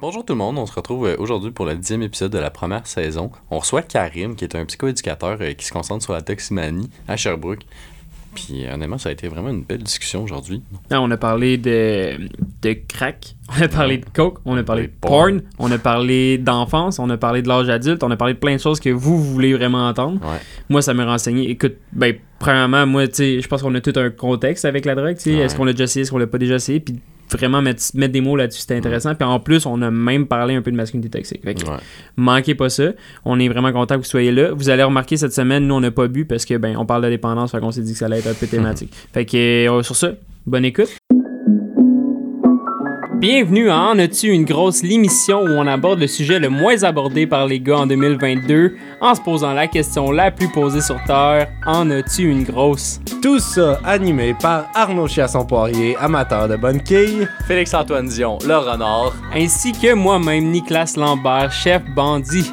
Bonjour tout le monde, on se retrouve euh, aujourd'hui pour le dixième épisode de la première saison. On reçoit Karim, qui est un psychoéducateur euh, qui se concentre sur la toximanie à Sherbrooke. Puis euh, honnêtement, ça a été vraiment une belle discussion aujourd'hui. On a parlé de, de crack, on a parlé de coke, on a parlé de porn. on a parlé d'enfance, on a parlé de l'âge adulte, on a parlé de plein de choses que vous, voulez vraiment entendre. Ouais. Moi, ça m'a renseigné. Écoute, ben, premièrement, moi, tu sais, je pense qu'on a tout un contexte avec la drogue, tu sais. Ouais. Est-ce qu'on l'a déjà essayé, est-ce qu'on l'a pas déjà essayé, puis vraiment mettre, mettre des mots là-dessus, c'était intéressant. Puis en plus, on a même parlé un peu de masculinité toxique. Fait que Ouais. manquez pas ça. On est vraiment content que vous soyez là. Vous allez remarquer cette semaine, nous, on n'a pas bu parce que, ben, on parle de dépendance, fait qu'on s'est dit que ça allait être un peu thématique. fait que, euh, sur ça, bonne écoute. Bienvenue à En as-tu une grosse l'émission où on aborde le sujet le moins abordé par les gars en 2022 en se posant la question la plus posée sur Terre En as-tu une grosse? Tout ça animé par Arnaud Chiasson-Poirier, amateur de bonne quille. Félix-Antoine Dion, le renard. ainsi que moi-même, Nicolas Lambert, chef bandit.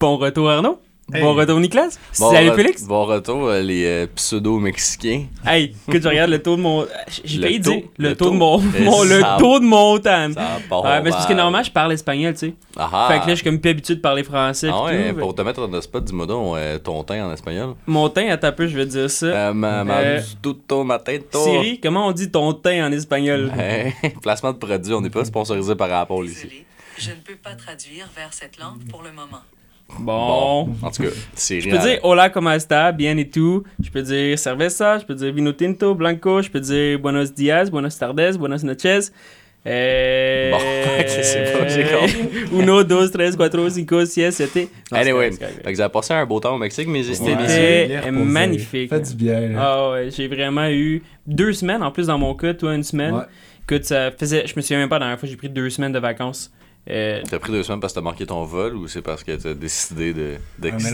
Bon retour Arnaud. Bon retour Nicolas. Bon Salut re- Félix. Bon retour, euh, les euh, pseudo-mexicains. Hey, écoute, je regarde le taux de mon. J'ai Le failli dire le, le taux, de mon. Mon- le taux de montagne. Ça part Ouais, mais c'est parce que mal. normalement, je parle espagnol, tu sais. Ah. Fait que là, je suis comme plus habitué de parler français. Ah pis ouais, tout. pour te mettre dans le spot, dis-moi donc euh, ton teint en espagnol. Mon teint, attends un peu, je vais te dire ça. Euh, ma, ma, Euh, tutto matento. Siri, comment on dit ton teint en espagnol? Placement de produit, on n'est pas sponsorisé par Apple ici. Je ne peux pas traduire vers cette langue pour le moment. Bon. En tout cas, c'est Je peux dire hola, como está, bien et tout. Je peux dire cerveza, je peux dire vino tinto, blanco, je peux dire buenos días, buenos tardes, buenas noches. Euh... Bon, ok, c'est bon, j'ai compris. Uno, dos, tres, cuatro, cinco, six, sept. Non, Anyway, fait que vous avez passé un beau temps au Mexique, mais C'était Ouais. magnifique. Fait du bien. Ah ouais, j'ai vraiment eu deux semaines, en plus dans mon cas, toi une semaine. Ouais. Écoute, ça faisait, je me souviens même pas la dernière fois, j'ai pris deux semaines de vacances. Euh, T'as pris deux semaines parce que t'as manqué ton vol ou c'est parce que t'as décidé de.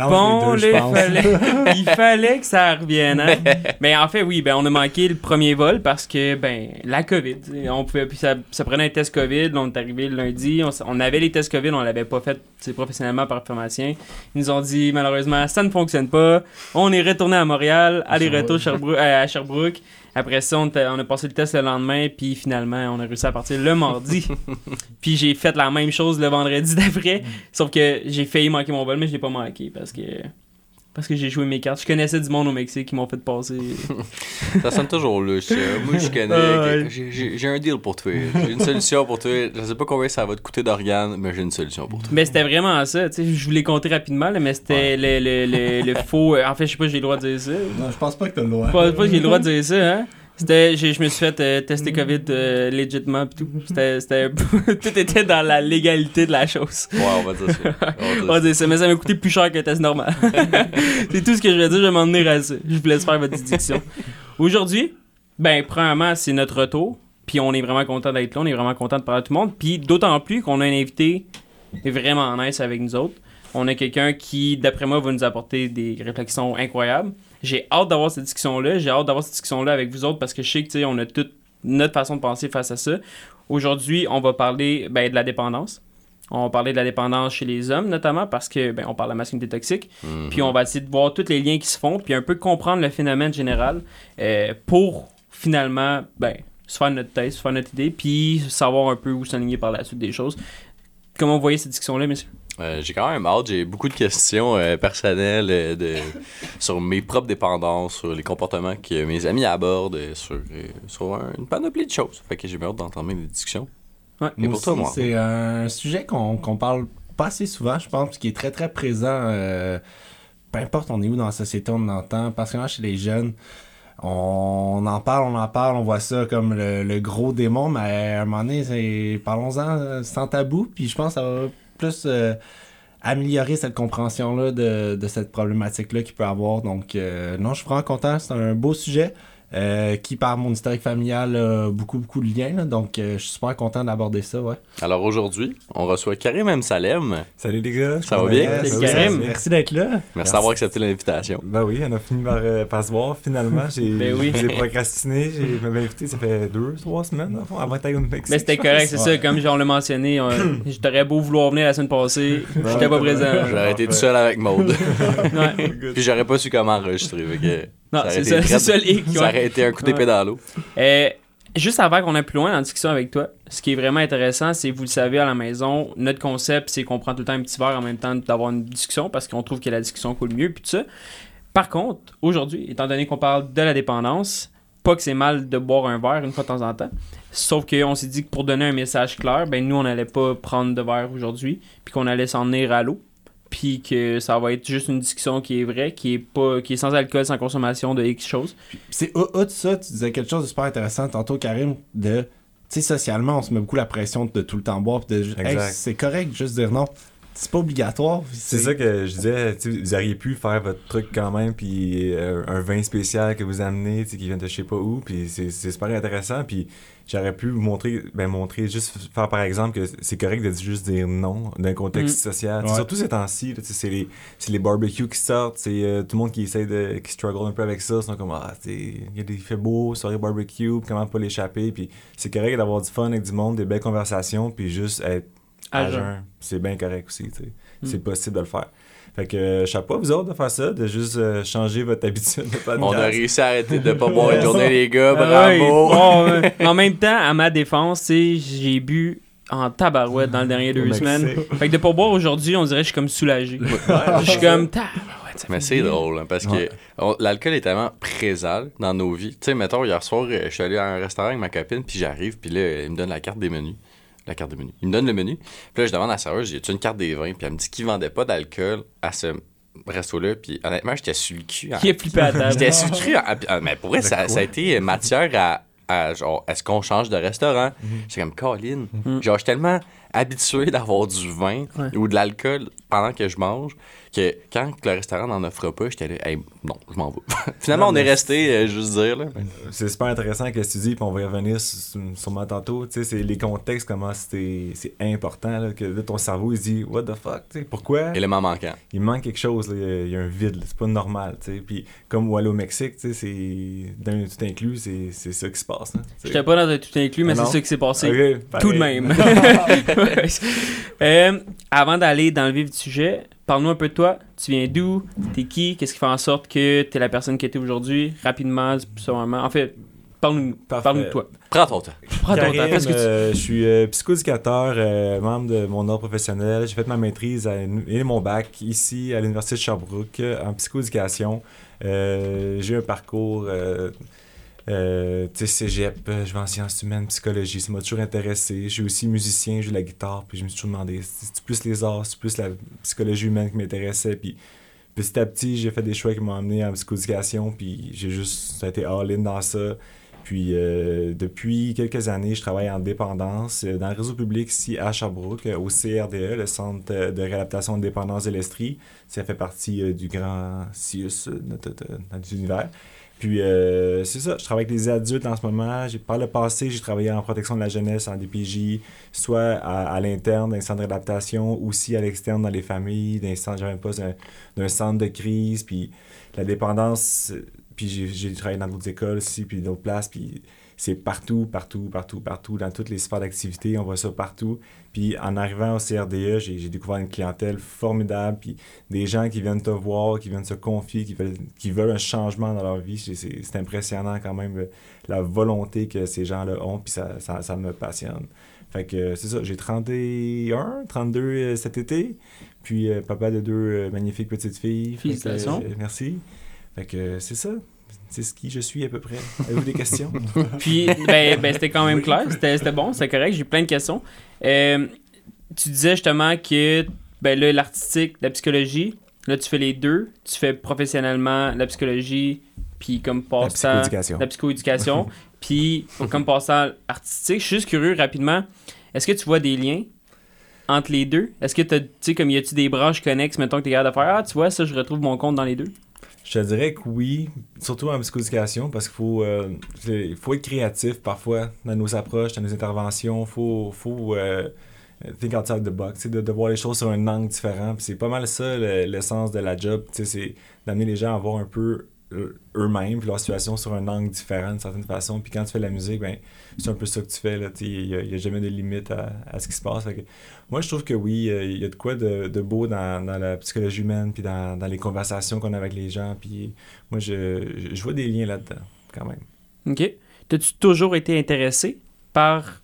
Bon, deux, là, il fallait, il fallait que ça revienne. Hein? Mais en fait, oui, ben, on a manqué le premier vol parce que ben la COVID. On pouvait, puis ça, ça prenait un test COVID. On est arrivé le lundi. On, avait les tests COVID, on l'avait pas fait professionnellement par pharmacien. Ils nous ont dit malheureusement ça ne fonctionne pas. On est retourné à Montréal, aller-retour Sherbrooke- euh, à Sherbrooke. Après ça, on, a passé le test le lendemain, puis finalement, on a réussi à partir le mardi. puis j'ai fait la même chose le vendredi d'après, sauf que j'ai failli manquer mon vol, mais je l'ai pas manqué parce que parce que j'ai joué mes cartes. Je connaissais du monde au Mexique qui m'ont fait passer. Ça sonne toujours louche. Moi, je connais. Ah. J'ai- un deal pour toi. J'ai une solution pour toi. Je sais pas combien ça va te coûter d'organes, mais j'ai une solution pour toi. mais c'était vraiment ça, tu sais, je vous l'ai compté rapidement, là, mais c'était le, le, le, le faux. euh, en fait, je sais pas si j'ai le droit de dire ça. Non, je pense pas que t'as le droit. Pas, pas que j'ai le droit de dire ça, hein. C'était, je me suis fait euh, tester COVID euh, légitimement pis tout. C'était, c'était, tout était dans la légalité de la chose. Ouais, on va dire ça. On va dire ça, mais ça m'a coûté plus cher qu'un test normal. c'est tout ce que je vais dire, je vais m'en tenir à ça. Je vous laisse faire votre déduction. Aujourd'hui, ben, premièrement, c'est notre retour. Puis on est vraiment content d'être là, on est vraiment content de parler à tout le monde. Puis d'autant plus qu'on a un invité vraiment nice avec nous autres. On a quelqu'un qui, d'après moi, va nous apporter des réflexions incroyables. J'ai hâte d'avoir cette discussion-là. J'ai hâte d'avoir cette discussion-là avec vous autres parce que je sais que, on a toute notre façon de penser face à ça. Aujourd'hui, on va parler ben, de la dépendance. On va parler de la dépendance chez les hommes, notamment parce que ben, on parle de la masculinité toxique. Mhm. Puis on va essayer de voir tous les liens qui se font, puis un peu comprendre le phénomène général euh, pour finalement ben, se faire notre thèse, se faire notre idée, puis savoir un peu où s'aligner par la suite des choses. Comment vous voyez cette discussion-là, messieurs? Euh, j'ai quand même hâte, j'ai beaucoup de questions euh, personnelles euh, de, sur mes propres dépendances, sur les comportements que mes amis abordent, sur, euh, sur un- une panoplie de choses. Fait que j'ai bien hâte d'entamer les discussions. Ouais. Et pour toi, moi? C'est un sujet qu'on parle pas assez souvent, je pense, qui est très très présent. euh, peu importe on est où dans la société, on entend, particulièrement chez les jeunes. On en parle, on en parle, on voit ça comme le, gros démon, mais à un moment donné, parlons-en euh, sans tabou, puis je pense que ça va plus euh, améliorer cette compréhension-là de, de cette problématique-là qu'il peut avoir. Donc, euh, non, je suis vraiment content, c'est un beau sujet. Euh, qui, par mon historique familial, a beaucoup, beaucoup de liens. là. donc, euh, je suis super content d'aborder ça, ouais. Alors aujourd'hui, on reçoit Karim M. Salem. Salut les gars. Ça va bien? Salut, Karim. Merci d'être là. Merci d'avoir accepté l'invitation. Ben oui, on a fini par, euh, par se voir finalement. J'ai Ben oui. procrastiné. J'ai je m'avais invité, ça fait deux, trois semaines fond, avant d'être au Mexique. Mais c'était correct, c'est ça, comme on l'a mentionné, on- je t'aurais beau vouloir venir la semaine passée, j'étais pas présent. J'aurais été tout seul avec Maude. Ouais. Puis j'aurais pas su comment enregistrer. que Non, c'est ça, ça Ça aurait été un coup d'épée Ouais. dans l'eau. Euh, juste avant qu'on aille plus loin dans la discussion avec toi, ce qui est vraiment intéressant, c'est, vous le savez à la maison, notre concept, c'est qu'on prend tout le temps un petit verre en même temps d'avoir une discussion parce qu'on trouve que la discussion coule mieux, puis tout ça. Par contre, aujourd'hui, étant donné qu'on parle de la dépendance, pas que c'est mal de boire un verre une fois de temps en temps, sauf qu'on s'est dit que pour donner un message clair, ben nous, on n'allait pas prendre de verre aujourd'hui, puis qu'on allait s'en venir à l'eau, puis que ça va être juste une discussion qui est vraie, qui est pas qui est sans alcool, sans consommation de X choses. C'est au au de ça, tu disais quelque chose de super intéressant tantôt, Karim, de. Tu sais, socialement, on se met beaucoup la pression de tout le temps boire, pis de. Hey, c'est correct, de juste dire non. C'est pas obligatoire. C'est ça que je disais, tu sais, vous auriez pu faire votre truc quand même, puis euh, un vin spécial que vous amenez, tu sais, qui vient de je sais pas où, puis c'est c'est super intéressant, puis j'aurais pu vous montrer, ben montrer, juste faire par exemple que c'est correct de juste dire non d'un contexte social. Sais, Ouais. Surtout ces temps-ci, c'est les, les barbecues qui sortent, c'est euh, tout le monde qui essaie de, qui struggle un peu avec ça, c'est comme, ah, il y a des il fait beau, soirée barbecue, comment pas l'échapper, puis c'est correct d'avoir du fun avec du monde, des belles conversations, puis juste être À. C'est bien correct aussi. Mm. C'est possible de le faire. Fait que euh, chapeau à vous autres de faire ça, de juste euh, changer votre habitude de podcast. On a réussi à arrêter de pas boire une journée, les gars. Ah ouais, Bravo. bon, euh, en même temps, à ma défense, tu sais, j'ai bu en tabarouette dans les dernières deux semaines. Fait que de pas boire aujourd'hui, on dirait que je suis comme soulagé. je suis comme, tabarouette, Mais c'est drôle, hein, parce Ouais. que l'alcool est tellement présent dans nos vies. Tu sais, mettons, hier soir, je suis allé à un restaurant avec ma copine, puis j'arrive, puis là, il me donne la carte des menus. La carte des menus. Il me donne le menu. Puis là, je demande à la serveuse, j'ai-tu une carte des vins? Puis elle me dit qu'il vendait pas d'alcool à ce resto-là. Puis honnêtement, j'étais sur le cul. Qui a à table. J'étais sur le cul. ah, Mais pour vrai, De ça, a été matière à, à, genre, est-ce qu'on change de restaurant? J'étais comme, Colin. Genre, je suis tellement habitué d'avoir du vin Ouais. ou de l'alcool pendant que je mange que quand le restaurant n'en offre pas, j'étais là, hey, non, je m'en vais. Finalement, Non, on est resté, euh, juste dire, là. C'est super intéressant que tu dis, puis on va y revenir sur- sûrement tantôt. Tu sais, c'est les contextes, comment c'est c'est important, là, que là, ton cerveau, il se dit, what the fuck, tu sais, pourquoi? Élément manquant. Il manque quelque chose, là, il y a- il y a un vide, là, c'est pas normal, tu sais. Puis comme au Mexique, tu sais, c'est d'un tout inclus, c'est c'est ça qui se passe, là, tu sais. J'étais pas dans un tout inclus, mais Ah c'est ça qui s'est passé. Ok, Tout de même. Euh, avant d'aller dans le vif du sujet, parle-nous un peu de toi. Tu viens d'où? T'es qui? Qu'est-ce qui fait en sorte que t'es la personne que t'es aujourd'hui? Rapidement, sûrement. En fait, parle-nous parle de toi. Prends ton temps. Prends ton temps. Que tu- euh, je suis euh, psychoéducateur, euh, membre de mon ordre professionnel. J'ai fait ma maîtrise à- et mon bac ici à l'Université de Sherbrooke en psychoéducation. Euh, j'ai eu un parcours, euh, tu sais, cégep, euh, je vais en sciences humaines, psychologie. Ça m'a toujours intéressé. Je suis aussi musicien, je joue de la guitare. Puis je me suis toujours demandé, c'est plus les arts, c'est plus la psychologie humaine qui m'intéressait. Puis petit à petit, j'ai fait des choix qui m'ont amené en psychoéducation. Puis j'ai juste, été all-in dans ça. Puis euh, depuis quelques années, je travaille en dépendance euh, dans le réseau public ici à Sherbrooke, au CRDE, le Centre de réadaptation de dépendance de l'Estrie. Ça fait partie du grand CIUS, notre, notre- notre univers. Puis euh, c'est ça, je travaille avec les adultes en ce moment. J'ai, par le passé, j'ai travaillé en protection de la jeunesse, en DPJ, soit à, à l'interne dans les centres d'adaptation, aussi à l'externe dans les familles, dans les centres, j'avais d'un, d'un centre de crise, puis la dépendance, euh, puis j'ai, j'ai travaillé dans d'autres écoles aussi, puis d'autres places, puis c'est partout, partout, partout, partout, dans toutes les sphères d'activité, on voit ça partout. Puis en arrivant au CRDE, j'ai, découvert une clientèle formidable, puis des gens qui viennent te voir, qui viennent se confier, qui veulent, qui veulent un changement dans leur vie. C'est, impressionnant quand même euh, la volonté que ces gens-là ont, puis ça, ça, ça me passionne. Fait que c'est ça, j'ai 31, 32 euh, cet été, puis euh, papa de deux magnifiques petites filles. Que, Félicitations. euh, merci. Fait que c'est ça. C'est ce qui je suis à peu près. Avez-vous des questions? Puis, ben, ben, c'était quand même clair. C'était c'était bon, c'était correct. J'ai plein de questions. Euh, tu disais justement que ben, là, l'artistique, la psychologie, là, tu fais les deux. Tu fais professionnellement la psychologie, puis comme La passe-temps. psychoéducation. la psychoéducation, puis comme passant artistique. Je suis juste curieux rapidement. Est-ce que tu vois des liens entre les deux? Est-ce que tu tu sais, comme y a-tu des branches connexes, mettons que tu es capable de faire Ah, tu vois, ça, je retrouve mon compte dans les deux? Je te dirais que oui, surtout en psychoéducation, parce qu'il faut, euh, c'est- faut être créatif parfois dans nos approches, dans nos interventions. Il faut, faut euh, think outside the box, sais, de, voir les choses sur un angle différent. C'est pas mal ça le- l'essence de la job, c'est d'amener les gens à voir un peu eux-mêmes puis leur situation sur un angle différent d'une certaine façon. Puis quand tu fais de la musique, ben, c'est un peu ça que tu fais. tu Il n'y a, jamais de limite à, à ce qui se passe. Que moi, je trouve que oui, euh, il y a de quoi de, de beau dans, dans la psychologie humaine, puis dans, dans les conversations qu'on a avec les gens. Puis moi, je, je, vois des liens là-dedans, quand même. OK. t'as-tu toujours été intéressé par,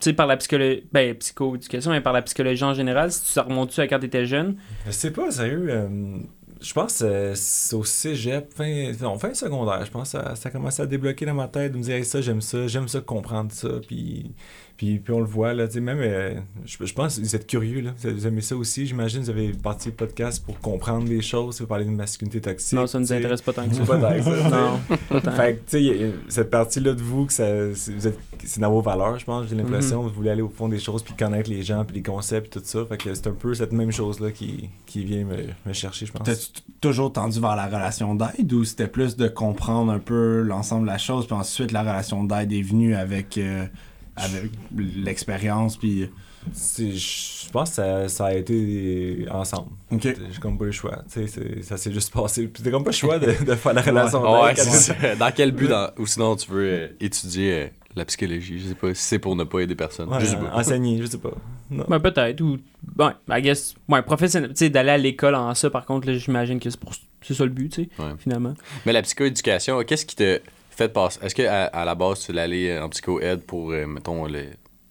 tu par la psychologie, ben, psychoéducation, mais par la psychologie en général? Si tu remontes-tu à quand t'étais jeune? Je sais pas, sérieux. euh, je pense que c'est- c'est au cégep, fin, fin secondaire. Je pense que ça, ça a commencé à débloquer dans ma tête, de me dire Hey, ça, j'aime ça, j'aime ça comprendre ça. Puis, puis, puis on le voit, là, tu sais, même, euh, je, je pense que vous êtes curieux, là. Vous aimez ça aussi. J'imagine que vous avez parti le podcast pour comprendre des choses, pour parler de masculinité toxique. Non, ça nous tu sais. intéresse pas tant que ça. C'est pas tant que ça, non, pas. Fait que, tu sais, il y a cette partie-là de vous, que ça, c'est, vous êtes- c'est dans vos valeurs, je pense. J'ai l'impression que vous voulez aller au fond des choses, puis connaître les gens, puis les concepts, puis tout ça. Fait que c'est un peu cette même chose-là qui, qui vient me, me chercher, je pense. T'as-tu t- toujours tendu vers la relation d'aide ou c'était plus de comprendre un peu l'ensemble de la chose, puis ensuite la relation d'aide est venue avec, euh, avec l'expérience, puis. C'est- Je pense que ça, ça a été ensemble. Ok. J'ai comme pas eu le choix. Tu sais, c'est- ça s'est juste passé. Puis t'as comme pas le choix de, de faire la relation. Ouais, ça. Dans quel but, dans- ou sinon tu veux euh, étudier euh, la psychologie, je sais pas, si c'est pour ne pas aider personne. Ouais, je sais pas. enseigner, je sais pas. Non. Ben, peut-être. Ou, ouais, I guess, ouais, professionnel. Tu sais, d'aller à l'école en ça, par contre, là, j'imagine que c'est pour c'est ça le but, tu sais, Ouais. finalement. Mais la psychoéducation, qu'est-ce qui te fait passer Est-ce que à, à la base tu voulais aller en psycho-aide pour, euh, mettons, le,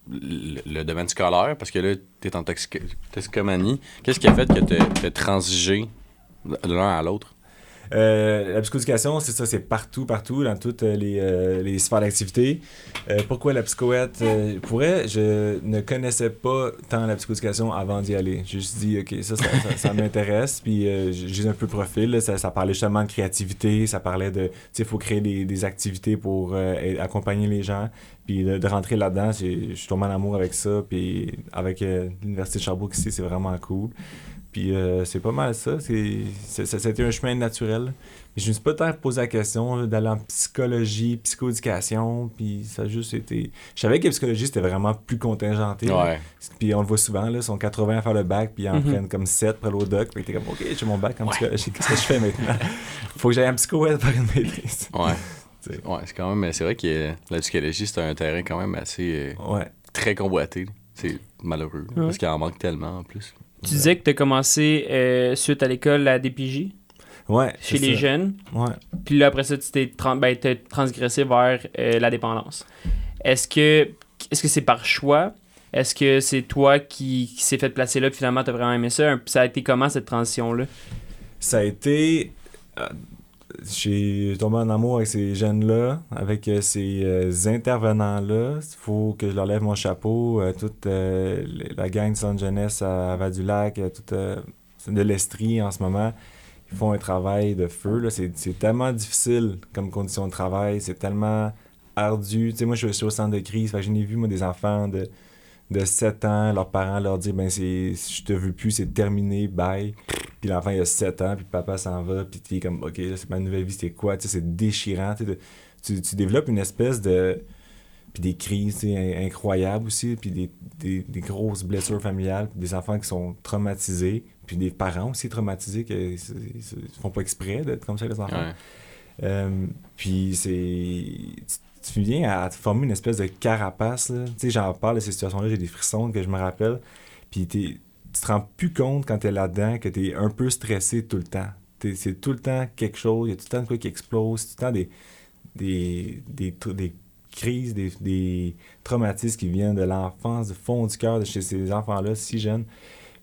le, domaine scolaire? Parce que là, t'es en toxico- toxicomanie. Qu'est-ce qui a fait que tu as transigé de l'un à l'autre? Euh, la psychoéducation, c'est ça, c'est partout, partout, dans toutes euh, les, euh, les sphères d'activité. Euh, pourquoi la psychoète Pour vrai, je ne connaissais pas tant la psychoéducation avant d'y aller. J'ai juste dit, OK, ça, ça, ça- ça m'intéresse. Puis j'ai un peu profil. là. ça, ça parlait justement de créativité, ça parlait de, tu sais, il faut créer des, des activités pour accompagner les gens. Puis de, de rentrer là-dedans, je suis tombé en amour avec ça. Puis avec l'Université de Sherbrooke ici, c'est vraiment cool. Puis euh, c'est pas mal ça. C'est, c'est- ça, C'était un chemin naturel. Mais je me suis pas tant posé la question d'aller en psychologie, psychoéducation. Puis ça a juste été. Je savais que la psychologie, c'était vraiment plus contingenté. Ouais. Puis on le voit souvent, là, ils sont 80 à faire le bac, puis ils en Mhm. prennent comme 7 pour aller au doc. Puis t'es comme, OK, j'ai mon bac en psychologie. Qu'est-ce que je fais maintenant? Faut que j'aille en psycho faire une maîtrise. Ouais. Ouais, c'est quand même. C'est vrai que euh, la psychologie, c'est un terrain quand même assez. euh, Ouais. très convoité. C'est malheureux. Parce qu'il en manque tellement en plus. Tu disais que tu as commencé euh, suite à l'école la DPJ Ouais. chez les ça. jeunes? Ouais. Puis là, après ça, tu t'es ben, transgressé vers euh, la dépendance. Est-ce que est-ce que c'est par choix? Est-ce que c'est toi qui, qui s'est fait placer là, puis finalement, t'as vraiment aimé ça? Ça a été comment, cette transition-là? Ça a été. J'ai tombé en amour avec ces jeunes-là, avec euh, ces euh, intervenants-là. Il faut que je leur lève mon chapeau. euh, toute la gang de Centre Jeunesse à, Val-du-Lac, euh, toute de l'Estrie en ce moment, ils font un travail de feu. C'est tellement difficile comme condition de travail. C'est tellement ardu. Tu sais, moi, je suis au centre de crise. Fait que je n'ai vu, moi, des enfants de, de 7 ans, leurs parents leur dire ben c'est je te veux plus, c'est terminé, bye. Puis l'enfant, il a 7 ans, puis papa s'en va, puis tu es comme, OK, là, c'est ma nouvelle vie, c'est quoi? Tu sais, c'est déchirant. tu Tu, tu développes une espèce de. Puis des crises tu sais, in- incroyables aussi, puis des, des, des grosses blessures familiales, puis des enfants qui sont traumatisés, puis des parents aussi traumatisés qui ne font pas exprès d'être comme ça, les enfants. Ouais. Euh, puis c'est. Tu, viens à te former une espèce de carapace. là. Tu sais, j'en parle de ces situations-là, j'ai des frissons que je me rappelle. Puis t'es- tu te rends plus compte quand t'es là-dedans que t'es un peu stressé tout le temps. C'est tout le temps quelque chose, il y a tout le temps de quoi qui explose, tout le temps des, des, des, des crises, des, des traumatismes qui viennent de l'enfance, du fond du cœur de chez ces enfants-là, si jeunes,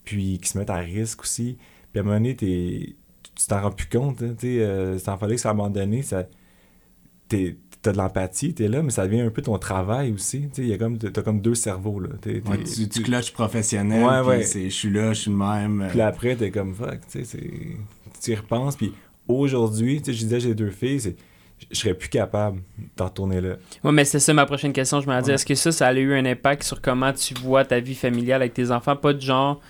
puis qui se mettent à risque aussi. Puis à un moment donné, tu t'en rends plus compte. hein, tu euh, cet enfant-là qui s'est abandonné, ça, t'as de l'empathie, t'es là, mais ça devient un peu ton travail aussi. Tu comme, t'as comme deux cerveaux. Là. T'es- t'es- Ouais, tu, tu clutches professionnel, Ouais, ouais. c'est je suis là, je suis le même. euh, Puis après, t'es comme fuck, tu sais, c'est- tu y repenses. Puis aujourd'hui, je disais, j'ai deux filles, c'est je serais plus capable d'en retourner là. Ouais, mais c'est ça ma prochaine question. Je me dis, Ouais. est-ce que ça, ça a eu un impact sur comment tu vois ta vie familiale avec tes enfants? Pas de genre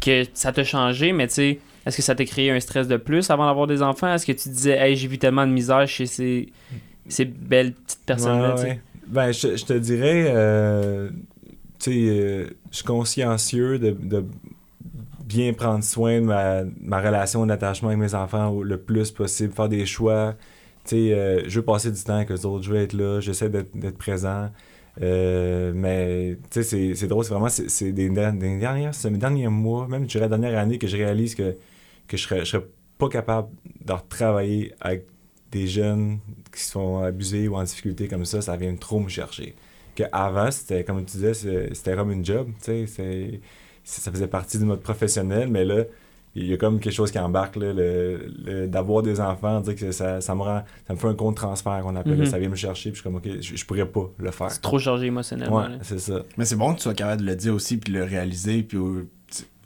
que ça t'a changé, mais tu sais, est-ce que ça t'a créé un stress de plus avant d'avoir des enfants? Est-ce que tu disais, hey, j'ai vu tellement de misère chez ces, ces belles petites personnes-là, Ouais, ouais. Ben, je, je te dirais, euh, tu sais, euh, je suis consciencieux de, de bien prendre soin de ma, ma relation d'attachement avec mes enfants le plus possible, faire des choix. Tu sais, euh, je veux passer du temps avec eux autres, je veux être là, j'essaie d'être présent. Euh, mais, tu sais, c'est- c'est drôle, c'est vraiment, c'est des, des dernières, derniers mois, même, je dirais, la dernière année que je réalise que, que je serais, je serais pas capable de retravailler avec des jeunes qui se font abuser ou en difficulté comme ça, ça vient trop me chercher. Que avant, c'était, comme tu disais, c'était comme une job, tu sais, ça faisait partie de notre professionnel, mais là, il y a comme quelque chose qui embarque, là, le, le- d'avoir des enfants, dire que ça, ça me rend, ça me fait un compte transfert qu'on appelle, Mhm. ça vient me chercher, puis je suis comme, ok, je, je pourrais pas le faire. C'est trop chargé émotionnellement. Ouais, c'est ça. Mais c'est bon que tu sois capable de le dire aussi, puis de le réaliser, puis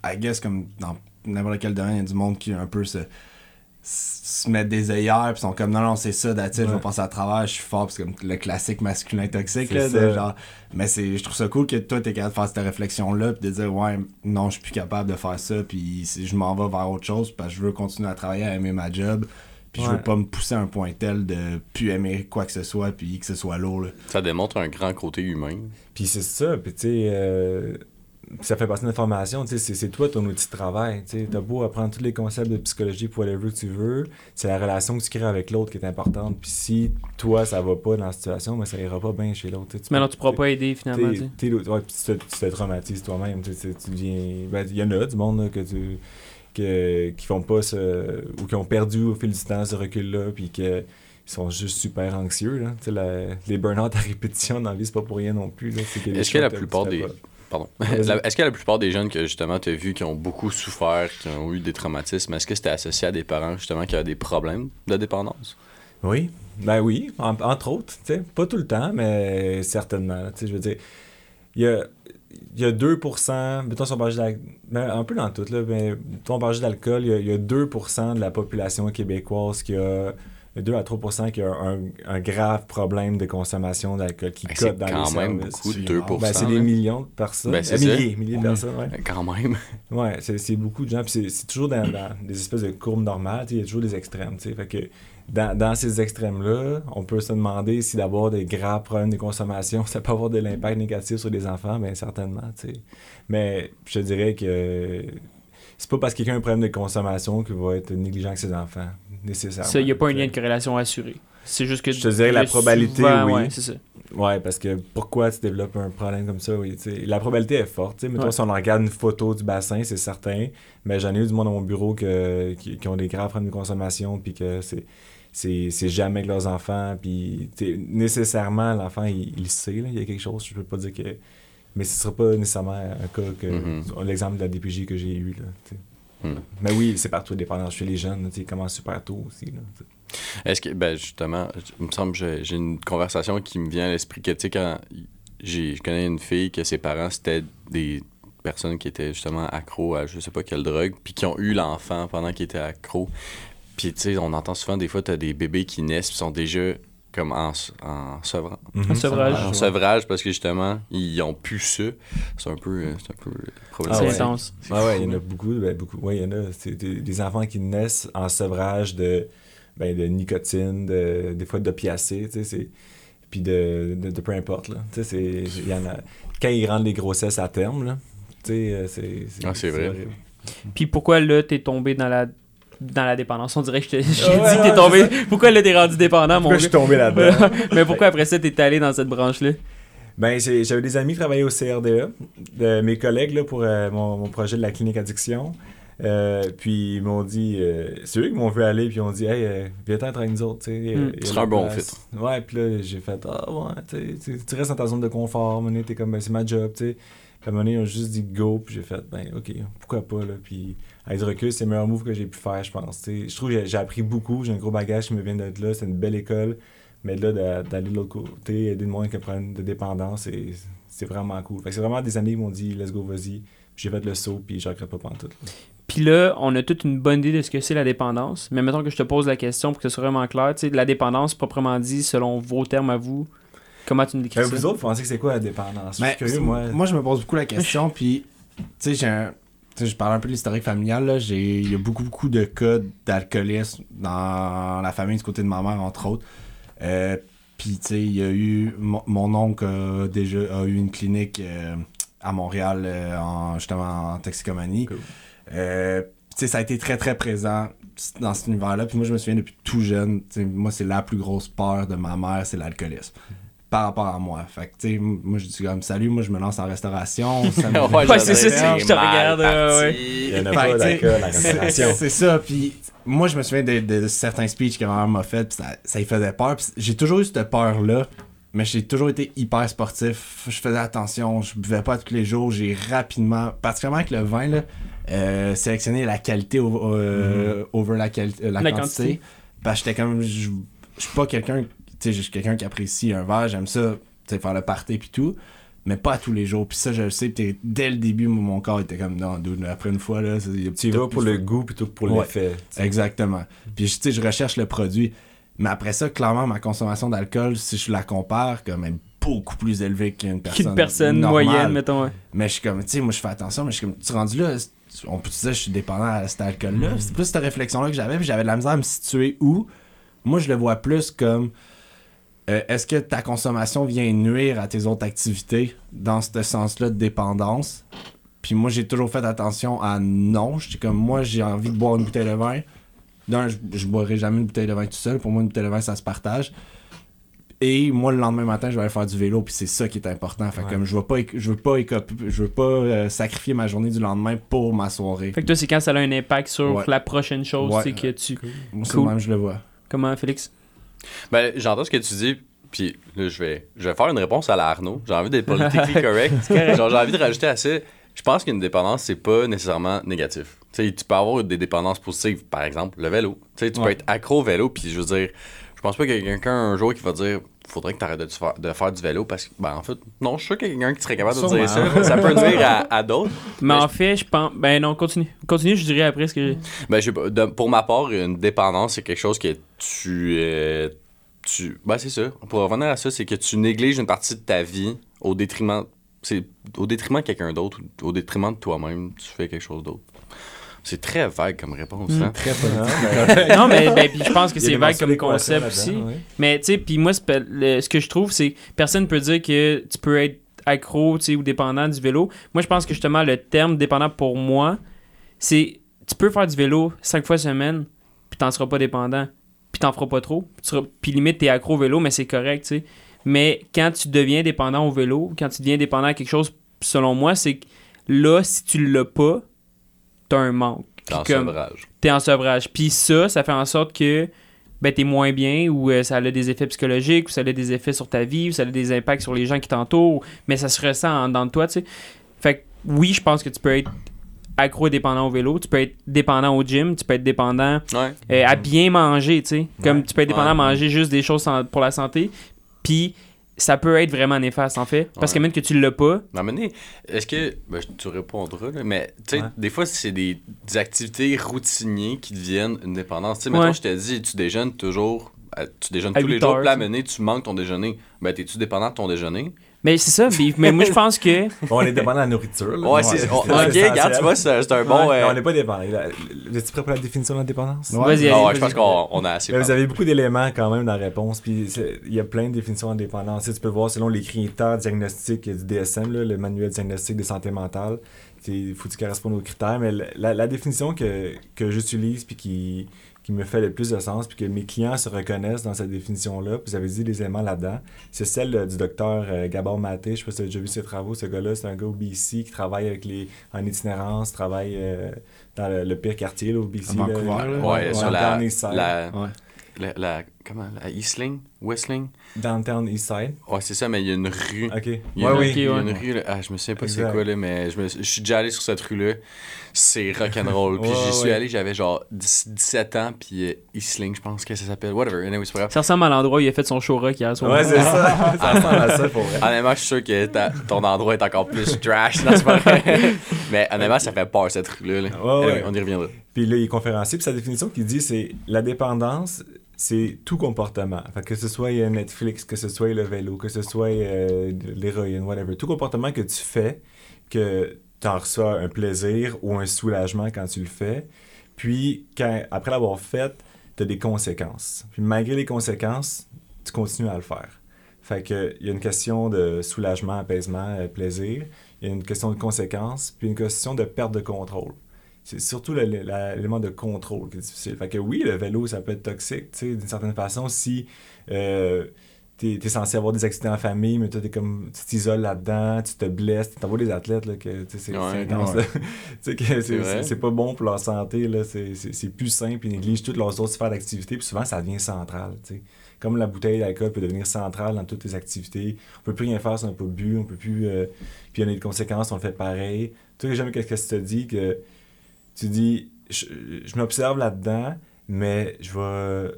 I guess comme dans n'importe quel domaine, il y a du monde qui un peu se, se met des œillères, puis sont comme non, non, c'est ça, it, je vais passer à travers, je suis fort, c'est comme le classique masculin toxique, là, de genre. Mais c'est, je trouve ça cool que toi, t'es capable de faire cette réflexion-là, puis de dire, ouais, non, je suis plus capable de faire ça, puis si je m'en vais vers autre chose, parce que je veux continuer à travailler, à aimer ma job. Puis je veux pas me pousser à un point tel de plus aimer quoi que ce soit, puis que ce soit lourd. Là. Ça démontre un grand côté humain. Puis c'est ça, puis tu sais, euh, ça fait partie de notre formation, tu sais, c'est- toi ton outil de travail, tu sais, t'as beau apprendre tous les concepts de psychologie pour whatever que tu veux, c'est la relation que tu crées avec l'autre qui est importante, puis si toi ça va pas dans la situation, mais ça ira pas bien chez l'autre, Mais peux- non, tu pourras pas aider finalement. t'es- tu sais. t'es l'autre- ouais, puis tu te, tu te traumatises toi-même, tu sais, tu deviens, ben, il y en a du monde là, que tu que, qui font pas ce, ou qui ont perdu au fil du temps ce recul-là, puis que ils sont juste super anxieux. Là. Tu sais, la- les burn-out à répétition dans la vie, c'est pas pour rien non plus. Est-ce que la plupart des. Pardon. La- Est-ce que la plupart des jeunes que justement tu as vu qui ont beaucoup souffert, qui ont eu des traumatismes, est-ce que c'était associé à des parents justement qui avaient des problèmes de dépendance? Oui, ben oui, en- entre autres. tu sais. Pas tout le temps, mais certainement. là. Tu sais, Je veux dire, il y a, y a 2%, mettons si on ben, un peu dans tout, là, mais mettons, on parle juste d'alcool, il y y a 2% de la population québécoise qui a 2 à 3% qui a un, un grave problème de consommation d'alcool qui Ben, cote c'est dans quand les même services. beaucoup de C'est 2%. Ben, c'est des millions de personnes. Ben, c'est Euh, milliers, milliers de Oui. personnes, ouais. Ben, Quand même. Ouais, c'est beaucoup de gens. Puis c'est- toujours dans, dans des espèces de courbes normales. tu sais, Il y a toujours des extrêmes. tu sais. Fait que dans, dans ces extrêmes-là, on peut se demander si d'avoir des graves problèmes de consommation, ça peut avoir de l'impact négatif sur les enfants. Bien, certainement. tu sais. Mais je te dirais que c'est pas parce que quelqu'un a un problème de consommation qu'il va être négligent avec ses enfants, nécessairement. Il n'y a pas un lien de corrélation assuré. C'est juste que. Je te dirais la que probabilité, souvent, oui. Ouais, c'est ça. Ouais, parce que pourquoi tu développes un problème comme ça, oui, la probabilité est forte. Mettons, Ouais. si on regarde une photo du bassin, c'est certain, mais j'en ai eu du monde dans mon bureau que, qui, qui ont des graves problèmes de consommation, puis que c'est, c'est, c'est jamais avec leurs enfants, puis nécessairement, l'enfant, il, il sait, là, il y a quelque chose, je peux pas dire que... Mais ce sera pas nécessairement un cas que... Mhm. L'exemple de la DPJ que j'ai eu, là, Mhm. Mais oui, c'est partout dépendant chez les jeunes, ils commencent super tôt aussi. Est-ce que, ben justement, il me semble que j'ai- une conversation qui me vient à l'esprit que, tu sais, quand j'ai, je connais une fille que ses parents, c'était des personnes qui étaient justement accros à je sais pas quelle drogue, puis qui ont eu l'enfant pendant qu'ils étaient accros. Puis, tu sais, on entend souvent, des fois, tu as des bébés qui naissent, puis sont déjà comme en, en sevrant. Mhm. Un sevrage. En sevrage parce que justement, ils ont plus ça. C'est un peu, euh, c'est un peu Ah problématique. c'est ouais. Ah ouais, il y en a beaucoup. Ben, beaucoup. Ouais, il y en a. C'est des, des enfants qui naissent en sevrage de, ben, de nicotine, de, des fois d'opiacés, tu sais, c'est... Puis de, de, de peu importe, là. Tu sais, c'est... il y en a... Quand ils rendent les grossesses à terme, là, tu sais, euh, c'est... Ah, c'est vrai. Puis pourquoi là, t'es tombé dans la dans la dépendance. On dirait que je t'ai Ouais, dit que t'es tombé. Pourquoi là, t'es rendu dépendant, mon Pourquoi je gars? suis tombé là-dedans? Mais pourquoi après ça, t'es allé dans cette branche-là? Ben, j'avais des amis qui travaillaient au CRDE, de mes collègues là, pour euh, mon, mon projet de la clinique addiction. Euh, puis ils m'ont dit, euh, c'est eux qui m'ont vu aller, puis ils ont dit, hey, euh, viens t'en avec nous autres. tu sais, il y a- il y a Ce la serait un bon place. Ouais, puis là, j'ai fait, ah ouais, tu sais, tu- tu restes dans ta zone de confort, donné, t'es comme, ben, c'est ma job, tu sais. Puis à un moment donné, ils ont juste dit go, puis j'ai fait, ben, ok, pourquoi pas, là. Puis avec du recul, c'est le meilleur move que j'ai pu faire, je pense. Je trouve que j'ai- appris beaucoup, j'ai un gros bagage qui me vient d'être là, c'est une belle école. Mais là, d'a- d'aller de l'autre côté, aider le monde avec un problème de dépendance, c'est- c'est vraiment cool. Fait que c'est vraiment des amis qui m'ont dit, let's go, vas-y. J'ai fait le saut, puis je regrette pas pantoute. là. Puis là, on a toute une bonne idée de ce que c'est la dépendance. Mais mettons que je te pose la question pour que ce soit vraiment clair. Tu sais, la dépendance, proprement dit, selon vos termes à vous, comment tu me décris Ben, ça? vous autres, vous pensez que c'est quoi la dépendance? Je suis curieux, moi. moi, je me pose beaucoup la question, puis, tu sais, j'ai un. Je parle un peu de l'historique familial, là. J'ai, il y a beaucoup, beaucoup de cas d'alcoolisme dans la famille du côté de ma mère, entre autres. Euh, puis, tu sais, il y a eu. Mon, oncle a déjà a eu une clinique euh, à Montréal, euh, en, justement, en toxicomanie. Cool. Tu sais, ça a été très, très présent dans cet univers-là. Puis moi, je me souviens depuis tout jeune, tu sais, moi, c'est la plus grosse peur de ma mère, c'est l'alcoolisme. Par rapport à moi. Fait que, tu sais, moi, je dis comme, salut, moi, je me lance en restauration. ça me- Ouais, Ouais, je c'est ça, je te regarde, ouais, Il y en a pas d'alcool restauration. C'est ça, puis moi, je me souviens de, de certains speeches que ma mère m'a fait, puis ça, ça y faisait peur. J'ai toujours eu cette peur-là, mais j'ai toujours été hyper sportif. Je faisais attention, je buvais pas tous les jours. J'ai rapidement, particulièrement avec le vin, là, euh, sélectionné la qualité euh, over la, quali- euh, la, La quantité. quantité. Parce que j'étais comme, je je suis pas quelqu'un, sais, je suis quelqu'un qui apprécie un verre, j'aime ça, tu sais, faire le party puis tout. Mais pas à tous les jours. Puis ça, je le sais. Puis dès le début, moi, mon corps était comme, non, dude, après une fois, là, c'est- il y a Tu vas pour le goût plutôt que pour Ouais. l'effet. Exactement. Puis tu sais, je recherche le produit. Mais après ça, clairement, ma consommation d'alcool, si je la compare, comme elle est beaucoup plus élevée qu'une personne. Qu'une personne normale. moyenne, mettons. ouais. Mais je suis comme, tu sais, moi je fais attention, mais je suis comme, tu rendu là, on peut dire, je suis dépendant à cet alcool-là. C'est plus cette réflexion-là que j'avais, puis j'avais de la misère à me situer où. Moi, je le vois plus comme, euh, est-ce que ta consommation vient nuire à tes autres activités dans ce sens-là de dépendance? Puis moi, j'ai toujours fait attention à non. J'étais comme, moi, j'ai envie de boire une bouteille de vin. D'un, je, je boirai jamais une bouteille de vin tout seul. Pour moi, une bouteille de vin, ça se partage. Et moi, le lendemain matin, je vais aller faire du vélo, puis c'est ça qui est important. Fait Ouais. comme je veux pas, je veux pas, je veux pas euh, sacrifier ma journée du lendemain pour ma soirée. Fait que toi, c'est quand ça a un impact sur Ouais. la prochaine chose, Ouais. c'est que tu. Moi, Cool. même, je le vois. Comment, Félix? Ben, j'entends ce que tu dis, puis là, je vais, je vais faire une réponse à la Arnaud. J'ai envie d'être politically correct. Genre, j'ai envie de rajouter à ça. Je pense qu'une dépendance, c'est pas nécessairement négatif. Tu peux avoir des dépendances positives, par exemple, le vélo. Tu peux être accro au vélo, puis je veux dire, je pense pas qu'il y a quelqu'un un jour qui va dire faudrait que tu arrêtes de, de faire du vélo parce que, ben, en fait, non, je suis sûr qu'il y a quelqu'un qui serait capable de Sûrement. dire ça. Ça peut nuire à, à d'autres. Mais Mais en fait, je pense. Ben non, continue. Continue, je dirais après ce que j'ai. Ben, de- pour ma part, une dépendance, c'est quelque chose que tu. euh, tu ben, c'est ça. Pour revenir à ça, c'est que tu négliges une partie de ta vie au détriment. C'est au détriment de quelqu'un d'autre, au détriment de toi-même, tu fais quelque chose d'autre. C'est très vague comme réponse, Mm. hein? Très non, mais ben, je pense que c'est vague comme concept aussi. Mais tu sais, puis moi, le- ce que je trouve, c'est que personne peut dire que tu peux être accro tu sais, ou dépendant du vélo. Moi, je pense que justement, le terme dépendant pour moi, c'est tu peux faire du vélo cinq fois semaine, puis t'en seras pas dépendant, puis t'en feras pas trop. Puis limite, t'es accro au vélo, mais c'est correct, tu sais. Mais quand tu deviens dépendant au vélo, quand tu deviens dépendant à quelque chose, selon moi, c'est que là, si tu l'as pas, t'as un manque. Dans comme- sevrage. t'es en sevrage. Puis ça, ça fait en sorte que ben, t'es moins bien ou euh, ça a des effets psychologiques ou ça a des effets sur ta vie ou ça a des impacts sur les gens qui t'entourent, mais ça se ressent en dedans de toi, tu sais. Fait que oui, je pense que tu peux être accro et dépendant au vélo, tu peux être dépendant au gym, tu peux être dépendant Ouais. euh, à bien manger, tu sais. Comme tu peux être dépendant Ouais. à manger juste des choses sans- pour la santé, puis ça peut être vraiment néfaste en fait, parce que Ouais. même que tu l'as pas, Mais moment donné, est-ce que. Ben, tu répondras, là, mais tu sais, Ouais. des fois, c'est des, des activités routinières qui deviennent une dépendance. Tu sais, mettons, je te dis, tu déjeunes toujours. Tu déjeunes À tous les jours, heures, donné, tu manques ton déjeuner. Ben, t'es-tu dépendant de ton déjeuner? Mais c'est ça, mais, mais moi je pense que Bon, on est dépendant de la nourriture. là. Ouais, c'est. c'est ok, regarde, tu vois, c'est c'est un bon. Ouais, euh, non, on n'est pas dépendant. Êtes-tu prêt pour la définition de la dépendance? Ouais. vas-y, allez, ouais, je pense qu'on on a assez Mais vous avez beaucoup d'éléments quand même dans la réponse, puis il y a plein de définitions de dépendance. Tu peux voir selon les critères diagnostiques du DSM, là, le manuel diagnostique de santé mentale, il faut que tu correspondes aux critères, mais la, la définition que, que j'utilise puis qui, qui me fait le plus de sens, puis que mes clients se reconnaissent dans cette définition-là, puis vous avez dit les éléments là-dedans, c'est celle euh, du docteur euh, Gabor Maté, je sais pas si as déjà vu ses travaux, ce gars-là, c'est un gars au BC qui travaille avec les, en itinérance, travaille euh, dans le, le pire quartier là, au BC. À Vancouver, là. Ouais, sur la. Downtown East Side. la, Ouais. la, la- Comment La Eastling Westling Downtown East Side. Ouais, c'est ça, mais il y a une rue. Ok. Il y a, Ouais, une, oui. il y a ouais. une rue, là. Ah, je me souviens pas c'est quoi, là, mais je, me, je suis déjà allé sur cette rue-là. C'est rock'n'roll. Puis Ouais, j'y suis ouais. allé, j'avais genre 10 17 ans, puis euh, Eastling, je pense que ça s'appelle. Whatever, anyway, c'est pas grave. ça ressemble à l'endroit où il a fait son show rock hier soir. Ouais, c'est ça. ça ressemble à ça pour vrai. Honnêtement, je suis sûr que ta- ton endroit est encore plus trash. C'est pas vrai. Mais honnêtement, ça fait peur, cette rue-là. là. Ouais, Anyway, ouais. on y reviendra. Puis là, il est conférencier, puis sa définition qu'il dit, c'est la dépendance, c'est tout comportement. Fait que ce soit euh, Netflix, que ce soit le vélo, que ce soit euh, l'héroïne, whatever. Tout comportement que tu fais, que tu en reçois un plaisir ou un soulagement quand tu le fais. Puis, quand, après l'avoir fait, tu as des conséquences. Puis malgré les conséquences, tu continues à le faire. Fait que il y a une question de soulagement, apaisement, euh, plaisir. Il y a une question de conséquences, puis une question de perte de contrôle. C'est surtout l'élément de contrôle qui est difficile. Fait que oui, le vélo, ça peut être toxique, tu sais, d'une certaine façon, si euh, t'es es censé avoir des accidents en famille, mais toi, t'es comme, tu t'isoles là-dedans, tu te blesses. T'en vois des athlètes, là, que, c'est Ouais. intense, Ouais. c'est- pas bon pour leur santé, là. C'est plus simple, ils négligent toutes leurs autres sphères d'activité, puis souvent, ça devient central, tu sais. Comme la bouteille d'alcool peut devenir centrale dans toutes tes activités. On peut plus rien faire si on n'a pas bu, on peut plus... euh, puis il y a des conséquences, on le fait pareil. Tu sais, jamais qu'est-ce que tu te dis que... Tu dis, je, je m'observe là-dedans, mais je vais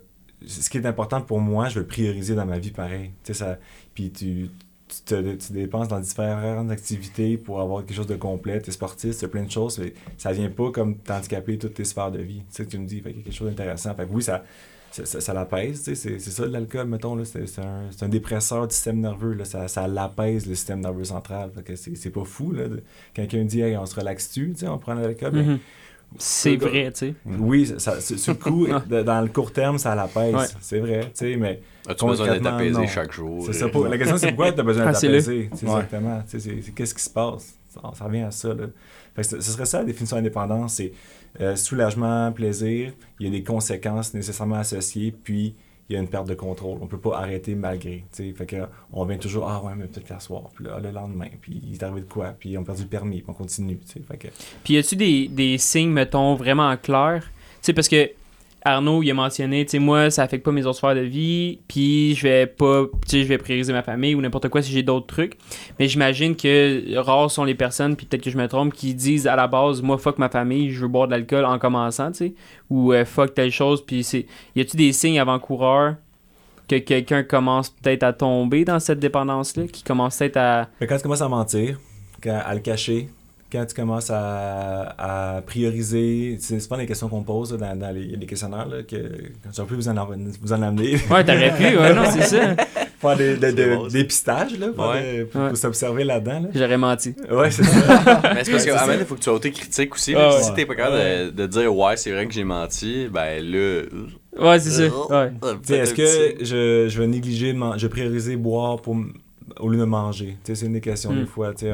ce qui est important pour moi, je vais prioriser dans ma vie pareil. Tu sais, ça, puis tu, tu, te, tu dépenses dans différentes activités pour avoir quelque chose de complet. Tu es sportif, tu plein de choses. mais ça vient pas comme t'handicaper toutes tes sphères de vie. Tu sais, tu me dis, fait quelque chose d'intéressant. Fait oui, ça, ça, ça, ça l'apaise. tu sais, C'est c'est ça l'alcool, mettons. C'est c'est un, un dépresseur du système nerveux. Là, ça, ça l'apaise, le système nerveux central. Fait que c'est pas fou. De- Quelqu'un dit, hey, on se relaxe-tu, tu sais, on prend de l'alcool. Mhm. C'est vrai, tu sais. oui, ça, ça- sur le coup, de- dans le court terme, ça l'apaise. Ouais. C'est vrai, tu sais, mais As-tu besoin d'être apaisé non. chaque jour? c'est ça. Pour, la question, c'est pourquoi tu as besoin d'être apaisé. Ouais. Exactement. C'est qu'est-ce qui se passe? Ça, ça revient à ça. Là. Fait que ce ce serait ça la définition d'indépendance. C'est euh, soulagement, plaisir. Il y a des conséquences nécessairement associées, puis il y a une perte de contrôle. On peut pas arrêter malgré. Fait que, on vient toujours, ah ouais, mais peut-être qu'à soir. Puis là, le lendemain, puis il est arrivé de quoi? Puis on a perdu le permis, puis on continue. Fait que, Puis y a-tu des, des signes, mettons, vraiment clairs? Tu sais, parce que Arnaud, il a mentionné, tu sais, moi, ça affecte pas mes autres sphères de vie, puis je vais pas, tu sais, je vais prioriser ma famille ou n'importe quoi si j'ai d'autres trucs. Mais j'imagine que rares sont les personnes, puis peut-être que je me trompe, qui disent à la base, moi, fuck ma famille, je veux boire de l'alcool en commençant, tu sais, ou euh, fuck telle chose, puis c'est. Y a-tu des signes avant-coureurs que quelqu'un commence peut-être à tomber dans cette dépendance-là, qui commence peut-être à. Mais quand tu commences à mentir, à le cacher, quand tu commences à, à prioriser, c'est pas des questions qu'on pose là, dans, dans les, les questionnaires, là, que quand tu vas plus vous en, vous en amener. Ouais, t'aurais pu, ouais, non, c'est ça. faire des, de, de- C'est bon, ça. des pistages, là, Ouais. pour, Ouais. pour s'observer là-dedans. Là. J'aurais menti. Ouais, c'est ça. Mais c'est parce Ouais, qu'à c'est un moment, ça. il faut que tu sois autocritique aussi. Ah, ouais. Si t'es pas capable de, de dire, ouais, c'est vrai que j'ai menti, ben là. euh, Ouais, c'est ça. Ouais. Tu sais, Est-ce que je, je vais négliger, je vais prioriser boire pour, m- au lieu de manger? C'est une des questions Mm. des fois. tu sais,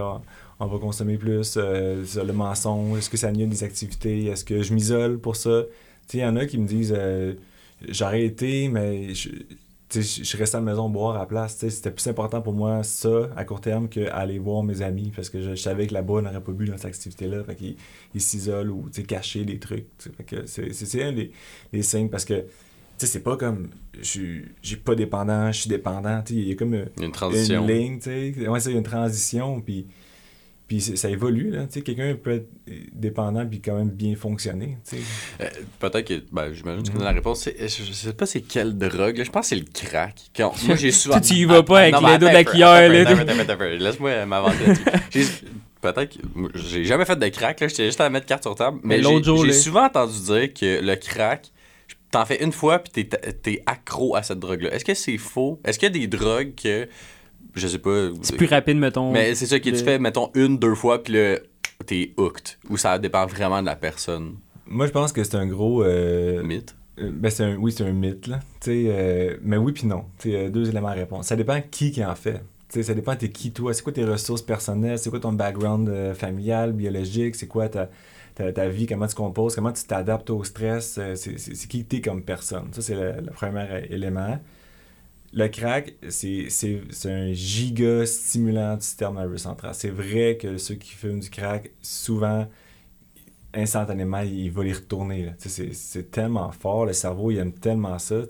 On, va consommer plus, euh, le mensonge, est-ce que ça annule des activités? Est-ce que je m'isole pour ça? Il y en a qui me disent, euh, j'ai arrêté, mais je, je resté à la maison boire à la place. C'était plus important pour moi ça, à court terme, qu'aller voir mes amis, parce que je, je savais que là-bas, on n'aurait pas bu dans cette activité-là. Fait qu'ils s'isolent ou cacher des trucs. c'est un des, des signes, parce que tu sais, c'est pas comme je suis j'ai pas dépendant, je suis dépendant. Il y a comme euh, une transition. une ligne, tu sais. Ouais, c'est une transition, puis, puis ça évolue, là. Tu sais, quelqu'un peut être dépendant puis quand même bien fonctionner. Euh, Peut-être que. Ben, j'imagine que tu connais la réponse. C'est- Je, je sais pas c'est quelle drogue. là. Je pense que c'est le crack. Quand- moi, j'ai souvent. Tu y vas pas avec Non, le mais dos peu. Laisse-moi. J'ai- Peut-être que. J'ai jamais fait de crack, là. J'étais juste à mettre carte sur table. Mais Mais j'ai souvent entendu dire que le crack. T'en fais une fois, puis t'es, t'es accro à cette drogue-là. Est-ce que c'est faux? Est-ce qu'il y a des drogues que. Je sais pas. C'est plus rapide, mettons. Mais c'est ça qui tu le- fais, mettons, une, deux fois, puis là, t'es hooked. Ou ça dépend vraiment de la personne. Moi, je pense que c'est un gros... euh, Mythe? Euh, Ben c'est un, oui, c'est un mythe, là. Tu sais, euh, mais oui puis non. Tu sais, euh, deux éléments à répondre. Ça dépend qui qui en fait. Tu sais, ça dépend t'es qui toi? C'est quoi tes ressources personnelles? C'est quoi ton background euh, familial, biologique? C'est quoi ta, ta, ta vie? Comment tu composes? Comment tu t'adaptes au stress? Euh, c'est, qui t'es comme personne? Ça, c'est le, le premier élément. Le crack, c'est, un giga stimulant du système nerveux central. C'est vrai que ceux qui fument du crack, souvent, instantanément, il va les retourner. C'est, tellement fort, le cerveau, il aime tellement ça.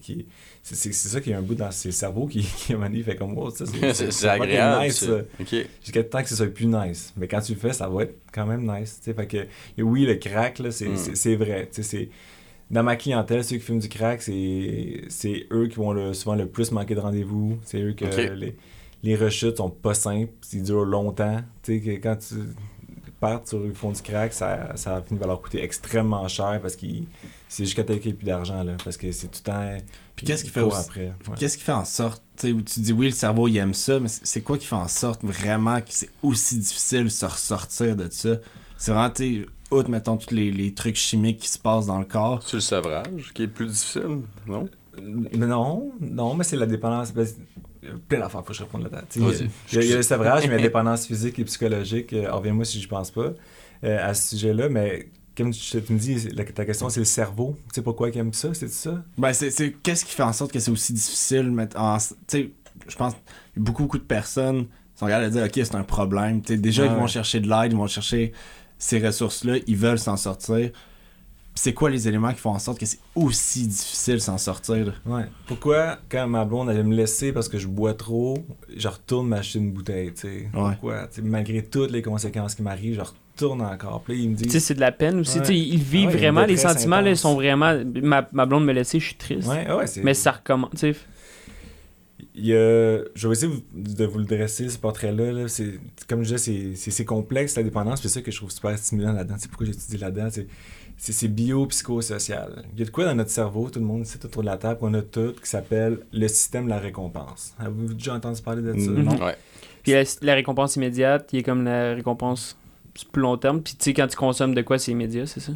qui- C'est, ça qu'il y a un bout dans ses cerveaux qui, qui donné, fait comme oh, ça, c'est, agréable. nice. Jusqu'à temps que ce soit plus nice. Mais quand tu le fais, ça va être quand même nice. Fait que, oui, le crack, là, c'est, Mm. vrai. C'est, dans ma clientèle, ceux qui fument du crack, c'est, eux qui vont le, souvent le plus manquer de rendez-vous. C'est eux que les, les rechutes sont pas simples. Ils durent longtemps. Tu sais, que quand tu partent sur le fond du crack, ça, ça finit par leur coûter extrêmement cher parce que c'est jusqu'à tel qu'il n'y ait plus d'argent. Là, parce que c'est tout le temps. Puis qu'est-ce qui fait aussi- après. ouais. Qu'est-ce qui fait en sorte, tu sais, où tu dis oui, le cerveau il aime ça, mais c'est quoi qui fait en sorte vraiment que c'est aussi difficile de se ressortir de ça? C'est vraiment, outre, mettons, tous les, les trucs chimiques qui se passent dans le corps. C'est le sevrage qui est plus difficile, non? Mais non, non, mais c'est la dépendance. ben, c'est- plein d'affaires, faut que je réponde là-dedans. Il y, a- il y a le sevrage, mais la dépendance physique et psychologique, euh, reviens-moi si je pense pas, euh, à ce sujet-là. Mais comme tu, tu me dis, la- ta question, c'est le cerveau. Tu sais pourquoi il aime ça, c'est ça? Ben, c'est, c'est- qu'est-ce qui fait en sorte que c'est aussi difficile mettre en. Tu sais, je pense que beaucoup, beaucoup de personnes sont regardes à dire, OK, c'est un problème. Tu sais, déjà, ils vont ouais. chercher de l'aide, ils vont chercher ces ressources-là, ils veulent s'en sortir. C'est quoi les éléments qui font en sorte que c'est aussi difficile s'en sortir? Ouais. Pourquoi, quand ma blonde allait me laisser parce que je bois trop, je retourne m'acheter une bouteille, tu sais? Ouais. Pourquoi? Tu sais, malgré toutes les conséquences qui m'arrivent, je retourne encore. Puis là, il me sais, c'est de la peine aussi. Ouais. Ils vivent Ah ouais, vraiment, les sentiments, là, sont vraiment. Ma, ma blonde me laissait, je suis triste. Ouais, ouais, c'est... Mais ça recommence. Tu sais, Il y a... Je vais essayer de vous le dresser, ce portrait-là. là. C'est... Comme je disais, c'est... Complexe, la dépendance. C'est ça que je trouve super stimulant là-dedans. C'est pourquoi j'étudie là-dedans. C'est... C'est, bio-psychosocial. Il y a de quoi dans notre cerveau, tout le monde sait autour de la table, qu'on a tout, qui s'appelle le système de la récompense. Avez-vous déjà entendu parler de ça? Mhm. Non? Ouais. Puis la, la récompense immédiate, il est comme la récompense plus long terme. Puis tu sais, quand tu consommes de quoi, c'est immédiat, c'est ça?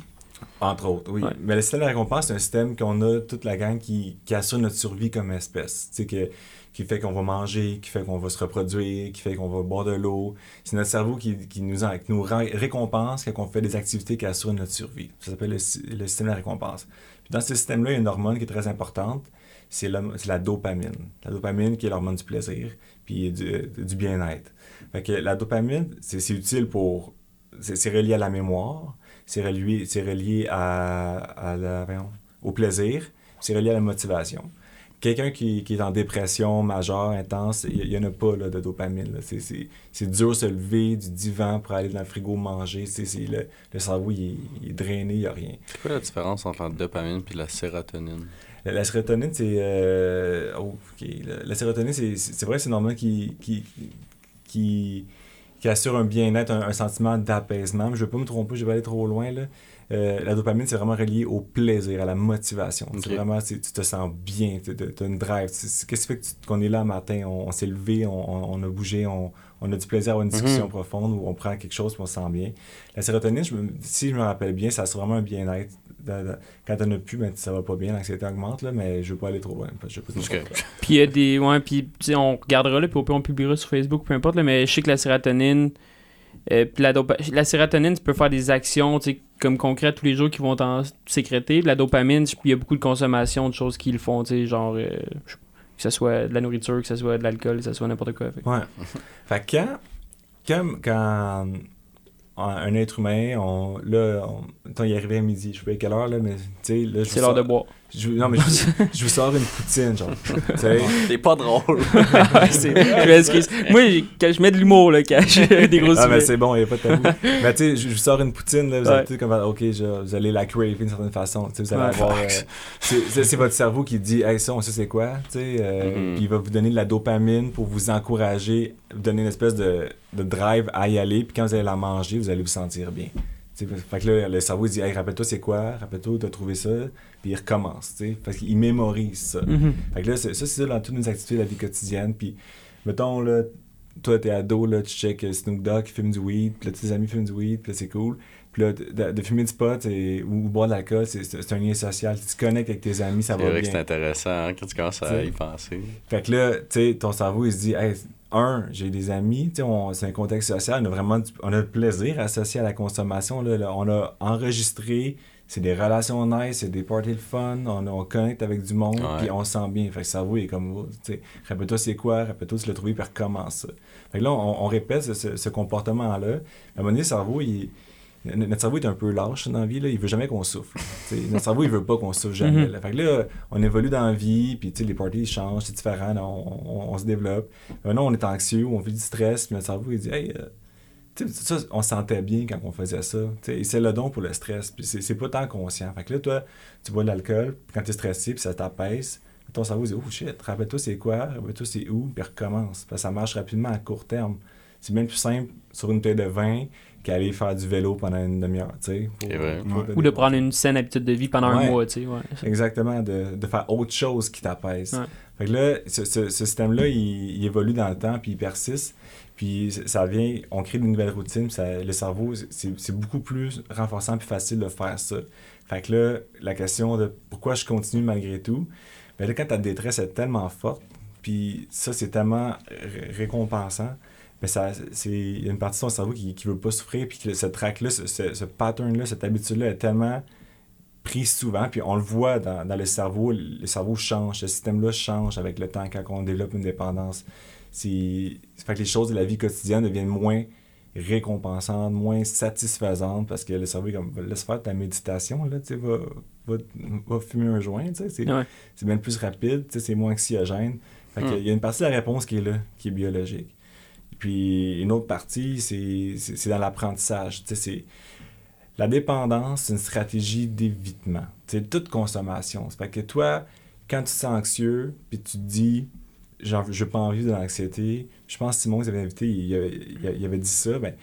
Entre autres, oui. Ouais. Mais le système de récompense, c'est un système qu'on a toute la gang qui, qui assure notre survie comme espèce. Tu sais, que, qui fait qu'on va manger, qui fait qu'on va se reproduire, qui fait qu'on va boire de l'eau. C'est notre cerveau qui, qui nous, qui nous récompense quand on fait des activités qui assurent notre survie. Ça s'appelle le, le système de la récompense. Puis dans ce système-là, il y a une hormone qui est très importante. C'est la dopamine. La dopamine qui est l'hormone du plaisir, puis du, du bien-être. Fait la dopamine, c'est utile pour... C'est relié à la mémoire, c'est relié, relié à, à la, au plaisir, c'est relié à la motivation. Quelqu'un qui, qui est en dépression majeure, intense, il n'y en a pas là, de dopamine. C'est- dur de se lever du divan pour aller dans le frigo manger. Le, le cerveau, il est, il est drainé, il n'y a rien. C'est quoi la différence entre la dopamine et la sérotonine? La, la sérotonine, c'est. euh, oh. La, la sérotonine, c'est vrai, c'est hormone qui, qui, qui, qui assure un bien-être, un, un sentiment d'apaisement. Je ne veux pas me tromper, je vais aller trop loin. Là. Euh, la dopamine, c'est vraiment relié au plaisir, à la motivation. C'est vraiment, c'est- tu te sens bien, tu as une drive. C'est- c'est- Qu'est-ce qui fait que tu- qu'on est là un matin, on, on s'est levé, on, on- on a bougé, on, on a du plaisir à avoir une discussion Mhm. profonde où on prend quelque chose et on se sent bien. La sérotonine, je me- si je me rappelle bien, ça assure vraiment un bien-être. Quand t'en as plus, ben, ça va pas bien, l'anxiété augmente, là, mais je veux pas aller trop loin. parce que je veux pas- Ok. Puis il y a des. Ouais, puis on regardera là, puis au pire, on publiera sur Facebook, peu importe, là, mais je sais que la sérotonine. euh, puis la, la sérotonine, tu peux faire des actions tu sais, comme concrètes tous les jours qui vont t'en sécréter. La dopamine, il y a beaucoup de consommation de choses qui le font, tu sais, genre euh, que ce soit de la nourriture, que ce soit de l'alcool, que ce soit n'importe quoi. fait Ouais. fait que quand, quand, quand un, un être humain, on, là, on, attends, il est arrivé à midi, je sais pas à quelle heure, là, mais tu sais, là, je C'est vous l'heure de sors- boire. je, Non, mais je, je vous sors une poutine, genre. sais. T'es pas drôle. Ouais, c'est- je m'excuse. Moi, quand je mets de l'humour, là, quand j'ai des gros Ah, mais c'est bon, il n'y a pas de tabou. mais tu sais, je, je vous sors une poutine, là, vous Ouais. allez tout comme, ok, je- vous allez la craver d'une certaine façon. Tu sais, vous allez Ouais. avoir. euh, c'est c'est- c'est votre cerveau qui dit, hey, ça, on sait c'est quoi, tu sais, euh, Mhm. puis il va vous donner de la dopamine pour vous encourager, vous donner une espèce de, de drive à y aller, puis quand vous allez la manger, vous allez vous sentir bien. Tu fait que là, le cerveau dit, hey, rappelle-toi c'est quoi, rappelle-toi, tu as trouvé ça, puis il recommence, tu sais, parce qu'il mémorise ça. Mhm. Fait que là, c'est- ça, c'est ça dans toutes nos activités de la vie quotidienne. Puis, mettons, là, toi, t'es ado, là, tu check euh, Snoop Dogg qui fume du weed, puis là, tes amis fument du weed, puis là, c'est cool. Puis là, de, de fumer du pot et, ou boire de l'alcool, c'est, c'est un lien social. Tu te connectes avec tes amis, ça C'est va vrai que c'est bien. intéressant hein, quand tu commences à T'sais. y penser. Fait que là, tu sais, ton cerveau, il se dit, hey, un, j'ai des amis, c'est un contexte social, on a vraiment du, on a le plaisir associé à la consommation. Là, Là, on a enregistré, c'est des relations nice, c'est des parties de fun, on, on connecte avec du monde, puis on se sent bien. Fait que le cerveau il est comme, sais, répète-toi c'est quoi, répète-toi tu l'as trouvé, puis recommence ça. Fait que là, on, on répète ce, ce- ce comportement-là. À un moment donné, le cerveau, il, notre cerveau est un peu lâche dans la vie, là. il veut jamais qu'on souffle. Tu notre cerveau, il veut pas qu'on souffle jamais. Mhm. là. Fait que là, on évolue dans la vie, puis tu les parties changent, c'est différent, là, on, on- on se développe. Maintenant, on est anxieux, on vit du stress, puis notre cerveau, il dit, hey, euh, tu ça, on se sentait bien quand on faisait ça. Tu Et c'est le don pour le stress, puis c'est c'est pas tant conscient. Fait que là, toi, tu bois de l'alcool, quand t'es stressé, puis ça t'apaise, ton cerveau dit, oh shit, rappelle-toi c'est quoi, rappelle-toi c'est où, puis recommence. Parce que ça marche rapidement à court terme. C'est bien plus simple sur une bouteille de vin qu'aller faire du vélo pendant une demi-heure, tu sais. Ou de prendre une saine habitude de vie pendant Ouais. un mois, tu sais. Ouais. Exactement, de, de faire autre chose qui t'apaise. Ouais. Fait que là, ce, ce- ce système-là, il, il évolue dans le temps, puis il persiste. Puis ça vient, on crée de nouvelles routines, ça- le cerveau, c'est c'est beaucoup plus renforçant puis facile de faire ça. Fait que là, la question de pourquoi je continue malgré tout, ben là, quand ta détresse est tellement forte, puis ça, c'est tellement ré- récompensant, mais ça, c'est, il y a une partie de son cerveau qui, qui veut pas souffrir, puis que ce track-là, ce, ce, ce pattern-là, cette habitude-là est tellement prise souvent, puis on le voit dans, dans le cerveau, le cerveau change, ce système-là change avec le temps quand on développe une dépendance. C'est, ça fait que les choses de la vie quotidienne deviennent moins récompensantes, moins satisfaisantes, parce que le cerveau est comme, laisse faire ta méditation, là, tu va, va, va fumer un joint, tu sais, c'est, Ouais. c'est bien plus rapide, c'est moins anxiogène. Fait que Hmm. il y a une partie de la réponse qui est là, qui est biologique. Puis une autre partie, c'est, dans l'apprentissage. La dépendance, c'est une stratégie d'évitement. C'est toute consommation. C'est fait que toi, quand tu te sens anxieux, puis tu te dis, je n'ai pas envie de l'anxiété, je pense que Simon, qui avait invité, il avait, il avait- dit ça, ben,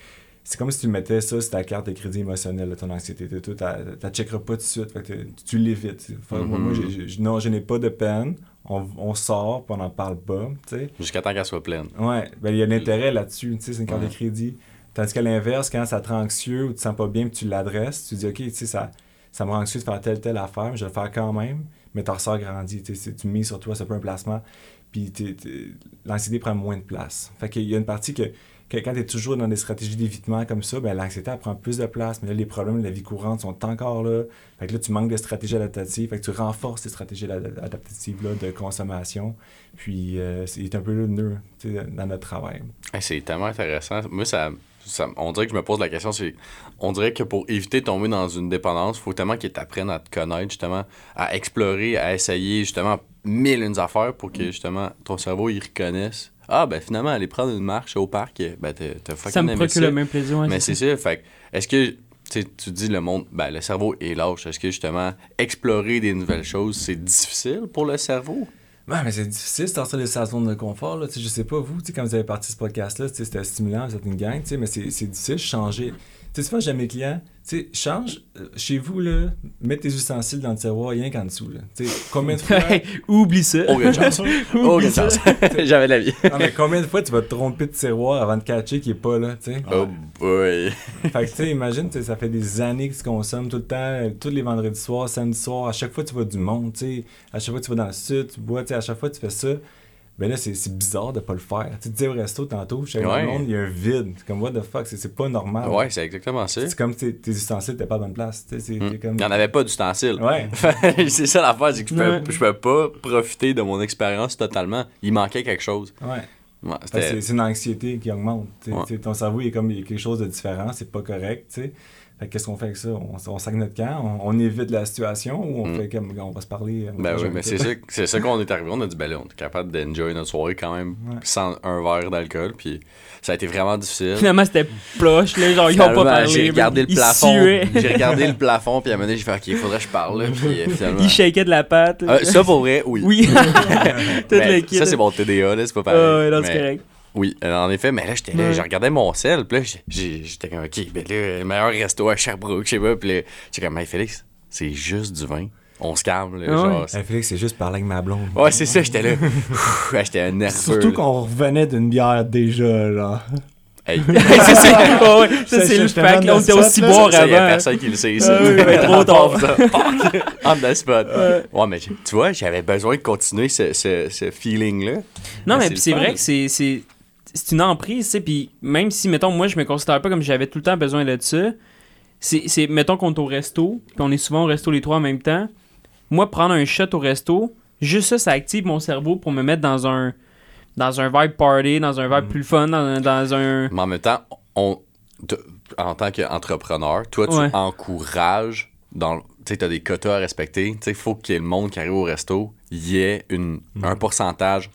c'est comme si tu mettais ça sur ta carte de crédit émotionnel, là, ton anxiété. Tu tu la checkeras pas tout de suite, fait que tu- l'évites. Moi, Mhm. j'ai- non, je n'ai pas de peine, on, on sort, puis on n'en parle pas, tu sais. Jusqu'à temps qu'elle soit pleine. Ouais, ben il y a l'intérêt là-dessus, tu sais, c'est une carte Ouais. de crédit. Tandis qu'à l'inverse, quand ça te rend anxieux ou tu te sens pas bien, puis tu l'adresses, tu dis, OK, tu sais, ça, ça me rend anxieux de faire telle, telle affaire, mais je vais le faire quand même, mais ton ressort grandit, tu mises sur toi, c'est pas un placement, puis l'anxiété prend moins de place. Fait qu'il y a une partie que, que quand tu es toujours dans des stratégies d'évitement comme ça, ben l'anxiété, prend plus de place, mais là, les problèmes de la vie courante sont encore là. Fait que là, tu manques de stratégies adaptatives, fait que tu renforces ces stratégies ad- adaptatives-là de consommation, puis euh, c'est un peu le nœud, dans notre travail. Hey, c'est tellement intéressant. Moi, ça, ça- on dirait que je me pose la question, c'est, on dirait que pour éviter de tomber dans une dépendance, il faut tellement qu'ils t'apprennent à te connaître, justement, à explorer, à essayer, justement, mille une affaires pour que, justement, ton cerveau, il reconnaisse. Ah, ben finalement, aller prendre une marche au parc, ben t'as fucking Ça me procure le même plaisir. ouais, Mais c'est ça, fait que, est-ce que, tu sais, tu dis le monde, ben le cerveau est lâche. Est-ce que, justement, explorer des nouvelles choses, c'est difficile pour le cerveau? Ouais, mais c'est difficile de sortir de sa zone de confort. Là. Je sais pas, vous, quand vous avez parti ce podcast-là, c'était stimulant, vous êtes une gang, mais c'est c'est difficile de changer. Tu sais, souvent, j'ai à mes clients, tu sais, change, euh, chez vous, là, mets tes ustensiles dans le tiroir, rien qu'en dessous. Là. Tu sais, combien de fois. Oublie ça. Chance. Aucune chance. J'avais de la vie. Non, mais combien de fois tu vas te tromper de tiroir avant de catcher qu'il est pas là, tu sais? Oh boy. Fait que, tu sais, imagine, tu sais, ça fait des années que tu consommes tout le temps, euh, tous les vendredis soirs, samedi soir, à chaque fois tu vois du monde, tu sais, à chaque fois tu vas dans le sud, tu bois, tu sais, à chaque fois tu fais ça. Ben là, c'est c'est bizarre de pas le faire. Tu disais au resto tantôt, chez Ouais. le monde, il y a un vide. C'est comme, what the fuck, c'est- c'est pas normal. Ouais, c'est exactement ça. C'est comme tes, tes ustensiles, t'es pas à la bonne place. C'est comme. Il n'y en avait pas d'ustensiles. Ouais. c'est ça l'affaire, c'est que je Ouais. peux, je peux pas profiter de mon expérience totalement. Il manquait quelque chose. Ouais. C'est c'est une anxiété qui augmente. Ton cerveau, il est comme il y a quelque chose de différent, c'est pas correct. tu sais. Qu'est-ce qu'on fait avec ça? On, on sac notre camp, on, on évite la situation ou on Mm. fait comme on va se parler? Ben oui, mais c'est ça, c'est ça qu'on est arrivé. On a dit, ben là, on est capable d'enjoy notre soirée quand même Ouais. sans un verre d'alcool. Puis ça a été vraiment difficile. Finalement, c'était ploche, là, genre, ils ont pas parlé. J'ai regardé le plafond. J'ai regardé le plafond, puis à un moment donné, j'ai fait, OK, il faudrait que je parle. Là, puis euh, finalement. Ils shakaient de la patte. là. Euh, ça, pour vrai, oui. Oui. Tout Mais le kit. ça, c'est mon TDA, là, c'est pas pareil. ouais, non, c'est correct. Oui, euh, en effet, mais là, j'étais là, Ouais. je regardais mon sel, puis là, j'étais comme, OK, ben là, le meilleur resto à Sherbrooke, je sais pas, puis là, j'étais comme, hey, Félix, c'est juste du vin. On se calme, là, Ah ouais. genre. Hey, Félix, c'est juste parler avec ma blonde. Ouais, c'est ça, j'étais là. J'étais nerveux. Surtout qu'on revenait d'une bière déjà, genre. Hey. ça, c'est oh, ouais, ça, Ça, le fact. était aussi boire Ça, y a avant. personne qui le sait ici. Ah oui, ben, trop tard. On the spot. Ouais, mais tu vois, j'avais besoin de continuer ce, ce, ce feeling-là. Non, Ben, mais c'est vrai que c'est c'est une emprise, tu sais, puis même si mettons moi je me considère pas comme j'avais tout le temps besoin de ça, c'est mettons qu'on est au resto, puis on est souvent au resto les trois en même temps. Moi prendre un shot au resto, juste ça ça active mon cerveau pour me mettre dans un dans un vibe party, dans un vibe plus le fun, dans, dans un Mais en même temps, on, en tant qu'entrepreneur, toi, tu Ouais. encourages dans. Tu sais, t'as des quotas à respecter. Tu sais, il faut que le monde qui arrive au resto y ait une, un pourcentage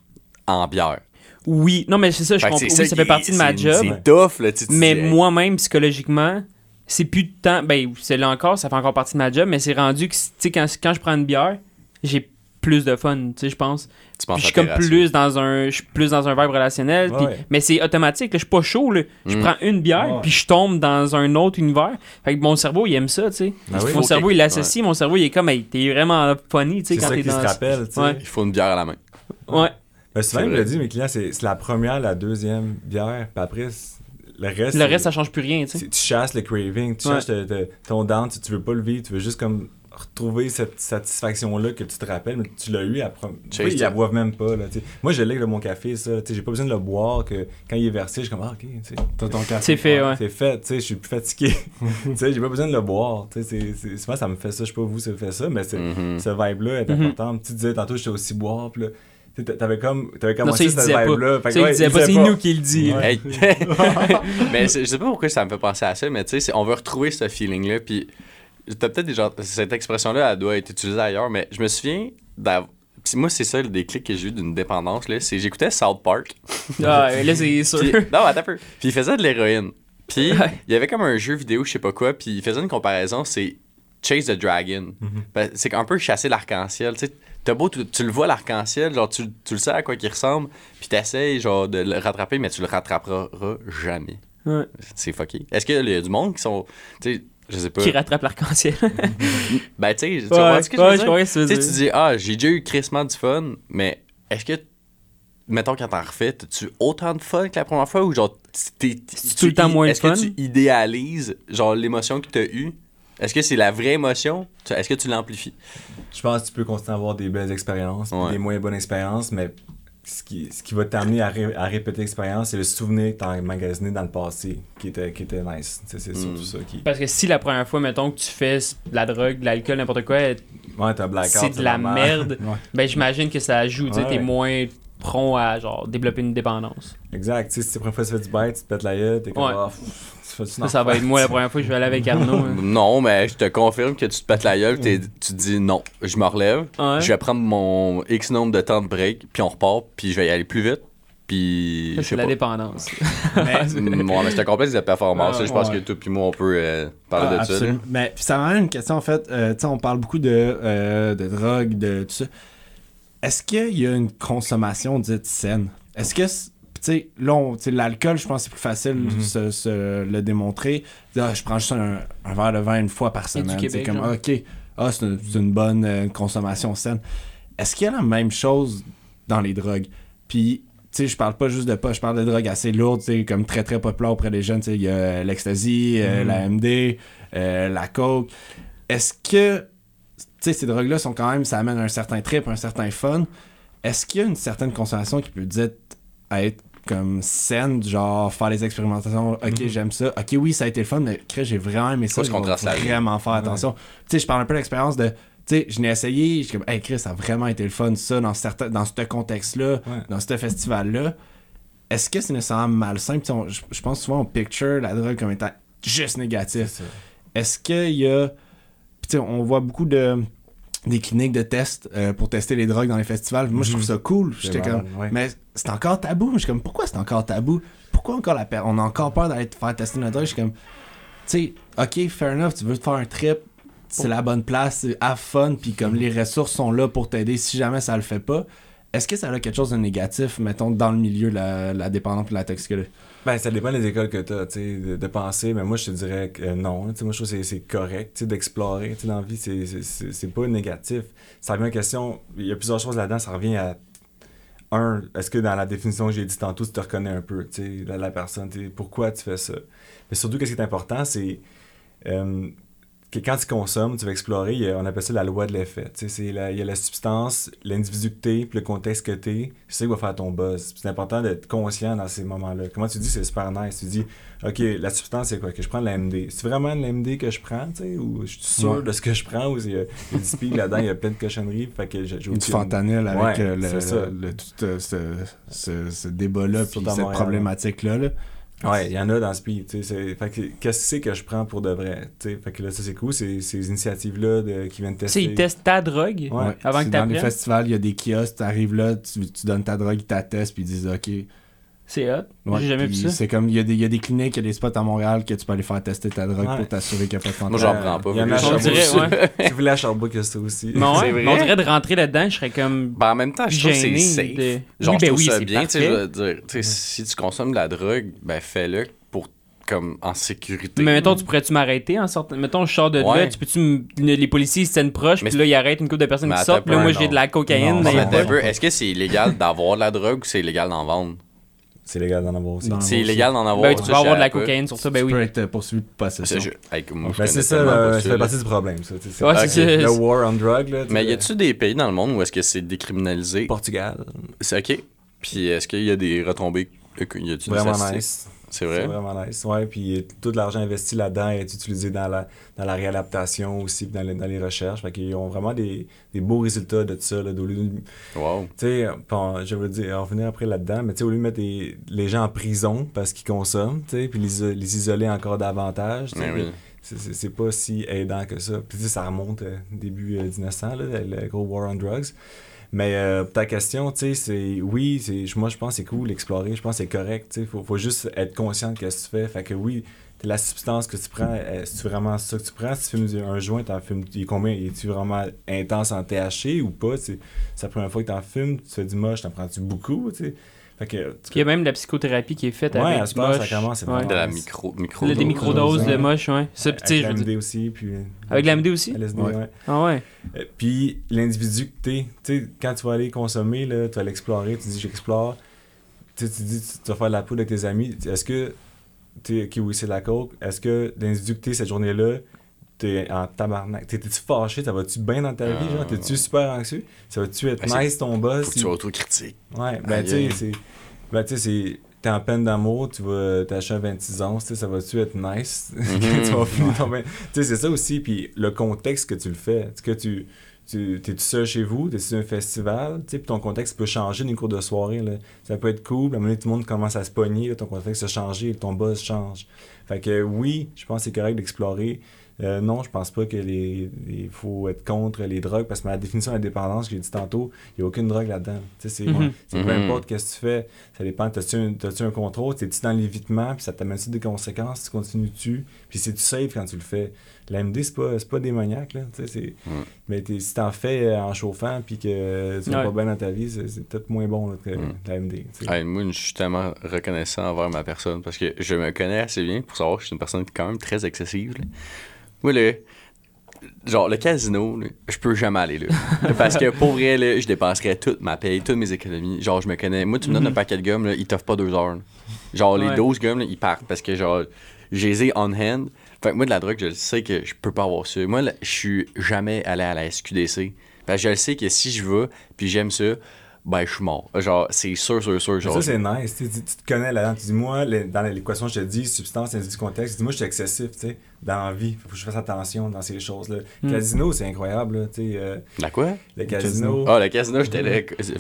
en bière. Oui, non mais c'est ça, je comprends, c'est oui, ça fait qui- partie de ma job. C'est tough, là. tu te Mais moi-même, psychologiquement, c'est plus de temps. Ben, c'est là encore, ça fait encore partie de ma job, mais c'est rendu que, tu sais, quand, quand je prends une bière, j'ai plus de fun, tu sais, je pense. tu penses Puis je suis comme plus dans un je suis plus dans un vibe relationnel mais c'est automatique là, je suis pas chaud là. je Mm. prends une bière puis je tombe dans un autre univers fait que mon cerveau il aime ça tu sais Ah oui. mon cerveau il l'associe mon cerveau il est comme hey, t'es vraiment funny tu sais quand ça t'es qui se dans rappelle, tu sais. Ouais. Il faut une bière à la main. ouais Ben, souvent, il me le dit, mes clients, c'est c'est la première, la deuxième bière, puis après, le reste. Le reste, ça change plus rien, tu sais. tu chasses le craving, tu Ouais. chasses te- te- ton down, tu, tu veux pas le vivre, tu veux juste comme retrouver cette satisfaction-là que tu te rappelles, mais tu l'as eu après. Chase Ils la boivent même pas. Là, tu sais. Moi, je l'ai avec mon café, ça. tu sais, J'ai pas besoin de le boire, que quand il est versé, je suis comme, ah, ok, tu sais. T'as ton café. C'est fait, ouais. C'est fait, tu sais, je suis plus fatigué. tu sais, j'ai pas besoin de le boire. Tu sais, c'est- c'est- souvent, ça me fait ça. Je sais pas vous, ça fait ça, mais c'est, Mhm. ce vibe-là est Mhm. important. Tu disais tantôt, j'étais aussi boire, puis là, tu t'avais comme, t'avais Non, ça, commencé il se cette vibe-là. Ça, il disait pas, c'est nous qui le dit. Ouais. Hey. mais je sais pas pourquoi ça me fait penser à ça, mais tu sais, on veut retrouver ce feeling-là. Puis, t'as peut-être déjà. Cette expression-là, elle doit être utilisée ailleurs, mais je me souviens d'avoir. puis moi, c'est ça le déclic que j'ai eu d'une dépendance, là. C'est j'écoutais South Park. Ah, là, c'est sûr. Puis, non, attends un peu. Puis il faisait de l'héroïne. Puis il y avait comme un jeu vidéo, je sais pas quoi, puis il faisait une comparaison, c'est Chase the Dragon. Ben, c'est un peu chasser l'arc-en-ciel. Tu sais, t'as beau, tu, tu le vois l'arc-en-ciel, genre tu, tu le sais à quoi il ressemble, puis t'essayes genre de le rattraper, mais tu le rattraperas jamais. Ouais. C'est fucké. Est-ce qu'il y a du monde qui sont. Tu sais, je sais pas. Qui rattrape l'arc-en-ciel. Ben, tu sais, tu comprends ce que je veux ouais, dire? je tu veux Tu dire. tu dis, ah, j'ai déjà eu crissement du fun, mais est-ce que, mettons, quand t'en refais, as-tu autant de fun que la première fois ou genre, t'es. Tout le temps moins de Est-ce que fun? tu idéalises, genre, l'émotion que t'as eue? Est-ce que c'est la vraie émotion? Tu- Est-ce que tu l'amplifies? Je pense que tu peux continuer à avoir des belles expériences, Ouais. des moins bonnes expériences, mais ce qui, ce qui va t'amener à, ré- à répéter l'expérience, c'est le souvenir que t'as emmagasiné dans le passé, qui était, qui était nice. Tu C'est surtout Mm. ça qui. Parce que si la première fois, mettons, que tu fais de la drogue, de l'alcool, n'importe quoi, Ouais, c'est de la merde, Ouais. ben j'imagine que ça ajoute, tu t'es moins prompt à genre développer une dépendance. Exact. Tu si c'est la première fois que tu fais du bite, tu te pètes la gueule, t'es comme, Ouais. Ah, Ça, ça va être moi la première fois que je vais aller avec Arnaud. hein. Non, mais je te confirme que tu te pètes la gueule, t'es- tu te dis non, je me relève, Ouais. je vais prendre mon X nombre de temps de break, puis on repart, puis je vais y aller plus vite, puis. Je sais C'est la pas. dépendance. Mais, Bon, mais c'est un complexe de performance. Ouais, ça, je pense ouais. que toi puis moi, on peut euh, parler Ah, de ça. absolument. Mais puis ça m'amène une question en fait. Euh, tu sais, on parle beaucoup de, euh, de drogue, de tout ça. Est-ce qu'il y a une consommation dite saine? Est-ce que, tu sais, là, l'alcool, je pense que c'est plus facile de Mhm. se, se le démontrer. Ah, je prends juste un, un verre de vin une fois par semaine. C'est comme, ah, ok, ah, c'est une, bonne euh, consommation saine. Est-ce qu'il y a la même chose dans les drogues? Puis, tu sais, je parle pas juste de pas, je parle de drogues assez lourdes, tu sais, comme très très populaires auprès des jeunes. Tu sais, il y a l'ecstasy, euh, Mhm. la MD, euh, la coke. Est-ce que, tu sais, ces drogues-là sont quand même, ça amène un certain trip, un certain fun. Est-ce qu'il y a une certaine consommation qui peut dire être comme saine, du genre faire les expérimentations, ok Mhm. j'aime ça, ok oui ça a été le fun, mais Chris, j'ai vraiment aimé ça, je vraiment faire attention. Tu sais, je parle un peu de l'expérience de, tu sais, je n'ai essayé, je suis comme, hey Chris, ça a vraiment été le fun, ça, dans, certain, dans ce contexte-là, Ouais. dans ce festival-là. Est-ce que c'est nécessairement malsain? Je, pense souvent on picture la drogue comme étant juste négatif. Est-ce qu'il y a. Puis, tu sais, on voit beaucoup de des cliniques de tests euh, pour tester les drogues dans les festivals. Moi, je trouve ça cool. J'étais comme. ouais. Mais c'est encore tabou. Je suis comme, pourquoi c'est encore tabou? Pourquoi encore la per- On a encore peur d'aller te faire tester notre drogue? Je suis comme, tu sais, ok, fair enough, tu veux te faire un trip, c'est la bonne place, c'est have fun, puis comme les ressources sont là pour t'aider si jamais ça le fait pas. Est-ce que ça a quelque chose de négatif, mettons, dans le milieu de la, la dépendance et la toxicologie? Ben, ça dépend des écoles que tu as, de, de penser, mais moi, je te dirais que euh, non. Moi, je trouve que c'est- correct d'explorer. Dans la vie, c'est- pas négatif. Ça revient à la question, il y a plusieurs choses là-dedans. Ça revient à, un, est-ce que dans la définition que j'ai dit tantôt, tu te reconnais un peu, tu la, la personne, pourquoi tu fais ça? Mais surtout, qu'est-ce qui est important, c'est euh, que quand tu consommes, tu vas explorer, a- on appelle ça la loi de l'effet. Il y a la substance, l'individu que t'es, puis le contexte que t'es, c'est ça qui va faire ton buzz. C'est important d'être conscient dans ces moments-là. Comment tu dis, c'est super nice. Tu dis, OK, la substance, c'est quoi? Que je prends de la MD. C'est vraiment de la MD que je prends, tu sais, ou je suis sûr Ouais. de ce que je prends, ou il y a, du speed là-dedans, il y a plein de cochonneries, fait que j'ai du fentanyl avec Ouais, le, c'est ça. le- tout euh, ce, ce, ce débat-là, puis cette problématique-là. là. Ouais, il y en a dans ce pays. tu Fait que qu'est-ce que c'est que je prends pour de vrai? tu sais? Fait que là, ça c'est cool, c'est ces initiatives-là de- qui viennent Tu sais, tester. ils testent ta drogue Ouais. avant C'est que Dans les festivals, il y a des kiosques, tu arrives là, tu, tu donnes ta drogue, ils t'attestent, puis ils disent OK. C'est hot. Ouais, J'ai jamais vu ça. C'est comme, il y, a des- il y a des cliniques, il y a des spots à Montréal que tu peux aller faire tester ta drogue Ouais. pour t'assurer qu'il n'y a pas de fentanyl. Moi, j'en prends pas. Il y en a à que je- ouais. Vous voulez à Sherbrooke, a ça aussi. Ouais, C'est mais vrai? on dirait de rentrer là-dedans, je serais comme. Ben, en même temps, je trouve que c'est safe. de- Genre, Oui, je ben trouve oui, ça bien. tu sais, Je veux dire, tu sais, si tu consommes de la drogue, ben fais-le pour comme en sécurité. Mais mettons, tu pourrais-tu m'arrêter en sortant. Mettons, je sors de là, Ouais. tu peux-tu. me- Les policiers ils se tiennent proches, Mais puis là, ils arrêtent une couple de personnes Mais qui sortent, puis là, moi, j'ai de la cocaïne Non, non, Est-ce que c'est illégal d'avoir de la drogue ou c'est illégal d'en vendre? C'est légal d'en avoir aussi. C'est illégal d'en avoir. Ben, tu peux avoir de la cocaïne sur ça, ben tu oui. peux être poursuivi pour possession. je Ben, c'est ça, euh, pas ça ça, fait partie du problème, ça. tu sais, Ouais, c'est- c'est Le war on drug, là. tu Mais y a-tu des pays dans le monde où est-ce que c'est décriminalisé? Portugal. C'est ok. Puis est-ce qu'il y a des retombées? Y a-tu des nice. C'est C'est vrai? vraiment nice. Ouais, puis tout l'argent investi là-dedans est utilisé dans la, dans la réadaptation aussi, puis dans, les- dans les recherches. Fait qu'ils ont vraiment des, des beaux résultats de ça. Là, d'au lieu de- Wow. Tu sais, je veux dire, on va revenir après là-dedans, mais tu sais, au lieu de mettre les gens en prison parce qu'ils consomment, tu sais, puis les, les isoler encore davantage, tu sais, oui. c'est- c'est c'est pas si aidant que ça. Puis tu sais, ça remonte euh, début euh, 1900, là, le gros war on drugs. Mais euh, ta question, tu sais, c'est oui, c'est moi je pense que c'est cool d'explorer, je pense que c'est correct, tu sais, faut, faut juste être conscient de ce que tu fais. Fait que oui, la substance que tu prends, est-ce vraiment ça que tu prends? Si tu fumes un joint, t'en fumes, il combien? Es-tu vraiment intense en THC ou pas? C'est la première fois que t'en fumes, tu fais du moche, t'en prends-tu beaucoup, tu sais? Fait que, Puis il y a même de la psychothérapie qui est faite Ouais, avec à ce temps, ça commence, Ouais. De la micro, micro Le- Des microdoses de moche, ouais. Ça, tu avec dire- l'AMD aussi, puis... Avec l'AMD aussi? LSD, Ouais. ouais. Ah ouais. Euh, Puis l'individu que t'es, tu sais, quand tu vas aller consommer, là, tu vas l'explorer, tu dis j'explore, tu sais, tu dis tu tu vas faire de la poudre avec tes amis, est-ce que, t'es, ok oui c'est de la coke, est-ce que l'individu que t'es cette journée-là, t'es en tabarnak, T'es- t'es-tu fâché, ça va-tu bien dans ta vie, genre, t'es-tu super anxieux, ça va-tu être Ben, nice ton boss, Faut que tu sois autocritique. Ouais, ben tu sais, c'est. Ben tu sais, c'est. T'es en peine d'amour, tu vas t'acheter un 26 onces, tu sais, ça va-tu être nice? tu vas finir ton Tu sais, c'est ça aussi, puis le contexte que tu le fais. Que tu. Tu es tout seul chez vous, t'es sur un festival, tu sais, ton contexte peut changer d'une cours de soirée, là. Ça peut être cool, à un moment donné, tout le monde commence à se pogner, là, ton contexte a changé, ton buzz change. Fait que oui, je pense que c'est correct d'explorer. Euh, non, je pense pas que les, faut être contre les drogues parce que ma définition de la dépendance que j'ai dit tantôt, il n'y a aucune drogue là-dedans. Mhm. c'est peu Mhm. importe qu'est-ce que tu fais, ça dépend. T'as-tu un, un contrôle, t'es-tu dans l'évitement, puis ça t'amène-tu des conséquences, tu continues-tu, puis c'est-tu safe quand tu le fais? L'AMD, c'est pas, pas démoniaque, là. C'est... Mhm. Mais si t'en fais euh, en chauffant, puis que tu vas pas bien dans ta vie, c'est, peut-être moins bon là, que l'AMD. moi, je suis tellement reconnaissant envers ma personne parce que je me connais assez bien pour savoir que je suis une personne quand même très excessive. là. Moi, là, genre, le casino, là, je peux jamais aller là. parce que pour vrai, là, je dépenserais toute ma paye, toutes mes économies. Genre, je me connais. Moi, tu me donnes un paquet de gommes, là, ils t'offrent pas deux heures. là. Genre, les Ouais. 12 gommes, là, ils partent parce que, genre, j'ai les ai on hand. Fait que moi, de la drogue, je le sais que je peux pas avoir ça. Moi, là, je suis jamais allé à la SQDC. Parce que je le sais que si je vais, puis j'aime ça, ben, je suis mort. Genre, c'est sûr, sûr, sûr. Genre, ça, c'est nice. Tu, tu- tu te connais là-dedans. Tu dis, moi, le- dans l'équation, je te dis, substance, individu, contexte. Tu dis, moi, je suis excessif, tu sais, dans la vie. Faut que je fasse attention dans ces choses-là. Mm. Casino, c'est incroyable, tu sais. euh, La quoi? le casino. casino. Ah, le casino, j'étais là.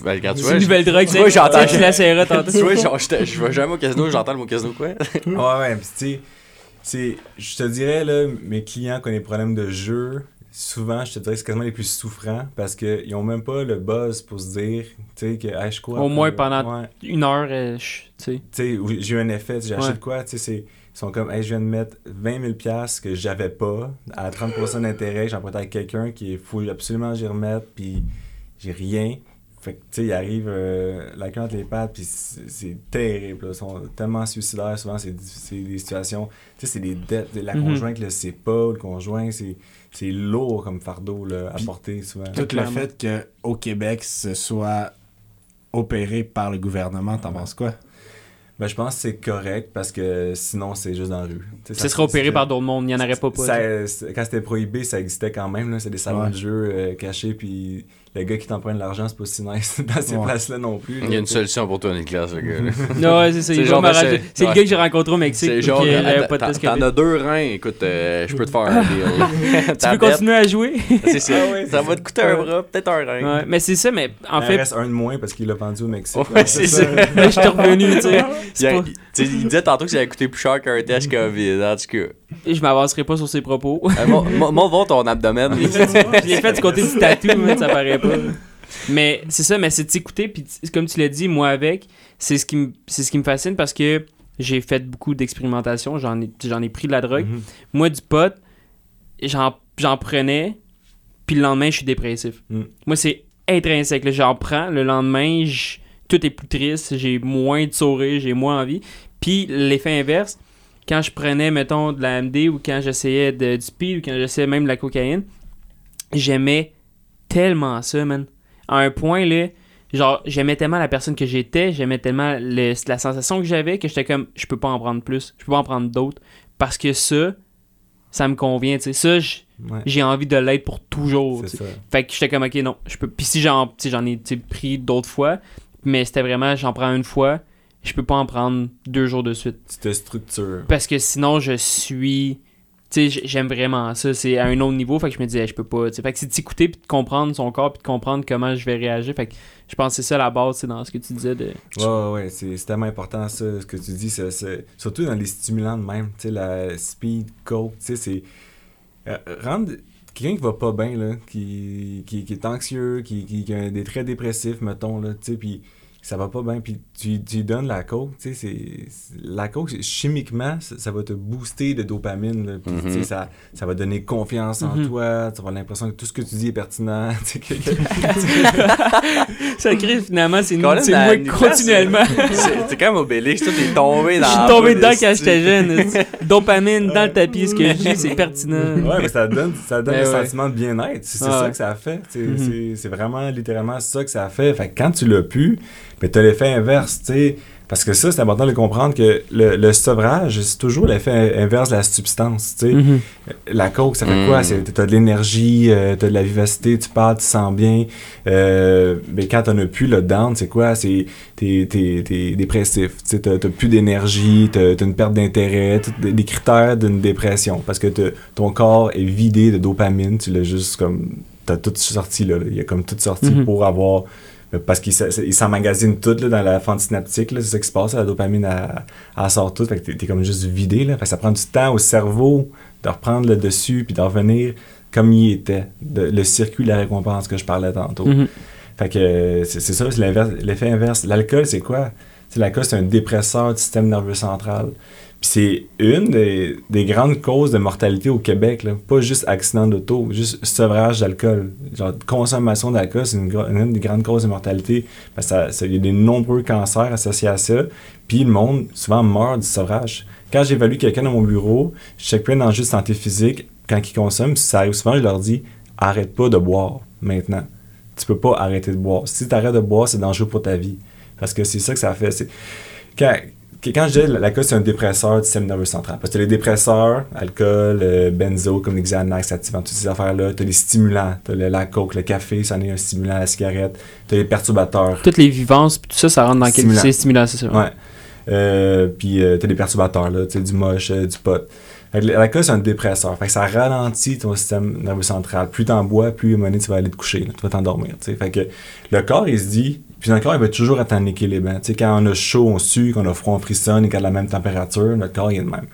Ben, quand tu vois, une je- nouvelle drogue, tu vois, j'entends. tu la serras tantôt. Tu vois, genre, je vais jamais au casino, j'entends le mot casino, quoi? Ouais, ouais, pis tu sais, je te dirais, là, mes clients qui ont des problèmes de jeu, souvent, je te dirais que c'est quasiment les plus souffrants parce qu'ils ont même pas le buzz pour se dire, tu sais, que, hey, je crois. Au moins pendant- Ouais, Une heure, euh, tu sais. tu sais, où j'ai eu un effet, j'achète Ouais. quoi, tu sais, c'est. Ils sont comme, hey, je viens de mettre 20 000 piastres que j'avais pas à 30% d'intérêt, j'en prête avec quelqu'un qui est faut absolument j'y remette, puis j'ai rien. Fait que, tu sais, il arrive euh, la queue entre les pattes, puis c'est terrible. là. Ils sont tellement suicidaires, souvent, c'est c'est des situations. Tu sais, c'est des dettes. La Mhm. conjointe le sait pas, le conjoint, c'est c'est lourd comme fardeau là, à Puis- porter souvent. Tout le Clairement. fait qu'au Québec, ce soit opéré par le gouvernement, t'en penses quoi? Ben, je pense que c'est correct parce que sinon, c'est juste dans la rue. Ça serait opéré par d'autres mondes, il n'y en aurait pas. pas Ça- quand c'était prohibé, ça existait quand même. là. C'est des salons Ouais. de jeu euh, cachés, puis le gars qui t'emprunte de l'argent, c'est pas si nice dans ces Ouais. places-là non plus. Il y a une solution pour toi, Nicolas, le gars. Non, ouais, c'est ça. C'est il genre, le gars que j'ai rencontré au Mexique. C'est genre, t'en as deux reins, écoute, euh, je peux te faire un deal. Tu veux continuer à jouer? C'est ça. Ah ouais, ça va te coûter un bras, peut-être un rein. Ouais, mais c'est ça, mais en Il fait, reste un de moins parce qu'il l'a vendu au Mexique. Ouais, c'est ça. là, je suis revenu, tu sais. Il, il- il disait tantôt que ça allait coûter plus cher qu'un test COVID, en tout cas. Et je m'avancerai pas sur ses propos. Euh, mon- Montre voir ton abdomen. je l'ai fait du côté du tatou, mais ça paraît pas. Mais c'est ça, mais c'est de s'écouter, puis comme tu l'as dit, moi avec, c'est ce qui me c'est ce qui me fascine parce que j'ai fait beaucoup d'expérimentation, j'en ai, j'en ai pris de la drogue. Mhm. Moi, du pot, j'en, j'en prenais, puis le lendemain, je suis dépressif. Mm. Moi, c'est intrinsèque. J'en prends, le lendemain, je- tout est plus triste, j'ai moins de sourire, j'ai moins envie. Puis l'effet inverse, quand je prenais, mettons, de la MD ou quand j'essayais de, du speed ou quand j'essayais même de la cocaïne, j'aimais tellement ça, man. À un point, là, genre, j'aimais tellement la personne que j'étais, j'aimais tellement le- la sensation que j'avais que j'étais comme, je peux pas en prendre plus, je peux pas en prendre d'autres. Parce que ça, ça me convient, tu sais. Ça, Ouais, j'ai envie de l'être pour toujours. ça. Fait que j'étais comme, ok, non, je peux. Puis si j'en, ai pris d'autres fois, mais c'était vraiment, j'en prends une fois, je peux pas en prendre deux jours de suite. Tu te structures. Parce que sinon, je suis. J'aime vraiment ça. C'est à un autre niveau. Fait que je me disais, je peux pas. tu sais. Fait que c'est de s'écouter puis de comprendre son corps puis de comprendre comment je vais réagir. Fait que je pense que c'est ça la base, c'est dans ce que tu disais de. Ouais, ouais, c'est tellement important ça, ce que tu dis, surtout dans les stimulants même, tu sais, la speed, coke, tu sais, c'est... euh, rendre quelqu'un qui va pas bien, là, qui, qui, qui est anxieux, qui, qui, qui a des traits dépressifs, mettons, là, tu sais, puis ça va pas bien, puis tu, tu lui donnes la coke, tu sais, c'est... c'est- La coke, chimiquement, ça, ça va te booster de dopamine, là, puis, tu sais, Mhm. ça, ça va donner confiance en Mhm. toi, tu vas l'impression que tout ce que tu dis est pertinent, tu sais, que- que- ça crée finalement, c'est Colin, c'est moi continuellement. C'est c'est quand même Obélix, toi, t'es tombé dans Je suis tombé dedans quand j'étais jeune. Dopamine dans le tapis, ce que je dis, c'est pertinent. Ouais, mais ça donne, ça donne le ouais. sentiment de bien-être. C'est c'est Ah ça que ça fait. C'est Mhm. c'est- c'est vraiment littéralement ça que ça fait. Fait que quand tu l'as pu, ben t'as l'effet inverse, tu sais. Parce que ça, c'est important de comprendre que le, le sevrage, c'est toujours l'effet inverse de la substance, tu sais. Mhm. La coke, ça fait Mm. quoi? C'est- T'as de l'énergie, euh, t'as de la vivacité, tu parles, tu sens bien. Euh, mais quand t'en as plus, le down, c'est quoi? C'est t'es, t'es, t'es dépressif. Tu sais, T'as, t'as plus d'énergie, t'as, t'as une perte d'intérêt, des, critères d'une dépression. Parce que t'as- ton corps est vidé de dopamine, tu l'as juste comme... T'as tout sorti là, là. Il y a comme tout sorti Mhm. pour avoir... Parce qu'il s- il s'emmagasine tout là, dans la fente synaptique, c'est ça qui se passe, la dopamine, elle, elle sort tout, fait que t'es, comme juste vidé, là. Fait que ça prend du temps au cerveau de reprendre le dessus puis de revenir comme il était, de- le circuit de la récompense que je parlais tantôt. Mhm. Fait que euh, c'est ça, c'est l'effet inverse. L'alcool, c'est quoi? C'est l'alcool, c'est un dépresseur du système nerveux central. C'est une des, des grandes causes de mortalité au Québec, là. pas juste accident d'auto, juste sevrage d'alcool. Genre, consommation d'alcool, c'est une, des grandes causes de mortalité. Parce y a des nombreux cancers associés à ça. Puis le monde, souvent, meurt du sevrage. Quand j'évalue quelqu'un dans mon bureau, je check plein d'enjeux de santé physique. Quand ils consomment, ça arrive souvent, je leur dis arrête pas de boire maintenant. Tu peux pas arrêter de boire. Si tu arrêtes de boire, c'est dangereux pour ta vie. Parce que c'est ça que ça fait. Quand, quand je dis la l'alcool, c'est un dépresseur du système nerveux central. Parce que les dépresseurs, alcool, euh, benzo, comme les Xanax, activant, toutes ces affaires-là, tu as les stimulants, tu as le, la coke, le café, ça en est un stimulant, la cigarette, tu as les perturbateurs. Toutes les vivances, puis tout ça, ça rentre dans quel c'est stimulant, c'est ça. Ouais. Euh, puis euh, t'as des perturbateurs, là, du moche, euh, du pot. Fait que l'alcool, c'est un dépresseur. Fait que ça ralentit ton système nerveux central. Plus t'en bois, plus à un moment donné, tu vas aller te coucher, là, tu vas t'endormir. Fait que le corps, il se dit, puis corps, il va toujours être en équilibre. hein. Tu sais, quand on a chaud, on sue, quand on a froid, on frissonne, et qu'on a la même température, notre corps, il est le même.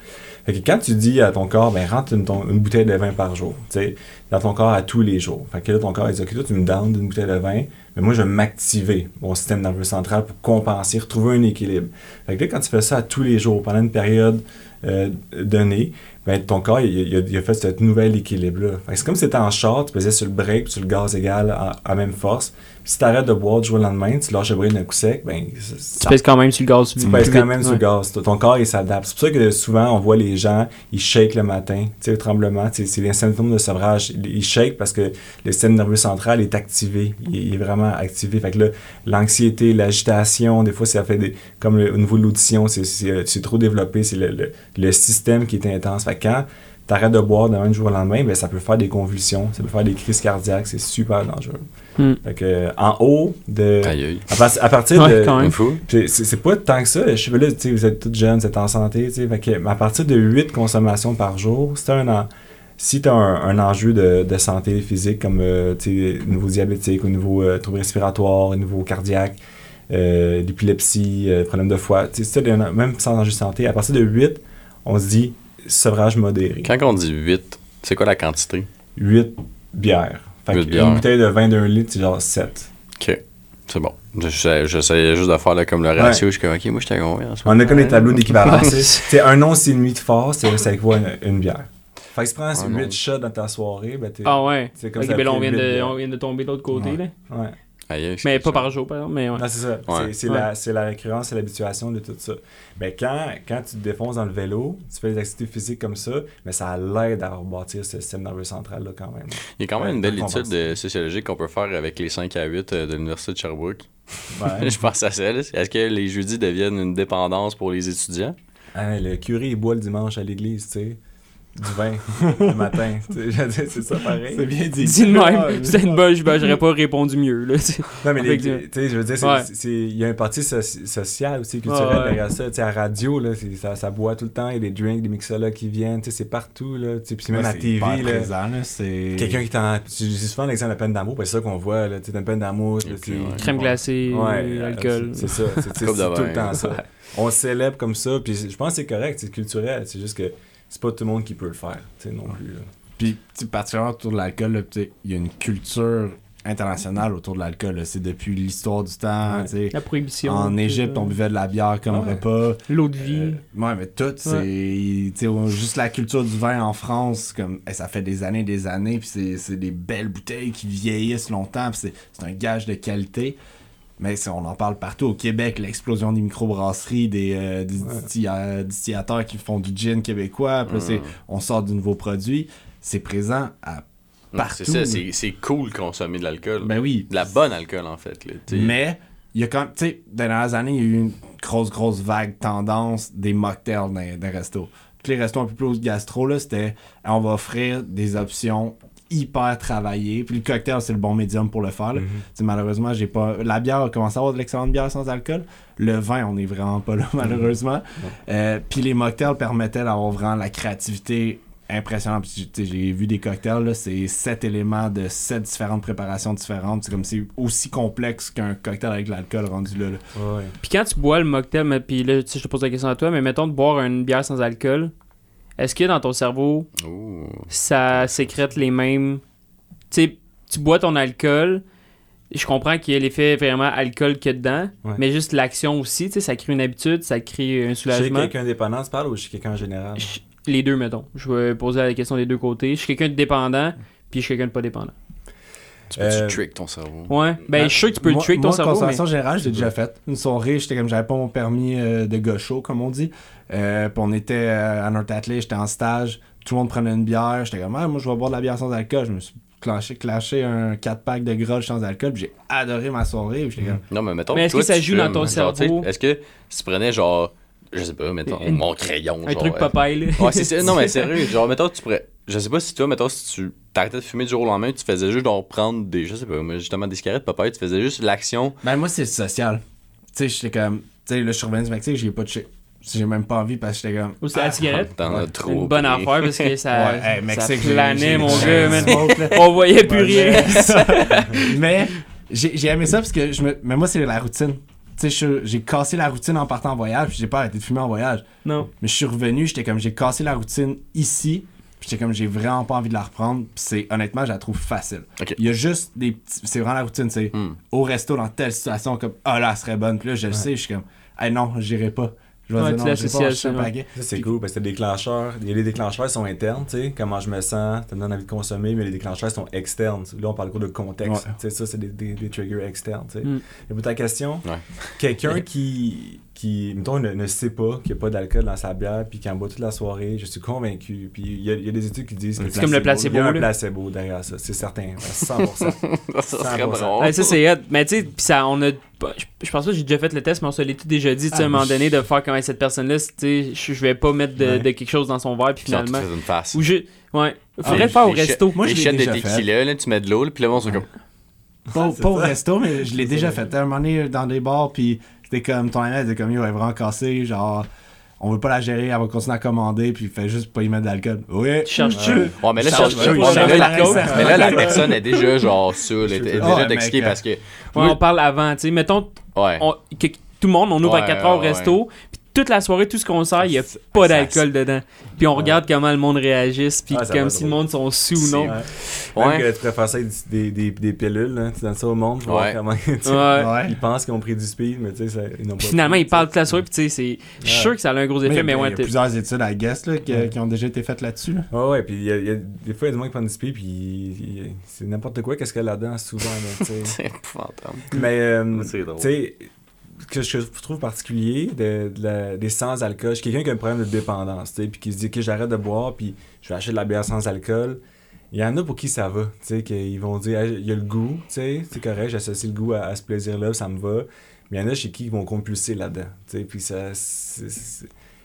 Fait que quand tu dis à ton corps, ben rentre une, une bouteille de vin par jour, tu sais, dans ton corps à tous les jours. Fait que là, ton corps, il dit, OK, toi, tu me donnes d'une bouteille de vin, mais moi, je vais m'activer mon système nerveux central pour compenser, retrouver un équilibre. Fait que là, quand tu fais ça à tous les jours, pendant une période euh, donnée, ben, ton corps, il, a, il a fait ce nouvel équilibre-là. C'est comme si tu en char, tu pesais sur le break, sur le gaz égal à, à même force. Si tu arrêtes de boire du jour au lendemain, tu lâches le d'un coup sec, ben, ça- Tu pèses quand même sur le gaz. tu pèses quand même sur le gaz. Ton- corps, il s'adapte. C'est pour ça que souvent, on voit les gens, ils shake le matin. Tu sais, le tremblement, c'est les symptômes de sevrage. Ils shake parce que le système nerveux central est activé. Il, est vraiment activé. Fait que là, l'anxiété, l'agitation, des fois, ça fait des. Comme le- au niveau de l'audition, c'est- c'est trop développé. C'est le, le- le système qui est intense. Fait que quand t'arrêtes de boire d'un jour au lendemain, ben, ça peut faire des convulsions, ça peut faire des crises cardiaques. C'est super dangereux. Hmm. Fait que, euh, en haut de. Aïe, aïe. À, par- à partir Ouais, de. quand même. C'est pas tant que ça. Je sais pas, là, tu sais, vous êtes toutes jeunes, vous êtes en santé, tu sais. Fait que, à partir de 8 consommations par jour, c'est un an. Si tu as un, un enjeu de, de santé physique, comme euh, tu sais, au niveau diabétique, au niveau euh, trouble respiratoire, au niveau cardiaque, euh, l'épilepsie, euh, problème de foie, même sans enjeu de santé, à partir de 8, on se dit sevrage modéré. Quand on dit 8, c'est quoi la quantité? 8 bières. Fait Huit que bières. une bouteille de vin d'un litre, c'est genre 7. OK. C'est bon. J'essayais juste de faire là, comme le ratio. Je suis comme, OK, moi, en ce On a comme les tableaux d'équivalence. C'est un once et demi de fort, c'est- ça équivaut à une, une bière. Fait que si tu prends Ah, 8 non. shots dans ta soirée, ben t'es. Ah ouais. C'est comme Ok, ça ben là, on vient, de, on vient de tomber de l'autre côté. Ouais. Là. Ouais. Aïe, Mais pas ça. par jour, par exemple. Mais ouais. Non, c'est ça. Ouais. C'est- C'est Ouais. la, c'est la récurrence, c'est l'habituation de tout ça. Mais quand, quand tu te défonces dans le vélo, tu fais des activités physiques comme ça, mais ça l'aide à rebâtir ce système nerveux central-là quand même. Il y a quand même Ouais, une belle étude euh, sociologique qu'on peut faire avec les 5 à 8 euh, de l'Université de Sherbrooke. Ouais. Je pense à celle. Est-ce que les jeudis deviennent une dépendance pour les étudiants? Ah, le curé, il boit le dimanche à l'église, tu sais. Du vin le matin. Tu sais, je veux dire, C'est ça pareil. C'est bien dit. Dis de Ouais, même, c'est une bonne, ben, j'aurais pas répondu mieux, là. Non, mais les- du- je veux dire, Ouais. il y a un parti soci- social aussi, culturel Ouais, derrière ça. Tu sais, à radio, là, ça, ça boit tout le temps. Il y a des drinks, des mixologues qui viennent. Tu sais, c'est partout, là. Tu sais, Puis même Ouais, à c'est TV. Quelqu'un qui t'en. Je dis souvent l'exemple de la peine d'amour, parce que c'est ça qu'on voit, là. Une peine d'amour. Crème glacée, Ouais, euh, alcool. C'est ça. C'est tout le temps ça. On célèbre comme ça, puis je pense que c'est correct, c'est culturel. C'est juste que c'est pas tout le monde qui peut le faire, tu sais, non plus. Puis, particulièrement autour de l'alcool, là, tu sais, il y a une culture internationale autour de l'alcool. C'est depuis l'histoire du temps. Ouais. tu sais. La prohibition. En Égypte, euh, on buvait de la bière comme Ouais. repas. L'eau de vie. Euh, ouais, mais tout, c'est. sais, on- juste la culture du vin en France, comme eh, ça fait des années et des années, puis c'est- c'est des belles bouteilles qui vieillissent longtemps, c'est c'est un gage de qualité. Mais on en parle partout au Québec, l'explosion des microbrasseries, des, euh, des Ouais. distilla- distillateurs qui font du gin québécois, puis là, c'est- on sort de nouveaux produits. C'est présent à partout. C'est ça, c'est c'est cool de consommer de l'alcool. Ben oui. De la bonne alcool, en fait. Là. Mais il y a quand même, tu sais, dans les dernières années, il y a eu une grosse, grosse vague tendance des mocktails dans, dans les restos. Tous les restos un peu plus gastro, là, c'était on va offrir des options hyper travaillées. Puis le cocktail, c'est le bon médium pour le faire. sais, Malheureusement, j'ai pas. La bière a commencé à avoir de l'excellente bière sans alcool. Le vin, on est vraiment pas là, malheureusement. Euh, puis les mocktails permettaient d'avoir vraiment la créativité impressionnante. J'ai vu des cocktails, là, c'est sept éléments de sept différentes préparations différentes. C'est comme c'est aussi complexe qu'un cocktail avec de l'alcool rendu là. là. Ouais. Puis quand tu bois le mocktail, mais- puis là, je te pose la question à toi, mais mettons de boire une bière sans alcool, est-ce que dans ton cerveau, ça sécrète les mêmes. Tu sais, tu bois ton alcool. Je comprends qu'il y a l'effet vraiment alcool qu'il y a dedans, Ouais. mais juste l'action aussi, tu sais, ça crée une habitude, ça crée un Chez soulagement. quelqu'un dépendant, tu parles ou chez quelqu'un en général? Je- Les deux, mettons. Je vais poser la question des deux côtés. Je suis quelqu'un de dépendant, puis je suis quelqu'un de pas dépendant. Tu peux-tu Euh, trick ton cerveau? Ouais, ben je suis sûr que tu peux le Moi- tuer avec ton moi, cerveau, mais... consommation générale, je l'ai déjà fait. Une soirée, j'étais comme j'avais pas mon permis euh, de gaucho, comme on dit. Euh, puis on était euh, à North Atlee, j'étais en stage. Tout le monde prenait une bière. J'étais comme, ah, moi, je vais boire de la bière sans alcool. Je me suis clenché, clashé un 4-pack de grog sans alcool. Puis j'ai adoré ma soirée. Puis j'étais comme, Non, mais mettons. Mais est-ce toi, que ça tu joue dans ton cerveau? Est-ce que si tu prenais genre. Je sais pas, mettons, Une- mon crayon. Un genre, truc euh, papaye, là? Ouais, c'est ça. Non, mais sérieux. Genre, mettons, tu pourrais. Je sais pas si toi, mettons, si tu t'arrêtais de fumer du jour au lendemain, tu faisais juste genre prendre des. Je sais pas, mais justement des cigarettes, papaye, tu faisais juste l'action. ben moi, c'est social. Tu sais, j'étais comme, tu sais, là, je suis revenu du Mexique, j'ai pas de shit. J'ai même pas envie parce que j'étais comme. Ou c'est la cigarette? T'en Ouais. as trop. Une bonne pris. affaire parce que ça, Ouais, hey, ça Mexique, planait, j'ai- mon gars, man. On voyait plus rien. mais j'ai j'ai aimé ça parce que je me mais moi c'est la routine tu sais j'ai cassé la routine en partant en voyage puis j'ai pas arrêté de fumer en voyage Non. mais je suis revenu j'étais comme j'ai cassé la routine ici j'étais comme j'ai vraiment pas envie de la reprendre c'est honnêtement je la trouve facile il y a juste des petits c'est vraiment la routine c'est Hmm. au resto dans telle situation comme ah là elle serait bonne puis là je le sais je suis comme ah non j'irai pas je vais Ouais, dire non, j'irai pas, je suis un ça, ouais. paquet. Ça, c'est Puis- cool parce que les déclencheurs, il y a les déclencheurs sont internes, tu sais, comment je me sens, ça me donne envie de consommer, mais les déclencheurs sont externes. Là, on parle gros de contexte. Ouais. Tu sais, ça, c'est des, des, des triggers externes, tu sais. Mm. Et pour ta question, Ouais. quelqu'un qui, qui, mettons, ne, ne sait pas qu'il n'y a pas d'alcool dans sa bière, puis qui en boit toute la soirée, je suis convaincu. Puis il y, a- il y a des études qui disent que C'est comme le placebo, Il y a un là. placebo derrière ça, c'est certain, à 100%. ça serait 100%. drôle. Ouais, ça c'est hot. Mais tu sais, ça, on a. Je, je pense pas que j'ai déjà fait le test, mais on se l'est tout déjà dit, tu sais, à un Ah, moment donné, de faire comme cette personne-là, tu sais, je, je vais pas mettre de, Ouais. de quelque chose dans son verre, puis finalement. une face. Ou je. Ouais. Faudrait Ah, le faire au resto. Moi, les je l'ai de déjà fait. tequila, là, tu mets de l'eau, là, puis le monde, c'est comme. Pas, pas au resto, mais je l'ai déjà fait. À un moment donné, dans des bars, puis c'était comme ton ami, elle était comme, yo, elle est vraiment cassée, genre, on veut pas la gérer, elle va continuer à commander, puis il fait juste pas y mettre d'alcool. Oui. Tu cherches-tu? Ouais, mais là, ouais, mais là, la la- recette. mais là, la personne est déjà genre saoule, elle est déjà ouais, parce que. Ouais, on parle avant, tu sais. Mettons, Ouais. on- que tout le monde, on ouvre à Ouais, 4 heures au ouais, resto, puis toute la soirée, tout ce qu'on sert, il y a pas d'alcool dedans. Puis on Ouais. regarde comment le monde réagisse, puis Ah, comme si le monde sont sous ou non? Ouais. Ouais. Même que tu préfères ça avec des, des, des pilules, là. tu donnes ça au monde, pour Ouais. voir comment Ouais. Ouais. Ils pensent qu'ils ont pris du speed, mais tu sais, ils n'ont pas Puis finalement, ils parlent toute la soirée, puis tu sais, c'est. Je suis Ouais. sûr que ça a un gros Mais effet, a- mais il y ouais, a plusieurs études à guess là, qui, Ouais. qui ont déjà été faites là-dessus. là. Ouais, ouais, puis il y a, y a- des fois, il y a des gens qui prennent du speed, puis c'est n'importe quoi, qu'est-ce qu'il y a là-dedans, souvent, là, tu sais. C'est épouvantable. Mais, euh, tu sais, que je trouve particulier de, la- des sans-alcool, je quelqu'un qui a un problème de dépendance, puis qui se dit que j'arrête de boire, puis je vais acheter de la bière sans alcool. Il y en a pour qui ça va, tu sais, qu'ils vont dire, il y a le goût, tu sais, c'est correct, j'associe le goût à, ce plaisir-là, ça me va. Mais il y en a chez qui ils vont compulser là-dedans, tu sais, puis ça,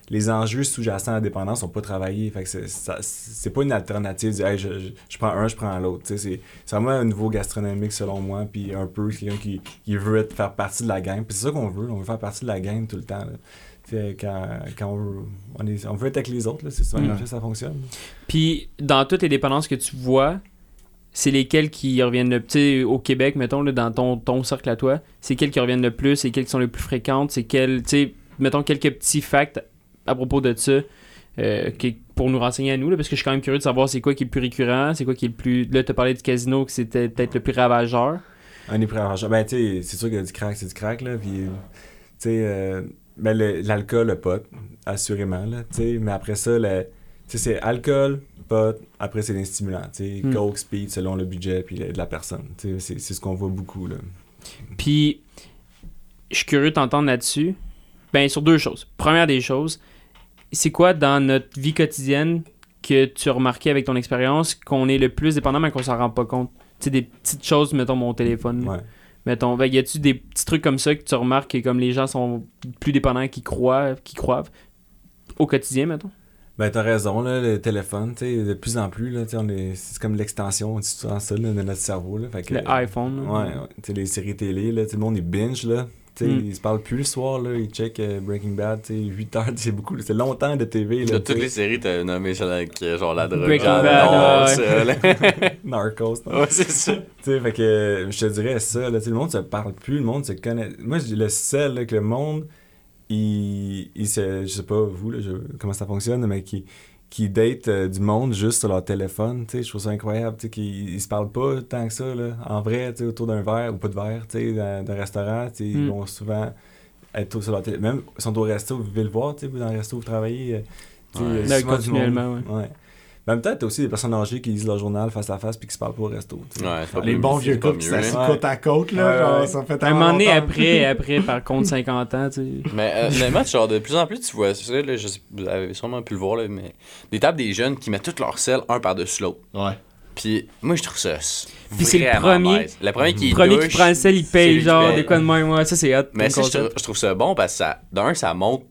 les enjeux sous-jacents à la dépendance sont pas travaillés, fait que c'est, ça- c'est pas une alternative, de Hey, je, je- je prends un, je prends l'autre, c'est, c'est vraiment un niveau gastronomique selon moi, puis un peu quelqu'un qui, qui veut être, faire partie de la gang. Puis c'est ça qu'on veut, on veut faire partie de la gang tout le temps. là. Quand, quand on, veut, on, est- on veut être avec les autres, là, c'est souvent Mm. ça fonctionne. Puis dans toutes les dépendances que tu vois, c'est lesquelles qui reviennent le sais, au Québec, mettons, là, dans ton, ton cercle à toi, c'est quelles qui reviennent le plus, c'est quelles qui sont les plus fréquentes, c'est quelles, tu sais, mettons quelques petits facts à propos de ça. euh, qui- pour nous renseigner à nous, là, parce que je suis quand même curieux de savoir c'est quoi qui est le plus récurrent, c'est quoi qui est le plus. Là, tu as parlé du casino, que c'était peut-être le plus ravageur. Un des premiers arrangements. Ben, tu sais, c'est sûr qu'il y a du crack, c'est du crack, là. Puis, tu sais, euh, ben, le- l'alcool, le pot, assurément, là. Tu sais, mais après ça, le- tu sais, c'est alcool, pot, après, c'est des stimulants. Tu sais, Mm. coke, speed, selon le budget puis de la personne. Tu sais, c'est ce qu'on voit beaucoup, là. Puis, je suis curieux de t'entendre là-dessus. Ben, sur deux choses. Première des choses, c'est quoi dans notre vie quotidienne que tu as remarqué avec ton expérience qu'on est le plus dépendant mais qu'on s'en rend pas compte? Tu sais, des petites choses, mettons mon téléphone. Ouais. Mettons, ben, y a-tu des petits trucs comme ça que tu remarques que comme les gens sont plus dépendants qu'ils croient, qu'ils croient au quotidien, mettons? Ben, t'as raison, là, le téléphone, tu sais, de plus en plus, là, on est, c'est comme l'extension, on dit souvent ça, là, de notre cerveau, là. Fait que, Le iPhone. là. Ouais, ouais. Les séries télé, là, sais, le monde, il binge, là. Tu sais, Mm. ils se parlent plus le soir, là, ils check euh, Breaking Bad, tu sais, 8 heures, c'est beaucoup, c'est longtemps de TV, là. De tu toutes les séries, t'as nommé celle avec euh, genre la drogue. Breaking Bad, ouais. ça, là. Narcos, non? Ouais, c'est ça. Tu sais, fait que euh, je te dirais ça, là, le monde se parle plus, le monde se connaît. Moi, je dis le seul, là, que le monde, il, il se, je sais pas, vous, là, je- comment ça fonctionne, mais qui, qui date euh, du monde juste sur leur téléphone, tu sais, je trouve ça incroyable, tu sais, qu'ils ils se parlent pas tant que ça, là, en vrai, tu sais, autour d'un verre ou pas de verre, tu sais, dans, dans un restaurant, tu sais, ils Mm. vont souvent être tous sur leur téléphone. Même, ils sont au resto, vous devez le voir, tu sais, vous, dans le resto, vous travaillez, euh, tu sais, Ouais. du monde. continuellement, ouais. ouais. Mais en même temps, t'as aussi des personnes âgées qui lisent leur journal face à face puis qui se parlent pas au resto. Ouais, Les mieux, bons vieux couples qui. Ouais. côte à côte, là, genre, ouais. ça fait Un moment donné, après, après, par contre, 50 ans, tu sais. Mais euh, honnêtement, genre, de plus en plus, tu vois ça, là, je sais, vous avez sûrement pu le voir, là, mais des tables des jeunes qui mettent toutes leurs selles un par-dessus l'autre. Ouais. Puis moi, je trouve ça. Puis c'est le premier-. Le premier qui Le premier douche, qui prend le sel, il paye, genre, des quoi de même, ouais. Ça, c'est hot. Mais ça, je, trouve- concept. je trouve ça bon parce que ça, d'un, ça montre.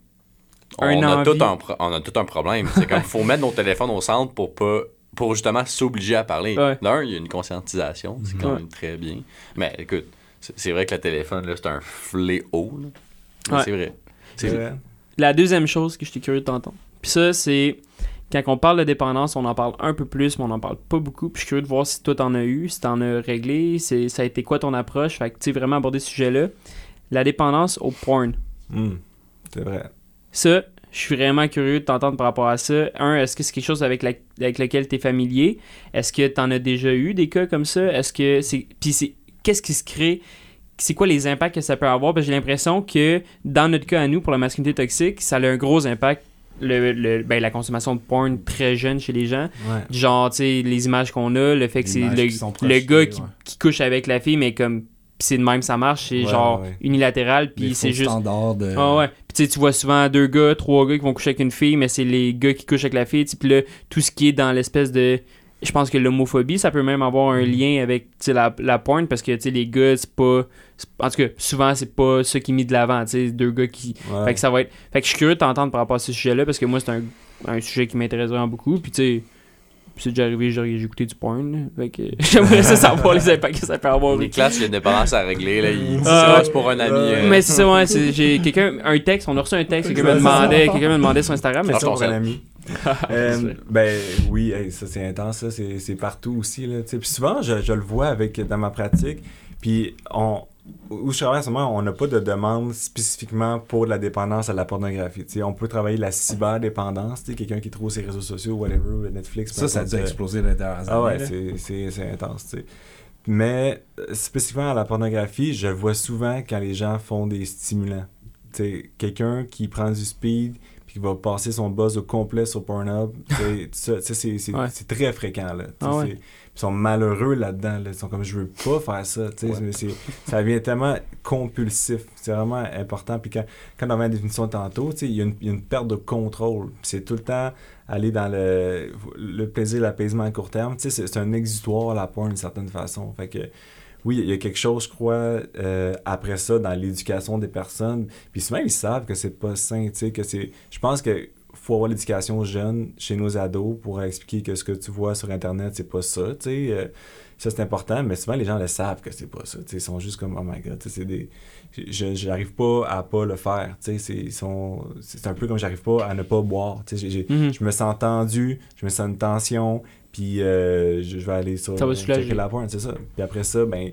On a, tout un on a tout un problème. C'est comme, faut mettre nos téléphones au centre pour pas. Pour justement s'obliger à parler. Ouais. D'un, il y a une conscientisation, c'est quand Ouais. même très bien. Mais écoute, c'est vrai que le téléphone, là, c'est un fléau. là. Mais Ouais. C'est vrai. C'est C'est vrai. La deuxième chose que j'étais curieux de t'entendre. Puis ça, c'est quand on parle de dépendance, on en parle un peu plus, mais on en parle pas beaucoup. Puis je suis curieux de voir si toi t'en as eu, si t'en as réglé, c'est, ça a été quoi ton approche? Fait que tu sais, vraiment aborder ce sujet-là. La dépendance au porn. Hmm. C'est vrai. Ça, je suis vraiment curieux de t'entendre par rapport à ça. Un, est-ce que c'est quelque chose avec, la- avec lequel tu es familier? Est-ce que tu en as déjà eu des cas comme ça? Est-ce que c'est. Puis c'est. Qu'est-ce qui se crée? C'est quoi les impacts que ça peut avoir? J'ai l'impression que dans notre cas à nous, pour la masculinité toxique, ça a un gros impact. Le, le- ben, la consommation de porn très jeune chez les gens. Ouais. Genre, tu sais, les images qu'on a, le fait que c'est le, le gars qui, ouais. qui couche avec la fille, mais comme c'est de même ça marche, c'est Ouais, genre unilatéral, puis c'est juste standards de... ah ouais. Tu sais, tu vois souvent deux gars, trois gars qui vont coucher avec une fille, mais c'est les gars qui couchent avec la fille. Puis là, tout ce qui est dans l'espèce de. Je pense que l'homophobie, ça peut même avoir un lien avec la, la porn parce que les gars, c'est pas. En tout cas, souvent, c'est pas ça qui est mis de l'avant. tu sais, Deux gars qui. Ouais. Fait que ça va être. Fait que je suis curieux de t'entendre par rapport à ce sujet-là parce que moi, c'est un, un sujet qui m'intéresse vraiment beaucoup. Puis tu sais. C'est déjà arrivé, j'ai j'ai écouté du porn. Fait que j'aimerais ça savoir les impacts que ça peut avoir. Les classes, il y a une dépendance à régler. Là. Il dit Ah, ça, c'est pour un ami. euh, Mais c'est ça, ouais. J'ai quelqu'un, un texte, on a reçu un texte, quelqu'un me demandait, quelqu'un me demandait sur Instagram, mais pour un ami. Euh, ben oui, hey, ça c'est intense, ça, c'est c'est partout aussi. Là, puis souvent, je, je le vois avec dans ma pratique. Puis on, où je travaille en ce moment, on n'a pas de demande spécifiquement pour la dépendance à la pornographie. Tu sais, on peut travailler la cyberdépendance, quelqu'un qui trouve ses réseaux sociaux, whatever, Netflix. Ça, ça a dû euh, exploser dernières ah ouais, c'est- intense, tu sais. Mais euh, spécifiquement à la pornographie, je vois souvent quand les gens font des stimulants. Quelqu'un qui prend du speed puis qui va passer son buzz au complet sur Pornhub, c'est Ouais. très fréquent là. Ah ouais. Ils sont malheureux là-dedans. là. Ils sont comme je veux pas faire ça. c'est- ça devient tellement compulsif. C'est vraiment important. Puis quand, quand on avait la définition tantôt, il y, a une- il y a une perte de contrôle. C'est tout le temps aller dans le, le plaisir, l'apaisement à court terme. C'est un exutoire la porn d'une certaine façon. Fait que oui, il y a quelque chose, je crois, euh, après ça, dans l'éducation des personnes. Puis souvent, ils savent que c'est pas sain, tu sais, que c'est... Je pense que faut avoir l'éducation jeune chez nos ados pour expliquer que ce que tu vois sur Internet, c'est pas ça, tu sais. euh, ça, c'est important, mais souvent, les gens le savent que c'est pas ça, tu sais. Ils sont juste comme, oh my God, tu sais, c'est des... Je j'arrive pas à pas le faire, tu sais. c'est- un peu comme j'arrive pas à ne pas boire, tu sais. Mhm. Je me sens tendu, je me sens une tension, puis euh, je, vais aller sur Ça va euh, la pointe, c'est ça. Puis après ça, ben,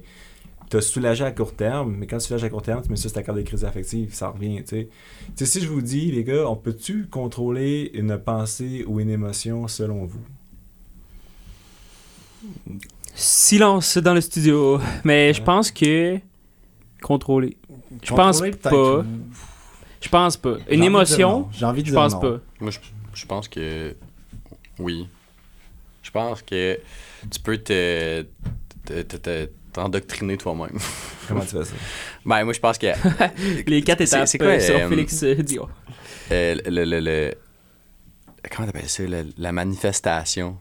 t'as soulagé à court terme, mais quand tu soulages à court terme, tu mets ça sur ta carte de crise affective, ça revient, tu sais. Tu sais, si je vous dis, les gars, on peut-tu contrôler une pensée ou une émotion selon vous? Silence dans le studio. Mais je pense que. Contrôler. Je pense pas. Je pense pas. J'ai Une envie de dire émotion, non. J'ai envie de je dire pense non. pas. Moi, je, je pense que oui. Je pense que tu peux te, te- te- te- t'endoctriner toi-même. Comment tu fais ça? Ben, moi, je pense que Les quatre étapes c'est quoi, euh, sur euh, Félix euh, Dion. euh, le, le, le- comment t'appelles ça, le- la manifestation?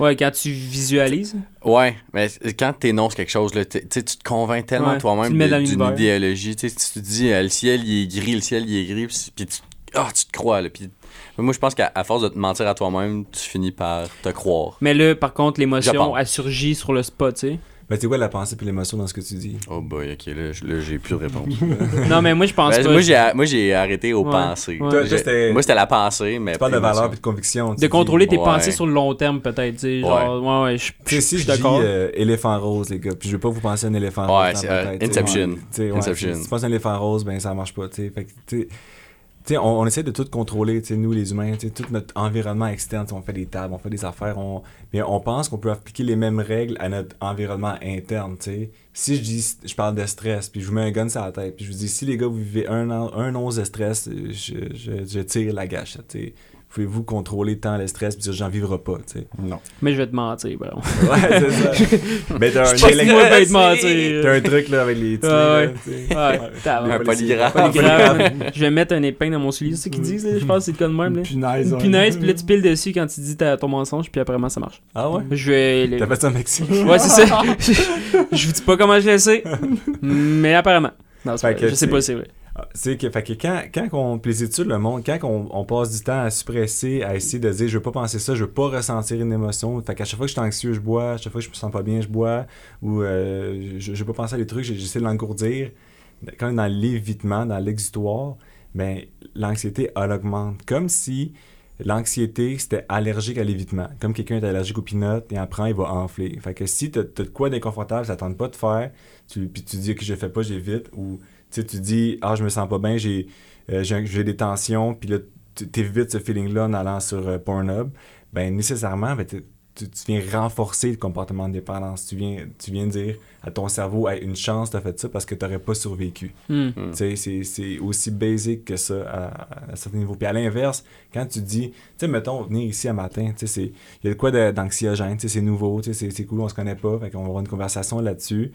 Ouais, quand tu visualises. Ouais, mais quand t'énonces quelque chose, là, tu tu te convaincs tellement Ouais, tu toi-même d'une idéologie. Tu tu te dis, euh, le ciel, il est gris, le ciel, il est gris, puis puis tu, ah, tu te crois. Là, puis, moi, je pense qu'à à force de te mentir à toi-même, tu finis par te croire. Mais là, par contre, l'émotion, elle surgit sur le spot, tu sais. Ben, c'est quoi la pensée et l'émotion dans ce que tu dis? Oh boy, ok, là, je- là, j'ai plus de réponse. non, mais moi, je pense Ben, pas. moi, j'ai, moi, j'ai arrêté aux Ouais, pensées. ouais. Toi, J'ai- toi, c'était- moi, c'était la pensée, mais Tu parles de valeur et de conviction. tu de dis- contrôler tes Ouais. pensées sur le long terme, peut-être, tu sais. Genre, ouais, ouais, je Tu sais, si je je suis dis d'accord. euh, éléphant rose, les gars, puis je veux pas vous penser à un éléphant Ouais, rose. dans c'est, ma euh, tête, tu sais. Inception. Ouais, tu sais, ouais, Inception. Si tu penses à un éléphant rose, ben ça marche pas, tu sais. Fait que, tu sais, tu sais, on, on essaie de tout contrôler, tu sais, nous les humains, tu sais, tout notre environnement externe, on fait des tables, on fait des affaires, on... mais on pense qu'on peut appliquer les mêmes règles à notre environnement interne, tu sais. Si je dis, je parle de stress, puis je vous mets un gun sur la tête, puis je vous dis, si les gars, vous vivez un, an, un once de stress, je, je, je tire la gâchette, tu sais. Pouvez-vous contrôler tant le stress, puis dire, j'en vivrai pas, tu sais? Non. Mais je vais te mentir, bro. Ouais, c'est ça. mais t'as un Je mentir. T'as un truc là avec les petits. Ah ouais. Ouais, t'as- Un Ouais, polygraphe. Je vais mettre un épingle dans mon soulier, c'est ce qu'ils disent, là. Je pense que c'est le cas de même, là. Punaise. Une ouais. punaise, puis là, tu piles dessus quand tu dis ta- ton mensonge, puis après, ça marche. Ah ouais? Je vais. T'as fait ça au Mexique? Ouais, c'est ça. je vous dis pas comment je le sais, mais apparemment. Non, c'est. Je sais pas, c'est vrai. C'est que, que quand, quand on, études le montrent, quand on, passe du temps à suppresser, à essayer de dire je veux pas penser ça, je veux pas ressentir une émotion, fait qu'à chaque fois que je suis anxieux, je bois, à chaque fois que je me sens pas bien, je bois, ou euh, je, je veux pas penser à des trucs, j'essaie de l'engourdir. Quand on est dans l'évitement, dans l'exutoire, ben, l'anxiété, augmente. Comme si l'anxiété, c'était allergique à l'évitement. Comme quelqu'un est allergique aux peanuts, et après, il va enfler. Fait que si t'as t'as de quoi d'inconfortable, ça tente pas de faire, puis tu dis que je fais pas, j'évite, sais, tu dis, ah, je me sens pas bien, j'ai euh, j'ai j'ai des tensions, puis là, tu t'évites ce feeling-là en allant sur euh, Pornhub, ben nécessairement, ben, tu, tu viens renforcer le comportement de dépendance. Tu viens, tu viens dire à ton cerveau, hey, une chance, t'as fait ça parce que t'aurais pas survécu. Hmm. Mm. Tu sais, c'est- c'est aussi basic que ça à, à un certain niveau. Puis à l'inverse, quand tu dis, tu sais, mettons, venir ici un matin, tu sais, c'est- il y a de quoi d'anxiogène, tu sais, c'est nouveau, tu sais, c'est- c'est cool, on se connaît pas, fait qu'on va avoir une conversation là-dessus.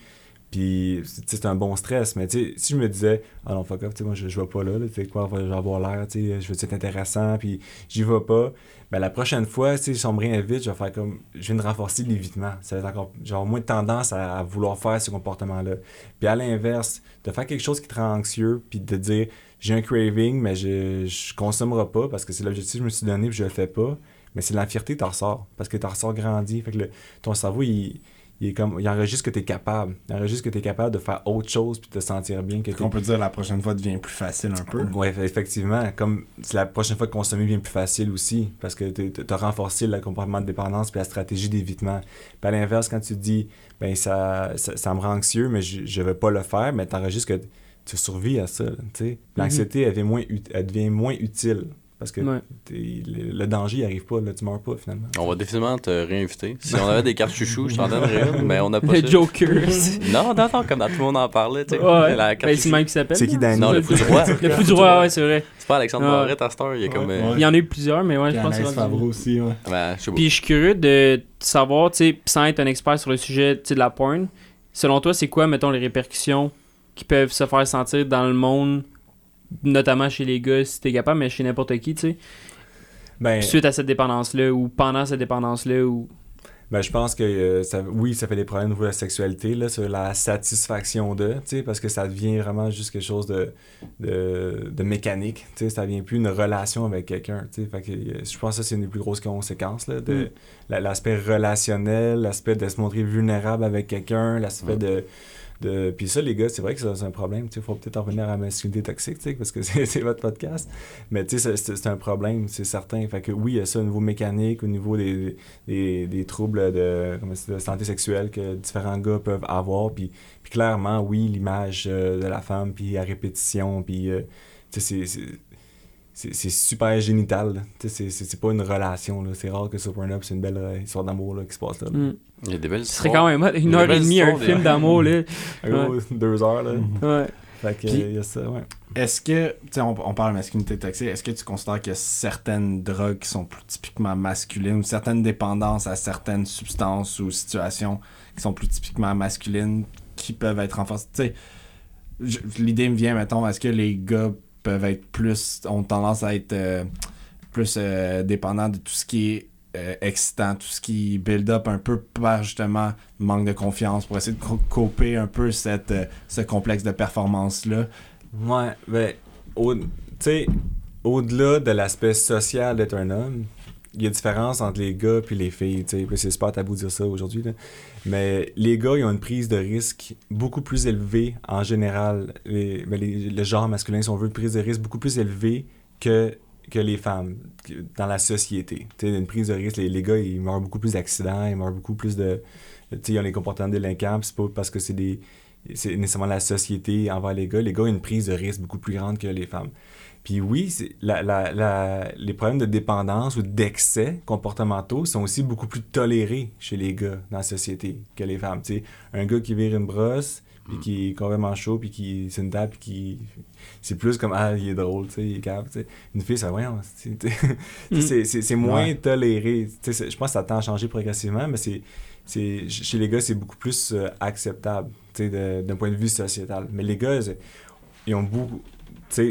Puis, c'est un bon stress, mais si je me disais, ah non, fuck off, moi, je, je vais pas là, tu quoi, je vais avoir l'air, tu je veux être intéressant, puis j'y vais pas, ben la prochaine fois, tu sais, si on me réinvite, je vais faire comme, je viens de renforcer l'évitement. Ça va être encore, moins de tendance à, vouloir faire ce comportement-là. Puis à l'inverse, de faire quelque chose qui te rend anxieux, puis de dire, j'ai un craving, mais je, je consommerai pas parce que c'est l'objectif que je me suis donné, puis je le fais pas. Mais c'est la fierté t'en ressors, parce que t'en ressors grandi. Fait que ton cerveau, il, il, est comme, il enregistre que tu es capable. Il enregistre que tu es capable de faire autre chose puis de te sentir bien. Que t'es- On peut dire la prochaine fois devient plus facile un peu. Ouais, effectivement. Comme c'est la prochaine fois de consommer bien plus facile aussi, parce que tu as renforcé le comportement de dépendance puis la stratégie d'évitement. Puis à l'inverse, quand tu te dis, ben ça, ça, ça me rend anxieux, mais je, je vais pas le faire, mais t'enregistres que tu survis à ça. tu. L'anxiété, elle, devient moins ut- elle devient moins utile. Parce que Ouais. le, le danger, il arrive pas, là, tu meurs pas finalement. On va définitivement te réinviter. Si on avait des cartes chouchou, je t'en donnerais une, mais on n'a pas Le ça. Joker. Non, non, non, comme dans tout le monde en parlait, tu sais. ouais. La Ben, carte c'est le chouchou. même qui s'appelle. C'est qui? Danny? Non, le fou du roi. Le fou du roi, ouais, c'est vrai. C'est pas Alexandre Ah. Barrette à cette heure, il est comme... euh. Il y en a eu plusieurs, mais ouais, je pense que c'est Favreau aussi, ouais. ben, je sais pas. Puis je suis curieux de savoir, tu sais, sans être un expert sur le sujet tu sais, de la porn, selon toi, c'est quoi, mettons, les répercussions qui peuvent se faire sentir dans le monde, notamment chez les gars, si t'es capable, mais chez n'importe qui, tu sais, Ben, suite à cette dépendance-là, ou pendant cette dépendance-là, ou... Ben, je pense que euh, ça, oui, ça fait des problèmes au niveau de la sexualité, là, sur la satisfaction de, tu sais, parce que ça devient vraiment juste quelque chose de, de, de mécanique, tu sais, ça devient plus une relation avec quelqu'un, tu sais, euh, je pense que ça, c'est une des plus grosses conséquences, là, de Mm. la- l'aspect relationnel, l'aspect de se montrer vulnérable avec quelqu'un, l'aspect Mm. de... Puis ça, les gars, c'est vrai que c'est un problème. Il faut peut-être en revenir à la masculinité toxique, parce que c'est votre podcast. Mais c'est- un problème, c'est certain. Fait que oui, il y a ça au niveau mécanique, au niveau des, des, des troubles de, santé sexuelle que différents gars peuvent avoir. Puis, puis clairement, oui, l'image euh, de la femme, puis à répétition, puis euh, c'est- c'est- super génital. là. Tu sais, C'est pas une relation. là. C'est rare que sur Pornhub, c'est une belle euh, histoire d'amour là, qui se passe là. là. Hmm. Il y a des belles Ce serait quand même une heure et demie, un film d'amour, là. Deux heures. Là. Ouais. Fait que, Puis- il y a ça, ouais. Est-ce que, tu sais, on, on parle de masculinité toxique, est-ce que tu considères qu'il y a certaines drogues qui sont plus typiquement masculines ou certaines dépendances à certaines substances ou situations qui sont plus typiquement masculines qui peuvent être renforcées? Tu sais, l'idée me vient, mettons, est-ce que les gars être plus, ont tendance à être euh, plus euh, dépendants de tout ce qui est euh, excitant, tout ce qui build up un peu par justement manque de confiance pour essayer de co- un peu cette, euh, ce complexe de performance-là? Ouais, ben, au, au-delà de l'aspect social d'être un homme, y a différence entre les gars puis les filles, C'est super tabou de dire ça aujourd'hui. Mais les gars, ils ont une prise de risque beaucoup plus élevée en général. Ben, le genre masculin, si on veut, une prise de risque beaucoup plus élevée que, que les femmes dans la société. Tu sais, une prise de risque, les, les gars, ils meurent beaucoup plus d'accidents, ils meurent beaucoup plus de... Ils ont les comportements délinquants, c'est pas parce que c'est des c'est nécessairement la société envers les gars. Les gars ont une prise de risque beaucoup plus grande que les femmes. Puis oui, c'est- la, la- la- les problèmes de dépendance ou d'excès comportementaux sont aussi beaucoup plus tolérés chez les gars dans la société que les femmes. Un gars qui vire une brosse, puis qui est complètement chaud, puis qui c'est une table, puis qui... C'est plus comme « Ah, il est drôle, tu sais, il est sais. » Une fille, ça, voyons, Mm. c'est- moins Ouais. toléré. Je pense que ça tend à changer progressivement, mais c'est c'est chez les gars c'est beaucoup plus euh, acceptable d'un point de vue sociétal mais les gars ils- ont beaucoup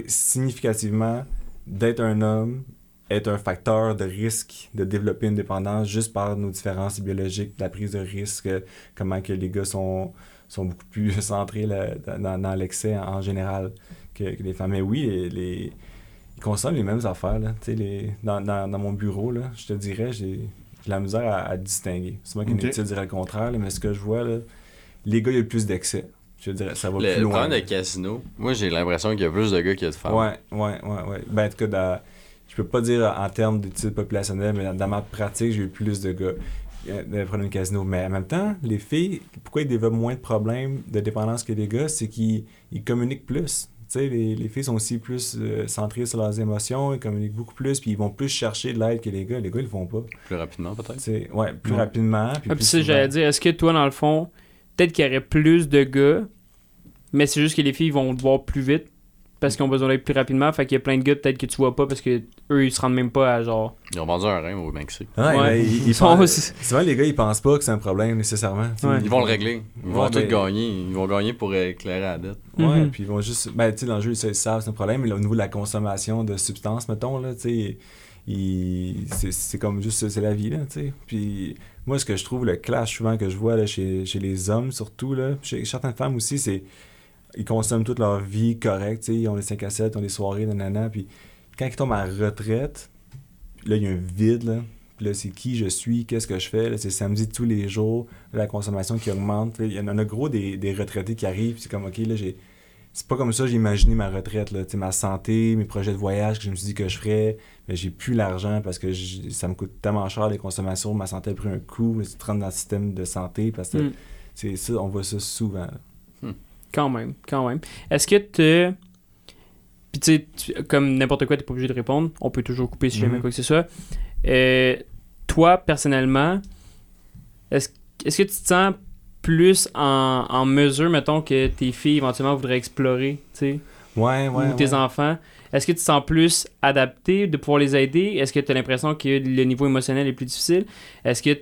significativement d'être un homme est un facteur de risque de développer une dépendance juste par nos différences biologiques la prise de risque comment que les gars sont sont beaucoup plus centrés là, dans, dans l'excès en général que, que les femmes mais oui les, ils consomment les mêmes affaires là, les, dans, dans, dans mon bureau là, je te dirais j'ai la misère à, à distinguer. C'est moi qui Ok. étude dirait le contraire, là, mais ce que je vois, là, les gars, il y a le plus d'excès. Je dirais, ça va Le, plus le loin. problème là. de casino, moi j'ai l'impression qu'il y a plus de gars qu'il y a de femmes. Ouais, ouais, ouais, ouais. Ben, en tout cas, dans- je peux pas dire en termes d'études populationnelles, mais dans, dans ma pratique, j'ai eu plus de gars euh, de problèmes de casino. Mais en même temps, les filles, pourquoi ils développent moins de problèmes de dépendance que les gars, c'est qu'ils ils communiquent plus. Tu sais, les, les filles sont aussi plus euh, centrées sur leurs émotions, ils communiquent beaucoup plus, puis ils vont plus chercher de l'aide que les gars. Les gars, ils le font pas. Plus rapidement peut-être. Ouais, plus Ouais. rapidement. Puis Ah, puis j'allais dire, est-ce que toi, dans le fond, peut-être qu'il y aurait plus de gars, mais c'est juste que les filles vont te voir plus vite parce qu'ils ont besoin d'être plus rapidement. Fait qu'il y a plein de gars, peut-être que tu vois pas parce que eux ils se rendent même pas à genre. Ils ont vendu un rein au Mexique. Ouais, Ouais. mais ils, ils sont pensent- aussi- Souvent, les gars, ils pensent pas que c'est un problème nécessairement. Ouais. Ils vont le régler. Ils vont Ouais, tout ben- gagner. Ils vont gagner pour éclairer la dette. Ouais, Mhm. puis ils vont juste. Ben, tu sais, dans le jeu, ils savent, c'est un problème, mais là, au niveau de la consommation de substances, mettons, là, tu sais, ils- c'est c'est comme juste, c'est la vie, là, tu sais. Puis moi, ce que je trouve, le clash souvent que je vois là, chez, chez les hommes, surtout, là, chez certaines femmes aussi, c'est. Ils consomment toute leur vie correcte, ils ont les 5 à 7, ils ont des soirées, nanana, puis quand ils tombent à retraite, là, il y a un vide, là. Puis là, c'est qui je suis, qu'est-ce que je fais. C'est samedi tous les jours, la consommation qui augmente. Il y en a gros des, des retraités qui arrivent. C'est comme, OK, là, j'ai. C'est pas comme ça que j'ai imaginé ma retraite. Là. Ma santé, mes projets de voyage que je me suis dit que je ferais, mais j'ai plus l'argent parce que ça me coûte tellement cher les consommations. Ma santé a pris un coup. te rentres dans le système de santé parce que Mm. c'est ça, on voit ça souvent. là. Quand même, quand même. Est-ce que tu. Puis tu sais, comme n'importe quoi, t'es pas obligé de répondre. On peut toujours couper si jamais Mhm. quoi que ce soit. Euh, toi, personnellement, est-ce est-ce que tu te sens plus en, en mesure, mettons, que tes filles éventuellement voudraient explorer, tu sais, Ouais, ouais. ou tes ouais. enfants? Est-ce que tu te sens plus adapté de pouvoir les aider? Est-ce que tu as l'impression que le niveau émotionnel est plus difficile? Est-ce que.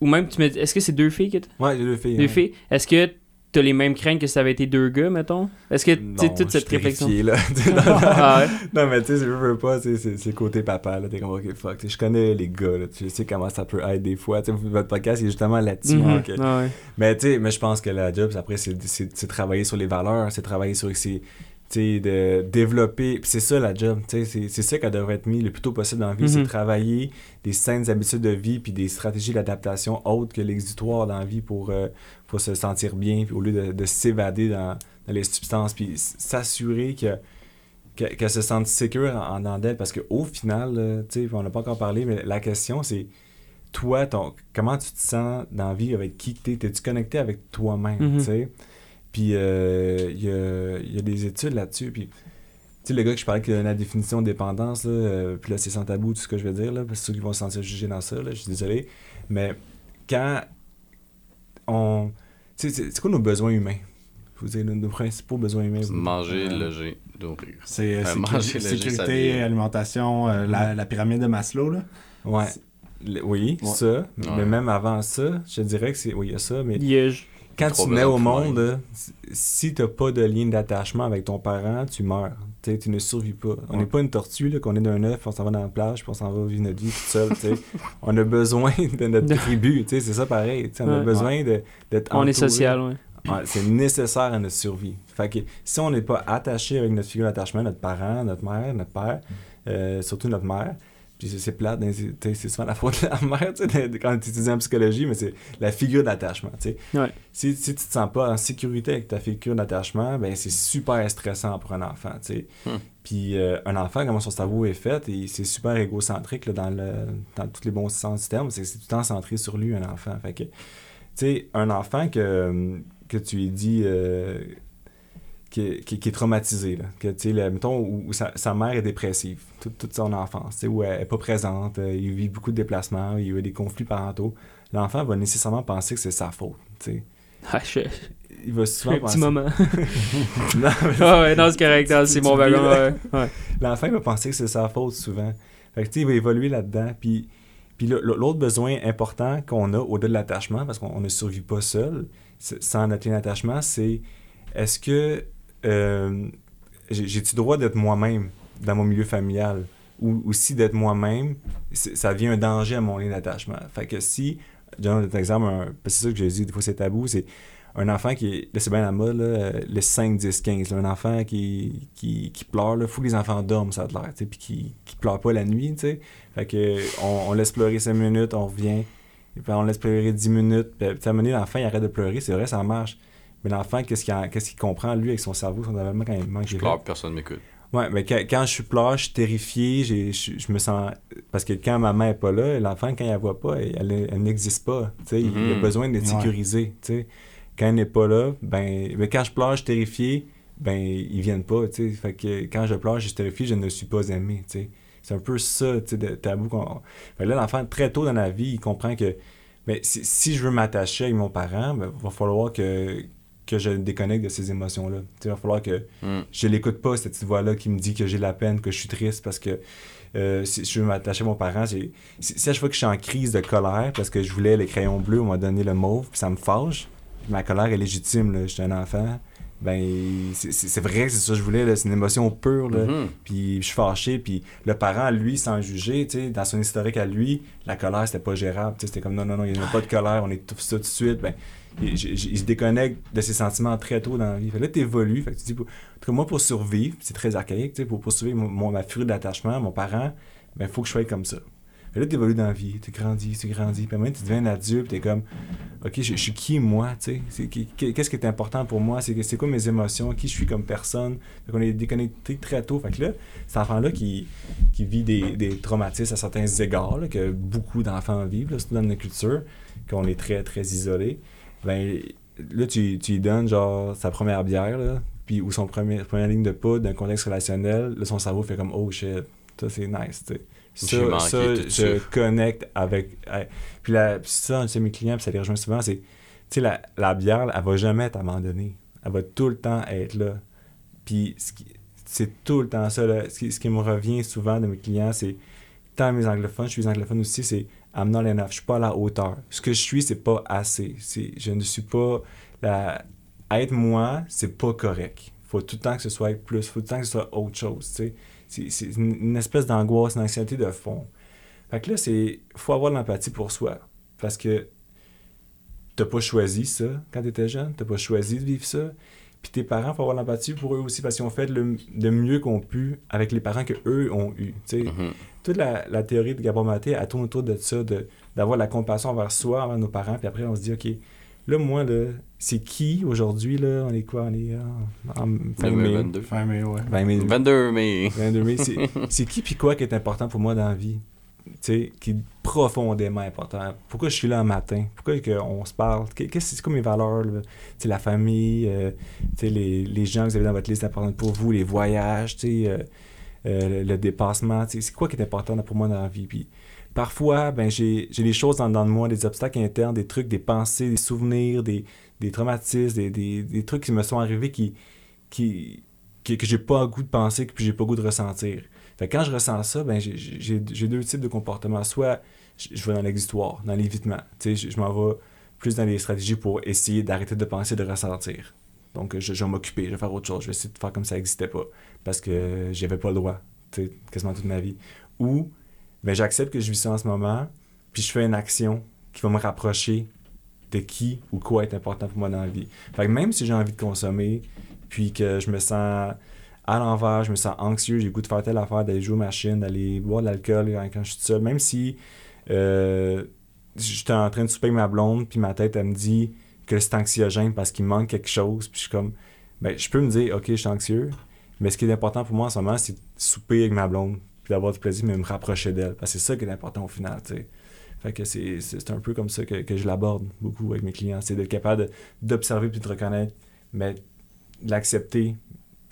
Ou même, tu me est-ce que c'est deux filles que t'as? Ouais, j'ai deux filles. Deux ouais. filles? Est-ce que tu as les mêmes craintes que ça avait été deux gars, mettons? Est-ce que tu sais, toute cette réflexion? là. Non, non. Ah ouais? Non, mais tu sais, je veux pas, c'est le côté papa, là. T'es comme, ok, fuck. Je connais les gars, là. Tu sais comment ça peut être des fois. Tu sais, votre podcast, il est justement là-dessus. Ok. Ah ouais. Mais tu sais, mais je pense que la job, après, c'est travailler sur les valeurs, c'est travailler sur c'est tu sais, de développer. C'est ça la job, tu sais, c'est ça qu'elle devrait être mis le plus tôt possible dans la vie, c'est Mhm. travailler des saines habitudes de vie puis des stratégies d'adaptation autres que l'exutoire dans la vie pour, euh, pour se sentir bien, puis au lieu de, de s'évader dans, dans les substances, puis s'assurer que que- qu'elle se sente sécure en, en dedans d'elle parce qu'au final, tu sais, on n'a pas encore parlé, mais la question c'est toi, ton, comment tu te sens dans la vie, avec qui t'es, t'es-tu connecté avec toi-même, Mhm. tu sais? Puis euh, il y, a, y a des études là-dessus, puis tu sais, le gars que je parlais qui donne la définition de dépendance, là, euh, puis là, c'est sans tabou tout ce que je veux dire, là, parce que ceux qui vont se sentir jugés dans ça, là, je suis désolé, mais quand on... Tu sais, c'est quoi nos besoins humains? Je vous dire, nos, nos principaux besoins humains. Manger, Euh, loger, nourrir. C'est sécurité, s'habiller. alimentation, euh, la, la pyramide de Maslow. Là. Ouais. Le- oui, Ouais. ça. Mais même avant ça, je dirais que c'est. Oui, il y a ça, mais Liège. Quand tu nais au monde, si- t'as pas de lien d'attachement avec ton parent, tu meurs. Tu ne survis pas. On Ouais. n'est pas une tortue, là, qu'on est d'un œuf, on s'en va dans la plage, puis on s'en va vivre notre vie tout seul. on a besoin de notre tribu. C'est ça pareil. On a besoin de- d'être On est social. Ouais, c'est nécessaire à notre survie. Fait que si on n'est pas attaché avec notre figure d'attachement, notre parent, notre mère, notre père, euh, surtout notre mère, puis c'est- plate, hein, c'est souvent la faute de la mère quand tu étudies en psychologie, mais c'est la figure d'attachement. Ouais. Si, si tu te sens pas en sécurité avec ta figure d'attachement, ben c'est super stressant pour un enfant. Hmm. Puis euh, un enfant, comment son cerveau est fait, et c'est super égocentrique là, dans, le, dans tous les bons sens du terme, c'est que c'est tout le temps centré sur lui, un enfant. Fait que, un enfant que, que tu lui dis euh, qui, qui- qui est traumatisé, là, que, le- mettons, où, où sa, sa mère est dépressive toute, toute son enfance, où elle n'est pas présente, euh, il vit beaucoup de déplacements, il y a eu des conflits parentaux, l'enfant va nécessairement penser que c'est sa faute. Ah, je... Il va souvent Un penser... petit moment. Non, Ah ouais, non, c'est correct. c'est mon wagon. là. Ouais. ouais. l'enfant va penser que c'est sa faute souvent. Fait que, tu sais, il va évoluer là-dedans. Puis, puis l'autre besoin important qu'on a au-delà de l'attachement, parce qu'on ne survit pas seul, sans notre lien d'attachement, c'est est-ce que euh, j'ai- j'ai-tu droit d'être moi-même dans mon milieu familial? Ou aussi d'être moi-même, ça devient un danger à mon lien d'attachement. Fait que si, je donne un exemple, parce que c'est ça que j'ai dit, des fois c'est tabou, c'est un enfant qui là c'est bien la mode, là, le 5, 10, 15, là, un enfant qui, qui, qui pleure, il faut que les enfants dorment, ça a l'air, puis qui, qui pleure pas la nuit, tu sais. Fait que on, laisse pleurer 5 minutes, on revient, et puis on laisse pleurer 10 minutes, puis à un moment l'enfant il arrête de pleurer, c'est vrai, ça marche. Mais l'enfant, qu'est-ce qu'il qu'est-ce qu'il comprend, lui, avec son cerveau, son développement, quand il manque Je pleure, personne m'écoute. Ouais, mais quand, quand je suis pleure, je suis terrifié, j'ai- je, je me sens... Parce que quand ma mère n'est pas là, l'enfant, quand il la voit pas, elle, elle, elle n'existe pas, tu sais, il a Mhm. besoin d'être Ouais. sécurisé, tu sais. Quand elle n'est pas là, ben... Mais quand je pleure, je suis terrifié, ben, ils viennent pas, tu sais. Fait que quand je pleure, je suis terrifié, je ne suis pas aimé, tu sais. C'est un peu ça, tu sais, de tabou qu'on... Là, l'enfant, très tôt dans la vie, il comprend que... Ben, si, si je veux m'attacher avec mon parent, ben, va falloir que, que je déconnecte de ces émotions-là. Il va falloir que Hmm. je l'écoute pas, cette petite voix-là qui me dit que j'ai la peine, que je suis triste parce que euh, si je veux m'attacher à mon parent, si, si à chaque fois que je suis en crise de colère parce que je voulais les crayons bleus, on m'a donné le mauve, puis ça me fâche, ma colère est légitime, là, j'étais un enfant, ben c'est- vrai que c'est ça que je voulais, c'est une émotion pure, là. Mhm. Puis je suis fâché, puis le parent, lui, sans juger, dans son historique à lui, la colère, c'était pas gérable. C'était comme non, non, non, il n'y a pas de colère, on étouffe ça tout de suite. Ben, il, se déconnecte de ses sentiments très tôt dans la vie. Fait là, tu évolues. Fait que tu dis, pour- en tout cas, moi, pour survivre, c'est très archaïque, tu sais, pour, pour survivre mon, ma furie d'attachement, mon parent, ben, faut que je sois comme ça. Mais là, tu évolues dans la vie, tu grandis, tu grandis. Puis moment, tu deviens un adulte, tu es comme, OK, je, suis qui moi, tu sais? Qu'est-ce qui est important pour moi? C'est quoi mes émotions? Qui je suis comme personne? Fait qu'on est déconnecté très tôt. Fait que là, cet enfant-là qui, qui vit des, des traumatismes à certains égards, que beaucoup d'enfants vivent, là, surtout dans notre culture, qu'on est très, très isolé, ben là, tu, tu lui donnes, genre, sa première bière, là, puis, ou son premier, première ligne de poudre d'un contexte relationnel, là, son cerveau fait comme, oh shit, ça c'est nice, tu sais. Ça, ça, je ça. connecte avec. avec- puis, la, puis ça, c'est mes clients, puis ça les rejoint souvent, c'est, tu sais, la, la bière, elle va jamais t'abandonner. Elle va tout le temps être là. Puis, c'est tout le temps ça, là. Ce, qui, ce qui me revient souvent de mes clients, c'est, tant mes anglophones, je suis anglophone aussi, c'est I'm not enough. Je suis pas à la hauteur. Ce que je suis, c'est pas assez. Je ne suis pas. La, être moi, c'est pas correct. Faut tout le temps que ce soit plus. Faut tout le temps que ce soit autre chose. C'est, une, espèce d'angoisse, une anxiété de fond. Fait que là, c'est. faut avoir de l'empathie pour soi. Parce que t'as pas choisi ça quand t'étais jeune. T'as pas choisi de vivre ça. Puis tes parents, faut avoir de l'empathie pour eux aussi parce qu'ils ont fait le, le mieux qu'on pu avec les parents que eux ont eu. tu sais Mhm. toute la, la théorie de Gabor Maté, elle tourne autour de ça, de, d'avoir la compassion envers soi, envers nos parents, puis après on se dit, OK, là, moi, là, c'est qui aujourd'hui, là, on est quoi, on est en, en fin mai, 22. Fin mai, ouais. 20 mai, 22 mai. 22 mai, c'est, c'est qui puis quoi qui est important pour moi dans la vie, qui est profondément important. Pourquoi je suis là un matin? Pourquoi que on se parle? Qu'est- Qu'est-ce que c'est quoi mes valeurs, là? La famille, euh, les, les gens que vous avez dans votre liste importante pour vous, les voyages, euh, euh, le, dépassement, c'est quoi qui est important pour moi dans la vie? Puis parfois, ben, j'ai, des choses en dedans de moi, des obstacles internes, des trucs, des pensées, des souvenirs, des, des traumatismes, des, des, des trucs qui me sont arrivés qui, qui, que, que j'ai pas le goût de penser, que j'ai pas le goût de ressentir. Fait que quand je ressens ça, ben j'ai- deux types de comportements. Soit je vais dans l'exutoire, dans l'évitement. Je, je m'en vais plus dans les stratégies pour essayer d'arrêter de penser, de ressentir. Donc, je, vais m'occuper, je vais faire autre chose. Je vais essayer de faire comme ça n'existait pas. Parce que j'avais pas le droit, quasiment toute ma vie. Ou, ben, j'accepte que je vis ça en ce moment, puis je fais une action qui va me rapprocher de qui ou quoi est important pour moi dans la vie. Fait que même si j'ai envie de consommer, puis que je me sens à l'envers, je me sens anxieux, j'ai goût de faire telle affaire, d'aller jouer aux machines, d'aller boire de l'alcool quand, je suis seul, même si euh, j'étais en train de souper avec ma blonde, puis ma tête, elle me dit que c'est anxiogène parce qu'il manque quelque chose, puis je suis comme, ben, je peux me dire, ok, je suis anxieux, mais ce qui est important pour moi en ce moment, c'est de souper avec ma blonde, puis d'avoir du plaisir, mais me rapprocher d'elle, parce que c'est ça qui est important au final, tu sais. Fait que c'est un peu comme ça que, que je l'aborde beaucoup avec mes clients, c'est d'être capable de- d'observer puis de reconnaître, mais de l'accepter,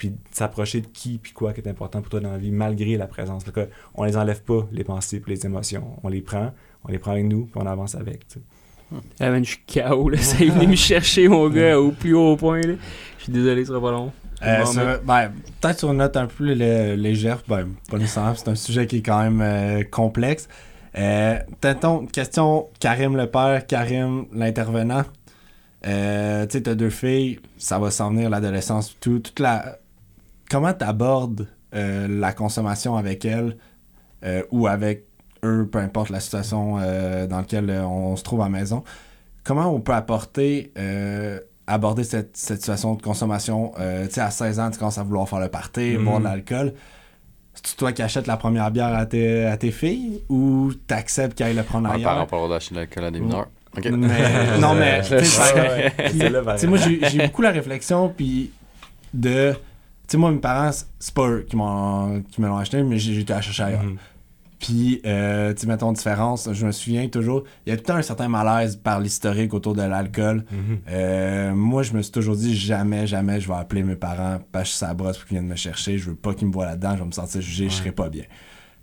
puis de s'approcher de qui puis quoi qui est important pour toi dans la vie, malgré la présence. Fait que on les enlève pas, les pensées puis les émotions. On les prend, on les prend avec nous, puis on avance avec. tu sais. Ah je suis KO, là. Ça est venu me chercher, mon gars, au plus haut point, là. Je suis désolé, ce sera pas long. Euh, Bon, sur- mais- ben, peut-être sur une note un peu légère, ben, pas nécessairement, c'est un sujet qui est quand même euh, complexe. Euh, Tentons, question Karim le père, Karim l'intervenant. Euh, tu sais, t'as deux filles, ça va s'en venir, l'adolescence, tout, toute la... Comment t'abordes euh, la consommation avec elles euh, ou avec eux, peu importe la situation euh, dans laquelle euh, on se trouve à la maison? Comment on peut apporter, euh, aborder cette, cette situation de consommation? Euh, tu sais, à 16 ans, tu commences à vouloir faire le party, Mhm. boire de l'alcool. C'est toi qui achètes la première bière à tes, à tes filles ou t'acceptes qu'elles le prennent Un ailleurs? parent pour d'acheter de l'alcool à des mineurs. Mais- non, mais. tu sais, tu moi, j'ai j'ai beaucoup la réflexion, puis de. Sais, moi, mes parents, c'est- pas eux qui, m'ont- qui me l'ont acheté, mais j'ai été à chercher ailleurs. Mhm. Puis, euh, tu sais, mettons, différence, je me souviens toujours, il y a tout un certain malaise par l'historique autour de l'alcool. Mhm. Euh, moi, je me suis toujours dit, jamais, jamais, je vais appeler mes parents parce que je suis sa brosse pour qu'ils viennent me chercher. Je veux pas qu'ils me voient là-dedans, je vais me sentir jugé, je serai pas bien.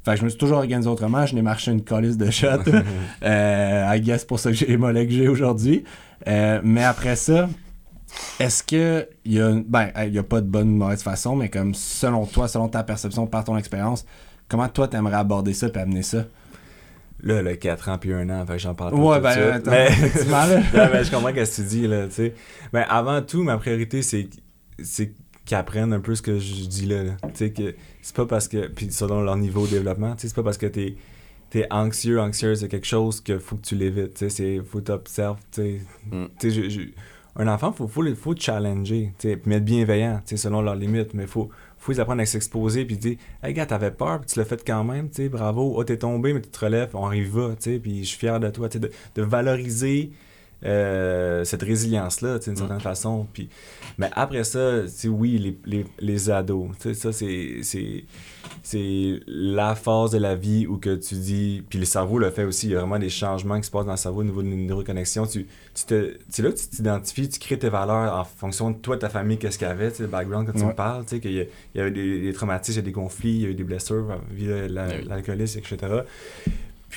Fait que je me suis toujours organisé autrement. Je n'ai marché une colisse de shot. euh, I guess pour ça que j'ai les mollets que j'ai aujourd'hui. Euh, mais après ça, est-ce que il y a une- ben il y a pas de bonne ou mauvaise façon, mais comme selon toi, selon ta perception, par ton expérience, comment toi t'aimerais aborder ça et amener ça? Là, le 4 ans puis 1 an, fait que j'en parle pas Ouais, tout ben, de suite. mais... Non, je comprends ce que tu dis, là, tu sais. Mais avant tout, ma priorité, c'est c'est qu'ils apprennent un peu ce que je dis là. là. Tu sais, que c'est pas parce que... Puis selon leur niveau de développement, tu sais, c'est pas parce que t'es es anxieux, anxieuse de quelque chose qu'il faut que tu l'évites, tu sais. c'est- Faut que t'observes, tu sais. Mm. Tu sais, je- je- un enfant, faut, faut, faut le challenger, puis être bienveillant, selon leurs limites, mais faut, faut les apprendre à s'exposer, puis dire, hey gars, t'avais peur, puis tu l'as fait quand même, bravo, oh, t'es tombé, mais tu te relèves, on y va, puis je suis fier de toi, de, de valoriser euh, cette résilience-là, d'une certaine façon, puis, mais après ça, oui, les, les, les ados, ça, c'est, la phase de la vie où que tu dis, puis le cerveau le fait aussi, il y a vraiment des changements qui se passent dans le cerveau au niveau de neuroconnexion. Tu, tu te, c'est là que tu t'identifies, tu crées tes valeurs en fonction de toi, ta famille, qu'est-ce qu'il y avait, le background quand tu me parles, qu'il y, y avait des, des traumatismes, il y a des conflits, il y a eu des blessures via la- Oui. l'alcoolisme, etc.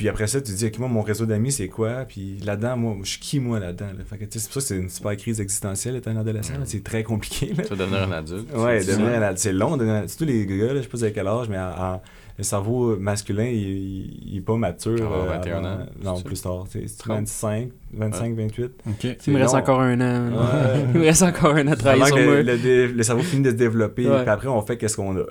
Puis après ça, tu te dis, OK, moi, mon réseau d'amis, c'est quoi? Puis là-dedans, moi, je suis qui, moi, là-dedans? là? Fait que, tu sais, c'est pour ça que c'est une super crise existentielle, être un adolescent. là. C'est très compliqué, là. Tu vas devenir un adulte. Ouais, c'est devenir un adulte. C'est long, devenir un adulte. Surtout les gars, là, je sais pas avez quel âge, mais en- en- le cerveau masculin, il, il, il est pas mature. Avoir euh, 21 ans, Non, plus tard. C'est Trente. 25, 25, 28. Ok. Il me reste long. encore un an. Ouais. Il me reste encore un an à travailler sur le, le le cerveau finit de se développer, Ouais. puis après, on fait qu'est-ce qu'on a.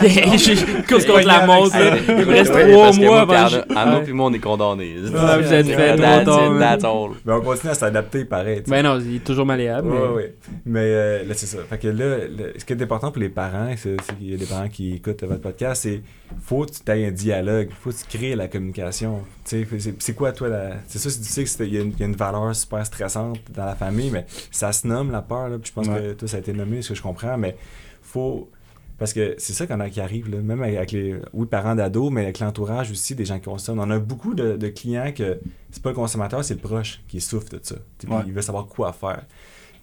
Je course contre la montre. Il me reste trois mois moi, avant. Arnaud- puis moi, on est condamnés. Vous êtes fait all. Mais on continue à s'adapter pareil. Ben non, il est toujours malléable. Mais- ouais. Mais euh, là, c'est ça. Fait que là, ce qui est important pour les parents, c'est c'est qu'il y a des parents qui écoutent votre podcast, c'est faut que tu aies un dialogue, faut que tu crées la communication. C'est quoi, toi, la... c'est ça, c'est difficile, il y, a une- il y a une valeur super stressante dans la famille, mais ça se nomme, la peur, là, puis je pense Ouais. que toi, ça a été nommé, ce que je comprends, mais faut... Parce que c'est ça qu'on a qui arrive, là, même avec les oui, parents d'ados, mais avec l'entourage aussi, des gens qui consomment. On a beaucoup de, de clients que c'est pas le consommateur, c'est le proche qui souffre de ça. Ouais. Il veut savoir quoi faire.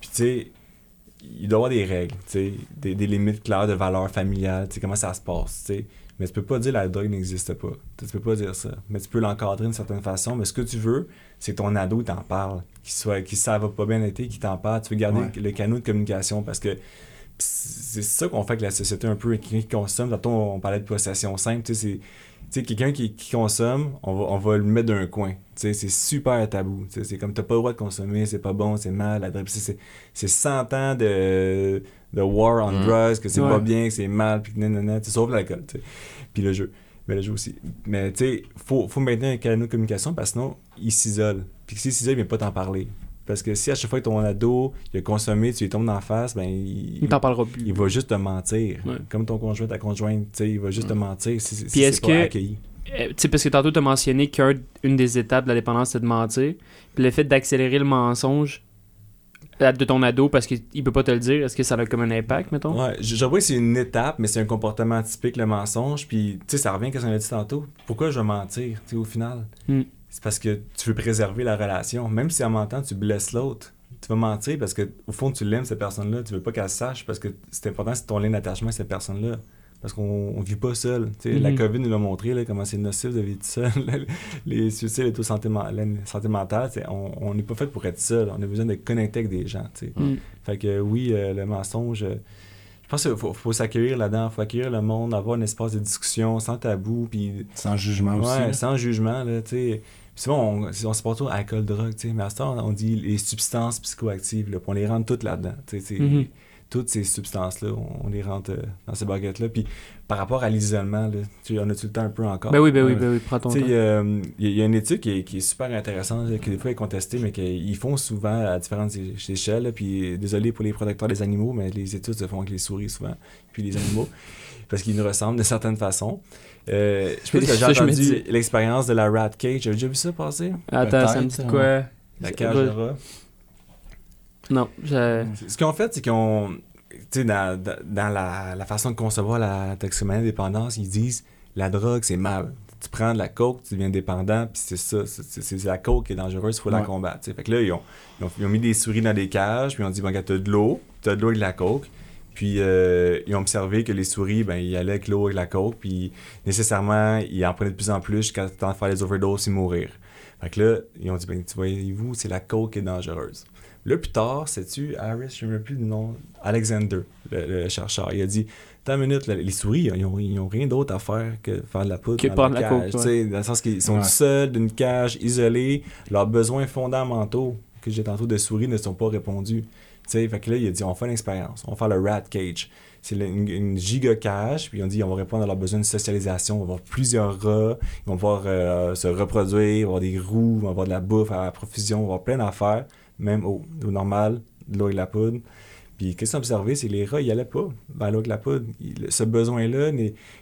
Puis tu sais, il doit y avoir des règles, des, des limites claires de valeur familiale, tu sais, comment ça se passe. Mais tu peux pas dire la drogue n'existe pas. Tu peux pas dire ça. Mais tu peux l'encadrer d'une certaine façon. Mais ce que tu veux, c'est que ton ado t'en parle. Qu'il soit, qu'il ça va pas bien été, qu'il t'en parle. Tu veux garder Ouais. le canal de communication parce que c'est ça qu'on fait avec la société un peu. Quelqu'un qui consomme, tantôt on parlait de possession simple. Tu sais, quelqu'un qui, qui consomme, on va, on va le mettre d'un coin. Tu sais, c'est super tabou. Tu sais, c'est comme t'as pas le droit de consommer, c'est pas bon, c'est mal. la drogue. C'est- C'est 100 ans de, de war on Mm. drugs, que c'est Ouais. pas bien, que c'est mal, puis que nanana, sauf l'alcool. Puis le jeu. Mais le jeu aussi. Mais tu sais, faut, faut maintenir un canal de communication parce que sinon, il s'isole. Puis s'il s'isole, il vient pas t'en parler. Parce que si à chaque fois que ton ado, il a consommé, tu lui tombes dans la face, ben il, Il t'en parlera plus. il va juste te mentir. Ouais. Comme ton conjoint, ta conjointe, tu sais, il va juste te mentir si, si Puis c'est est-ce pas que- accueilli. Euh, tu sais, parce que tantôt, tu as mentionné qu'une des étapes de la dépendance, c'est de mentir. Puis le fait d'accélérer le mensonge euh, de ton ado parce qu'il peut pas te le dire, est-ce que ça a comme un impact, mettons? Ouais, vois que c'est une étape, mais c'est un comportement typique, le mensonge. Puis, tu sais, ça revient à ce qu'on a dit tantôt. Pourquoi je vais mentir, tu sais, au final? Mm. C'est parce que tu veux préserver la relation. Même si en mentant, tu blesses l'autre. Tu vas mentir parce que, au fond, tu l'aimes, cette personne-là. Tu veux pas qu'elle sache parce que c'est important, c'est ton lien d'attachement à cette personne-là. Parce qu'on on vit pas seul. Tu sais, La Mhm. COVID nous l'a montré, là, comment c'est nocif de vivre seul. les suicides et tout santé, men- la santé mentale, c'est- on on n'est pas fait pour être seul. On a besoin de connecter avec des gens, tu sais. Mm. Fait que oui, euh, le mensonge, euh, je pense qu'il faut, faut s'accueillir là-dedans, faut accueillir le monde, avoir un espace de discussion sans tabou, puis Sans jugement aussi. là. sans jugement, là, tu sais. Puis Souvent, on, on se porte autour alcool, drogue, tu sais, mais à ce temps, on dit les substances psychoactives, là, puis on les rentre toutes là-dedans, tu sais, c'est- Mhm. Toutes ces substances-là, on, les rentre euh, dans ces baguettes-là. Puis par rapport à l'isolement, là, tu on a-tu le temps un peu encore? Ben oui, ben oui, ben oui, prends ton temps. sais, euh, il y, a- il y a une étude qui est, qui est super intéressante, là, qui des fois est contestée, mais qu'ils font souvent à différentes échelles. là, puis désolé pour les protecteurs des animaux, mais les études se font avec les souris souvent, puis les animaux, parce qu'ils nous ressemblent de certaines façons. Euh, je je me entendu dis. l'expérience de la rat cage. J'avais déjà vu ça passer? Attends, ça me dit quoi? La C'est- cage de rat. Non, je... Ce qu'ils ont fait, c'est qu'ils ont. Tu sais, dans, dans, la, la façon de concevoir la toxicomanie dépendance, ils disent la drogue, c'est mal. Tu prends de la coke, tu deviens dépendant, puis c'est ça. c'est- la coke qui est dangereuse, il faut la combattre. Fait que là, ils ont, ils, ont, ils ont mis des souris dans des cages, puis ils ont dit bon, t'as de l'eau, t'as de l'eau et de la coke. Puis euh, ils ont observé que les souris, ben, ils allaient avec l'eau et la coke, puis nécessairement, ils en prenaient de plus en plus jusqu'à temps de faire les overdoses et mourir. Fait que là, ils ont dit, ben, tu voyez-vous, c'est la coke qui est dangereuse. Là, plus tard, sais-tu, Harris, je ne me rappelle plus du nom, Alexander, le, le chercheur, il a dit une minute, là, les souris, ils ont, ils ont rien d'autre à faire que faire de la poudre Que dans prendre la cage. coke, tu sais, Dans le sens qu'ils sont Ouais. seuls, d'une cage, isolés, leurs besoins fondamentaux que j'ai tantôt de souris ne sont pas répondues. Tu sais, fait que là, il a dit, on fait l'expérience, on va faire le rat cage. C'est une, une giga cage, puis on dit, on va répondre à leurs besoins de socialisation, on va avoir plusieurs rats, ils vont pouvoir euh, se reproduire, il va avoir des roues, on va avoir de la bouffe à profusion, on va avoir plein d'affaires, même au, au normal, de l'eau et de la poudre. Puis qu'est-ce qu'on observé, c'est que les rats, ils allaient pas vers l'eau et de la poudre. Il- ce besoin-là,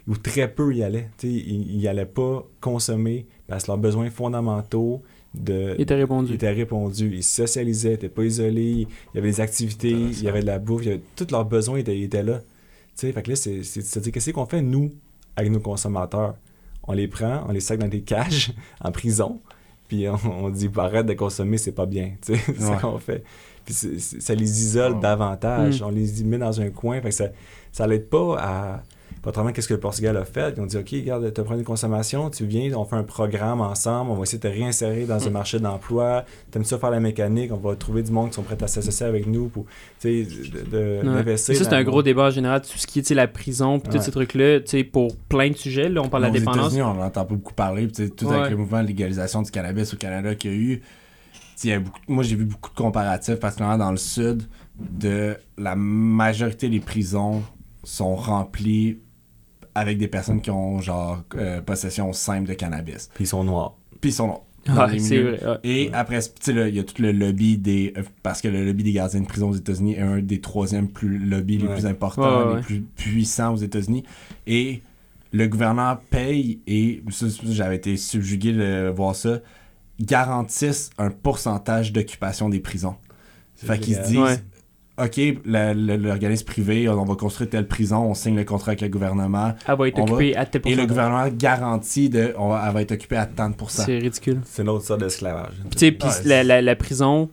ou très peu y allaient. Ils ils allaient pas consommer parce que leurs besoins fondamentaux de, Il était répondu. étaient répondus. Ils se socialisaient, ils n'étaient pas isolés, il y avait des activités, il y avait de la bouffe, il y avait, tous leurs besoins étaient, étaient là. Tu sais, fait que là, c'est, c'est, c'est-à-dire, qu'est-ce qu'on fait, nous, avec nos consommateurs? On les prend, on les sac dans des cages, en prison, puis on, on dit, bah, arrête de consommer, c'est pas bien. Tu sais, c'est Ouais. qu'on fait. Puis ça les isole davantage. Mm. On les met dans un coin, fait que ça, ça l'aide pas à... Contrairement à ce que le Portugal a fait, ils ont dit OK, regarde, tu as une consommation, tu viens, on fait un programme ensemble, on va essayer de te réinsérer dans un Mm. marché d'emploi. Tu aimes ça faire la mécanique, on va trouver du monde qui sont prêts à s'associer avec nous pour tu sais, de, de- Ouais. d'investir. Ça, c'est un gros débat en général, tout ce qui est tu sais, la prison, puis Ouais. tous ces trucs-là, tu sais, pour plein de sujets. Là, on parle de la dépendance. On n'entend pas beaucoup parler. puis tu sais, tout Ouais. avec le mouvement de légalisation du cannabis au Canada qu'il y a eu. tu sais, il y a beaucoup- moi, j'ai vu beaucoup de comparatifs, particulièrement dans le sud, de la majorité des prisons sont remplies avec des personnes qui ont, genre, euh, possession simple de cannabis. Puis ils sont noirs. Puis ils sont dans Ah, vrai. ouais. Et après, tu sais, là, il y a tout le lobby des. euh, Parce que le lobby des gardiens de prison aux États-Unis est un des troisièmes plus lobbies les Ouais. plus importants, Ouais, ouais, les plus puissants aux États-Unis. Et le gouvernement paye, et j'avais été subjugué de voir ça, garantissent un pourcentage d'occupation des prisons. Fait qu'ils se disent. OK, l'organisme privé, on va construire telle prison, on signe le contrat avec le gouvernement. Elle va être On va- occupée à tel Et le gouvernement garantit de, on va- elle va être occupée à tant de pourcents. C'est ridicule. C'est une autre sorte d'esclavage. Puis, tu sais, puis Ouais, la, la, la prison,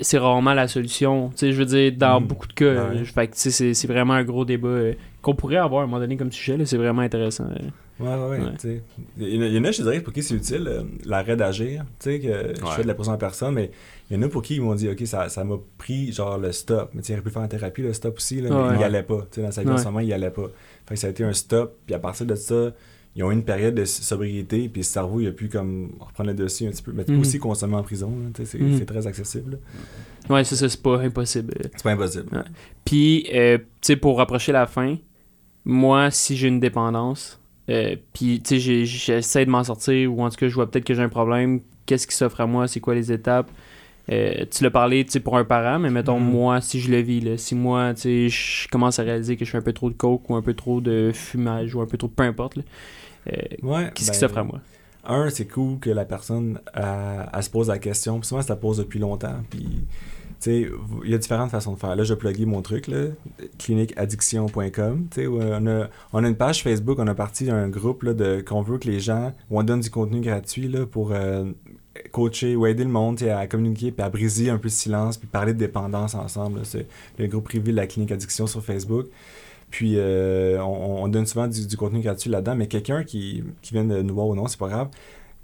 c'est rarement la solution. Tu sais, je veux dire, dans Mhm. beaucoup de cas. Ouais. euh, Fait que, tu sais, c'est- c'est vraiment un gros débat euh, qu'on pourrait avoir à un moment donné comme sujet. là, C'est vraiment intéressant. euh. Ouais, ouais, ouais. Ouais. tu sais. Il y en a- je dirais, pour qui c'est utile, euh, l'arrêt d'agir. Tu sais, que je fais de la prison en personne, mais il y en a pour qui ils m'ont dit, OK, ça ça m'a pris, genre, le stop. Mais tu il aurait pu faire en thérapie, le stop aussi, là, mais Ouais. il y allait pas. Tu sais, dans sa vie en ce moment, il y allait pas. Fait que ça a été un stop, puis à partir de ça, ils ont eu une période de sobriété, puis le cerveau, il a pu, comme, reprendre le dossier un petit peu. Mais tu peux Mhm. aussi consommer en prison, c'est Mhm. c'est très accessible. là. Ouais, ça, ça, c'est pas impossible. C'est pas impossible. Ouais. Puis, euh, tu sais, pour rapprocher la fin, moi, si j'ai une dépendance, euh, puis, tu sais, j'essaie de m'en sortir, ou en tout cas, je vois peut-être que j'ai un problème, qu'est-ce qui s'offre à moi, c'est quoi les étapes? Euh, tu l'as parlé, pour un parent, mais mettons, Mhm. moi, si je le vis, là, si moi, je commence à réaliser que je fais un peu trop de coke, ou un peu trop de fumage, ou un peu trop de peu importe, là, euh, Ouais, qu'est-ce ben, qui s'offre à moi? un, c'est cool que la personne elle, elle se pose la question. Puis souvent, elle se la pose depuis longtemps. Puis, il y a différentes façons de faire. Là, je plugger mon truc, là, cliniqueaddiction.com. Où on a, on a une page Facebook, on a parti d'un groupe là, de, qu'on veut que les gens, où on donne du contenu gratuit là, pour euh, coacher ou aider le monde à communiquer puis à briser un peu le silence puis parler de dépendance ensemble. C'est le groupe privé de la clinique addiction sur Facebook. Puis euh, on, on donne souvent du, contenu gratuit là-dedans, mais quelqu'un qui, qui vient de nous voir ou non, c'est pas grave,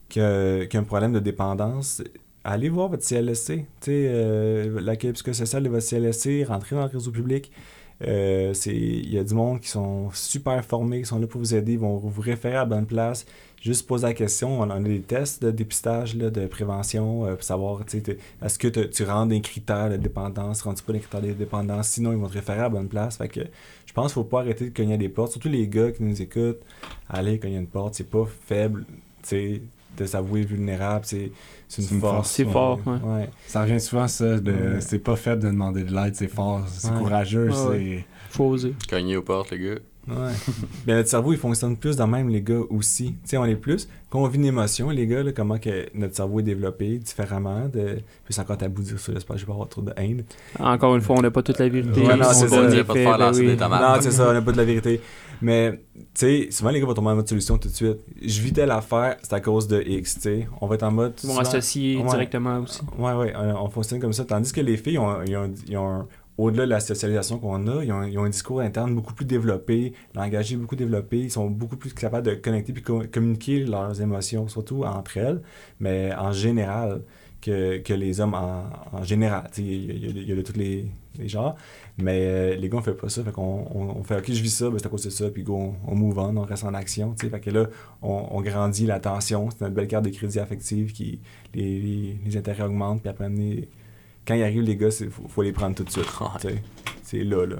qui a, un problème de dépendance, allez voir votre CLSC. Euh, l'accueil psychosocial de votre CLSC, rentrez dans le réseau public. Euh, Il y a du monde qui sont super formés, qui sont là pour vous aider, ils vont vous référer à la bonne place. Juste poser la question. On a des tests de dépistage, là, de prévention, euh, pour savoir, tu sais, t'es- est-ce que tu rentres des critères de dépendance, rentres-tu pas des critères de dépendance, sinon ils vont te référer à la bonne place. Fait que je pense qu'il faut pas arrêter de cogner à des portes, surtout les gars qui nous écoutent. Allez cogner à une porte, c'est pas faible, tu sais, de s'avouer vulnérable, c'est c'est une, une force. C'est fort, ouais. Ouais. Ça revient souvent, ça, de Ouais. c'est pas faible de demander de l'aide, c'est fort, c'est Ouais. courageux, Ouais, ouais. c'est. Faut oser. Cogner aux portes, les gars. Ouais. Mais notre cerveau, il fonctionne plus dans même les gars aussi. Tu sais, on est plus. Quand on vit une émotion, les gars, là, comment que notre cerveau est développé différemment. De... Puis c'est encore tabou de dire ça, j'espère que je vais pas avoir trop de haine. Encore une fois, on n'a pas toute la vérité. Ouais, non, on c'est ça, vas pas effet, faire ben oui. des. Non, c'est ça, on n'a pas de la vérité. Mais, tu sais, souvent les gars vont tomber en mode solution tout de suite. Je vis telle affaire, c'est à cause de X, tu sais. On va être en mode. Ils vont associer Ouais. directement aussi. Ouais, ouais, on, on fonctionne comme ça. Tandis que les filles, ont, ils ont, ils ont un, au-delà de la socialisation qu'on a, ils ont, un discours interne beaucoup plus développé, l'engagé beaucoup développé, ils sont beaucoup plus capables de connecter puis co- communiquer leurs émotions, surtout entre elles, mais en général, que, les hommes en, général. Il y, a- de- tous les, genres, mais euh, les gars, on fait pas ça. Fait qu'on on, fait, OK, je vis ça, ben, c'est à cause de ça, puis go, on, on move on, on reste en action. que là, on, grandit la tension, c'est notre belle carte de crédit affective qui, les, les, intérêts augmentent, puis après, quand ils arrivent, les gars, il faut, faut les prendre tout de suite. C'est là, là.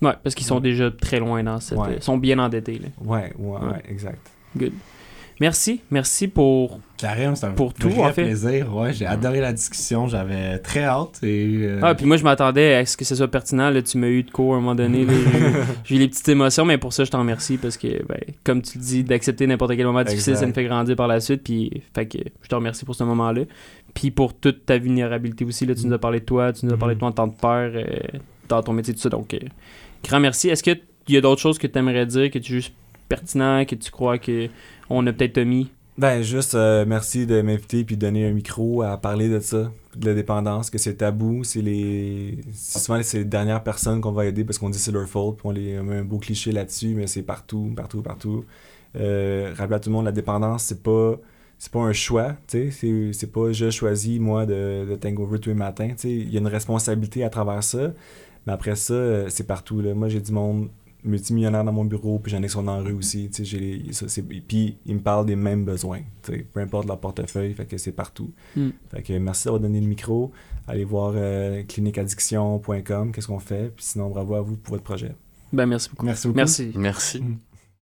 Ouais, parce qu'ils sont déjà très loin dans cette. Ouais. Ils sont bien endettés. Là. Ouais, ouais, ouais, Ouais. exact. Good. Merci. Merci pour. Karim, c'est un Pour tout, vrai en fait. plaisir. Ouais, j'ai adoré la discussion. J'avais très hâte. Et, euh, Ah, puis moi, je m'attendais à ce que ce soit pertinent. Là, tu m'as eu de cours à un moment donné. J'ai- eu les petites émotions, mais pour ça, je t'en remercie parce que, ben, comme tu le dis, d'accepter n'importe quel moment difficile, Exact. ça me fait grandir par la suite. Puis, fait que je te remercie pour ce moment-là. Puis pour toute ta vulnérabilité aussi. Là, tu nous as parlé de toi, tu nous as parlé de toi en tant que père, euh, dans ton métier, tout ça. Donc, euh, grand merci. Est-ce qu'il y a d'autres choses que tu aimerais dire, que tu juges pertinent, que tu crois que on a peut-être omis? Ben, juste euh, merci de m'inviter puis de donner un micro à parler de ça, de la dépendance, que c'est tabou, c'est les souvent c'est les dernières personnes qu'on va aider parce qu'on dit c'est leur faute, puis on les met un beau cliché là-dessus, mais c'est partout, partout, partout. Euh, à tout le monde la dépendance, c'est pas c'est pas un choix, tu sais, c'est c'est pas je choisis moi de, de tangover tous les matins, tu sais, il y a une responsabilité à travers ça. Mais après ça, euh, c'est partout là. Moi, j'ai du monde multimillionnaire dans mon bureau, puis j'en ai qui sont dans la rue aussi. tu sais, j'ai les- ça, c'est- Puis ils me parlent des mêmes besoins, tu sais, peu importe leur portefeuille, fait que c'est partout. Mm. Fait que merci d'avoir donné le micro. Allez voir euh, cliniqueaddiction.com, qu'est-ce qu'on fait. Puis sinon, bravo à vous pour votre projet. Ben, merci beaucoup. Merci beaucoup. Merci. Merci. Mm.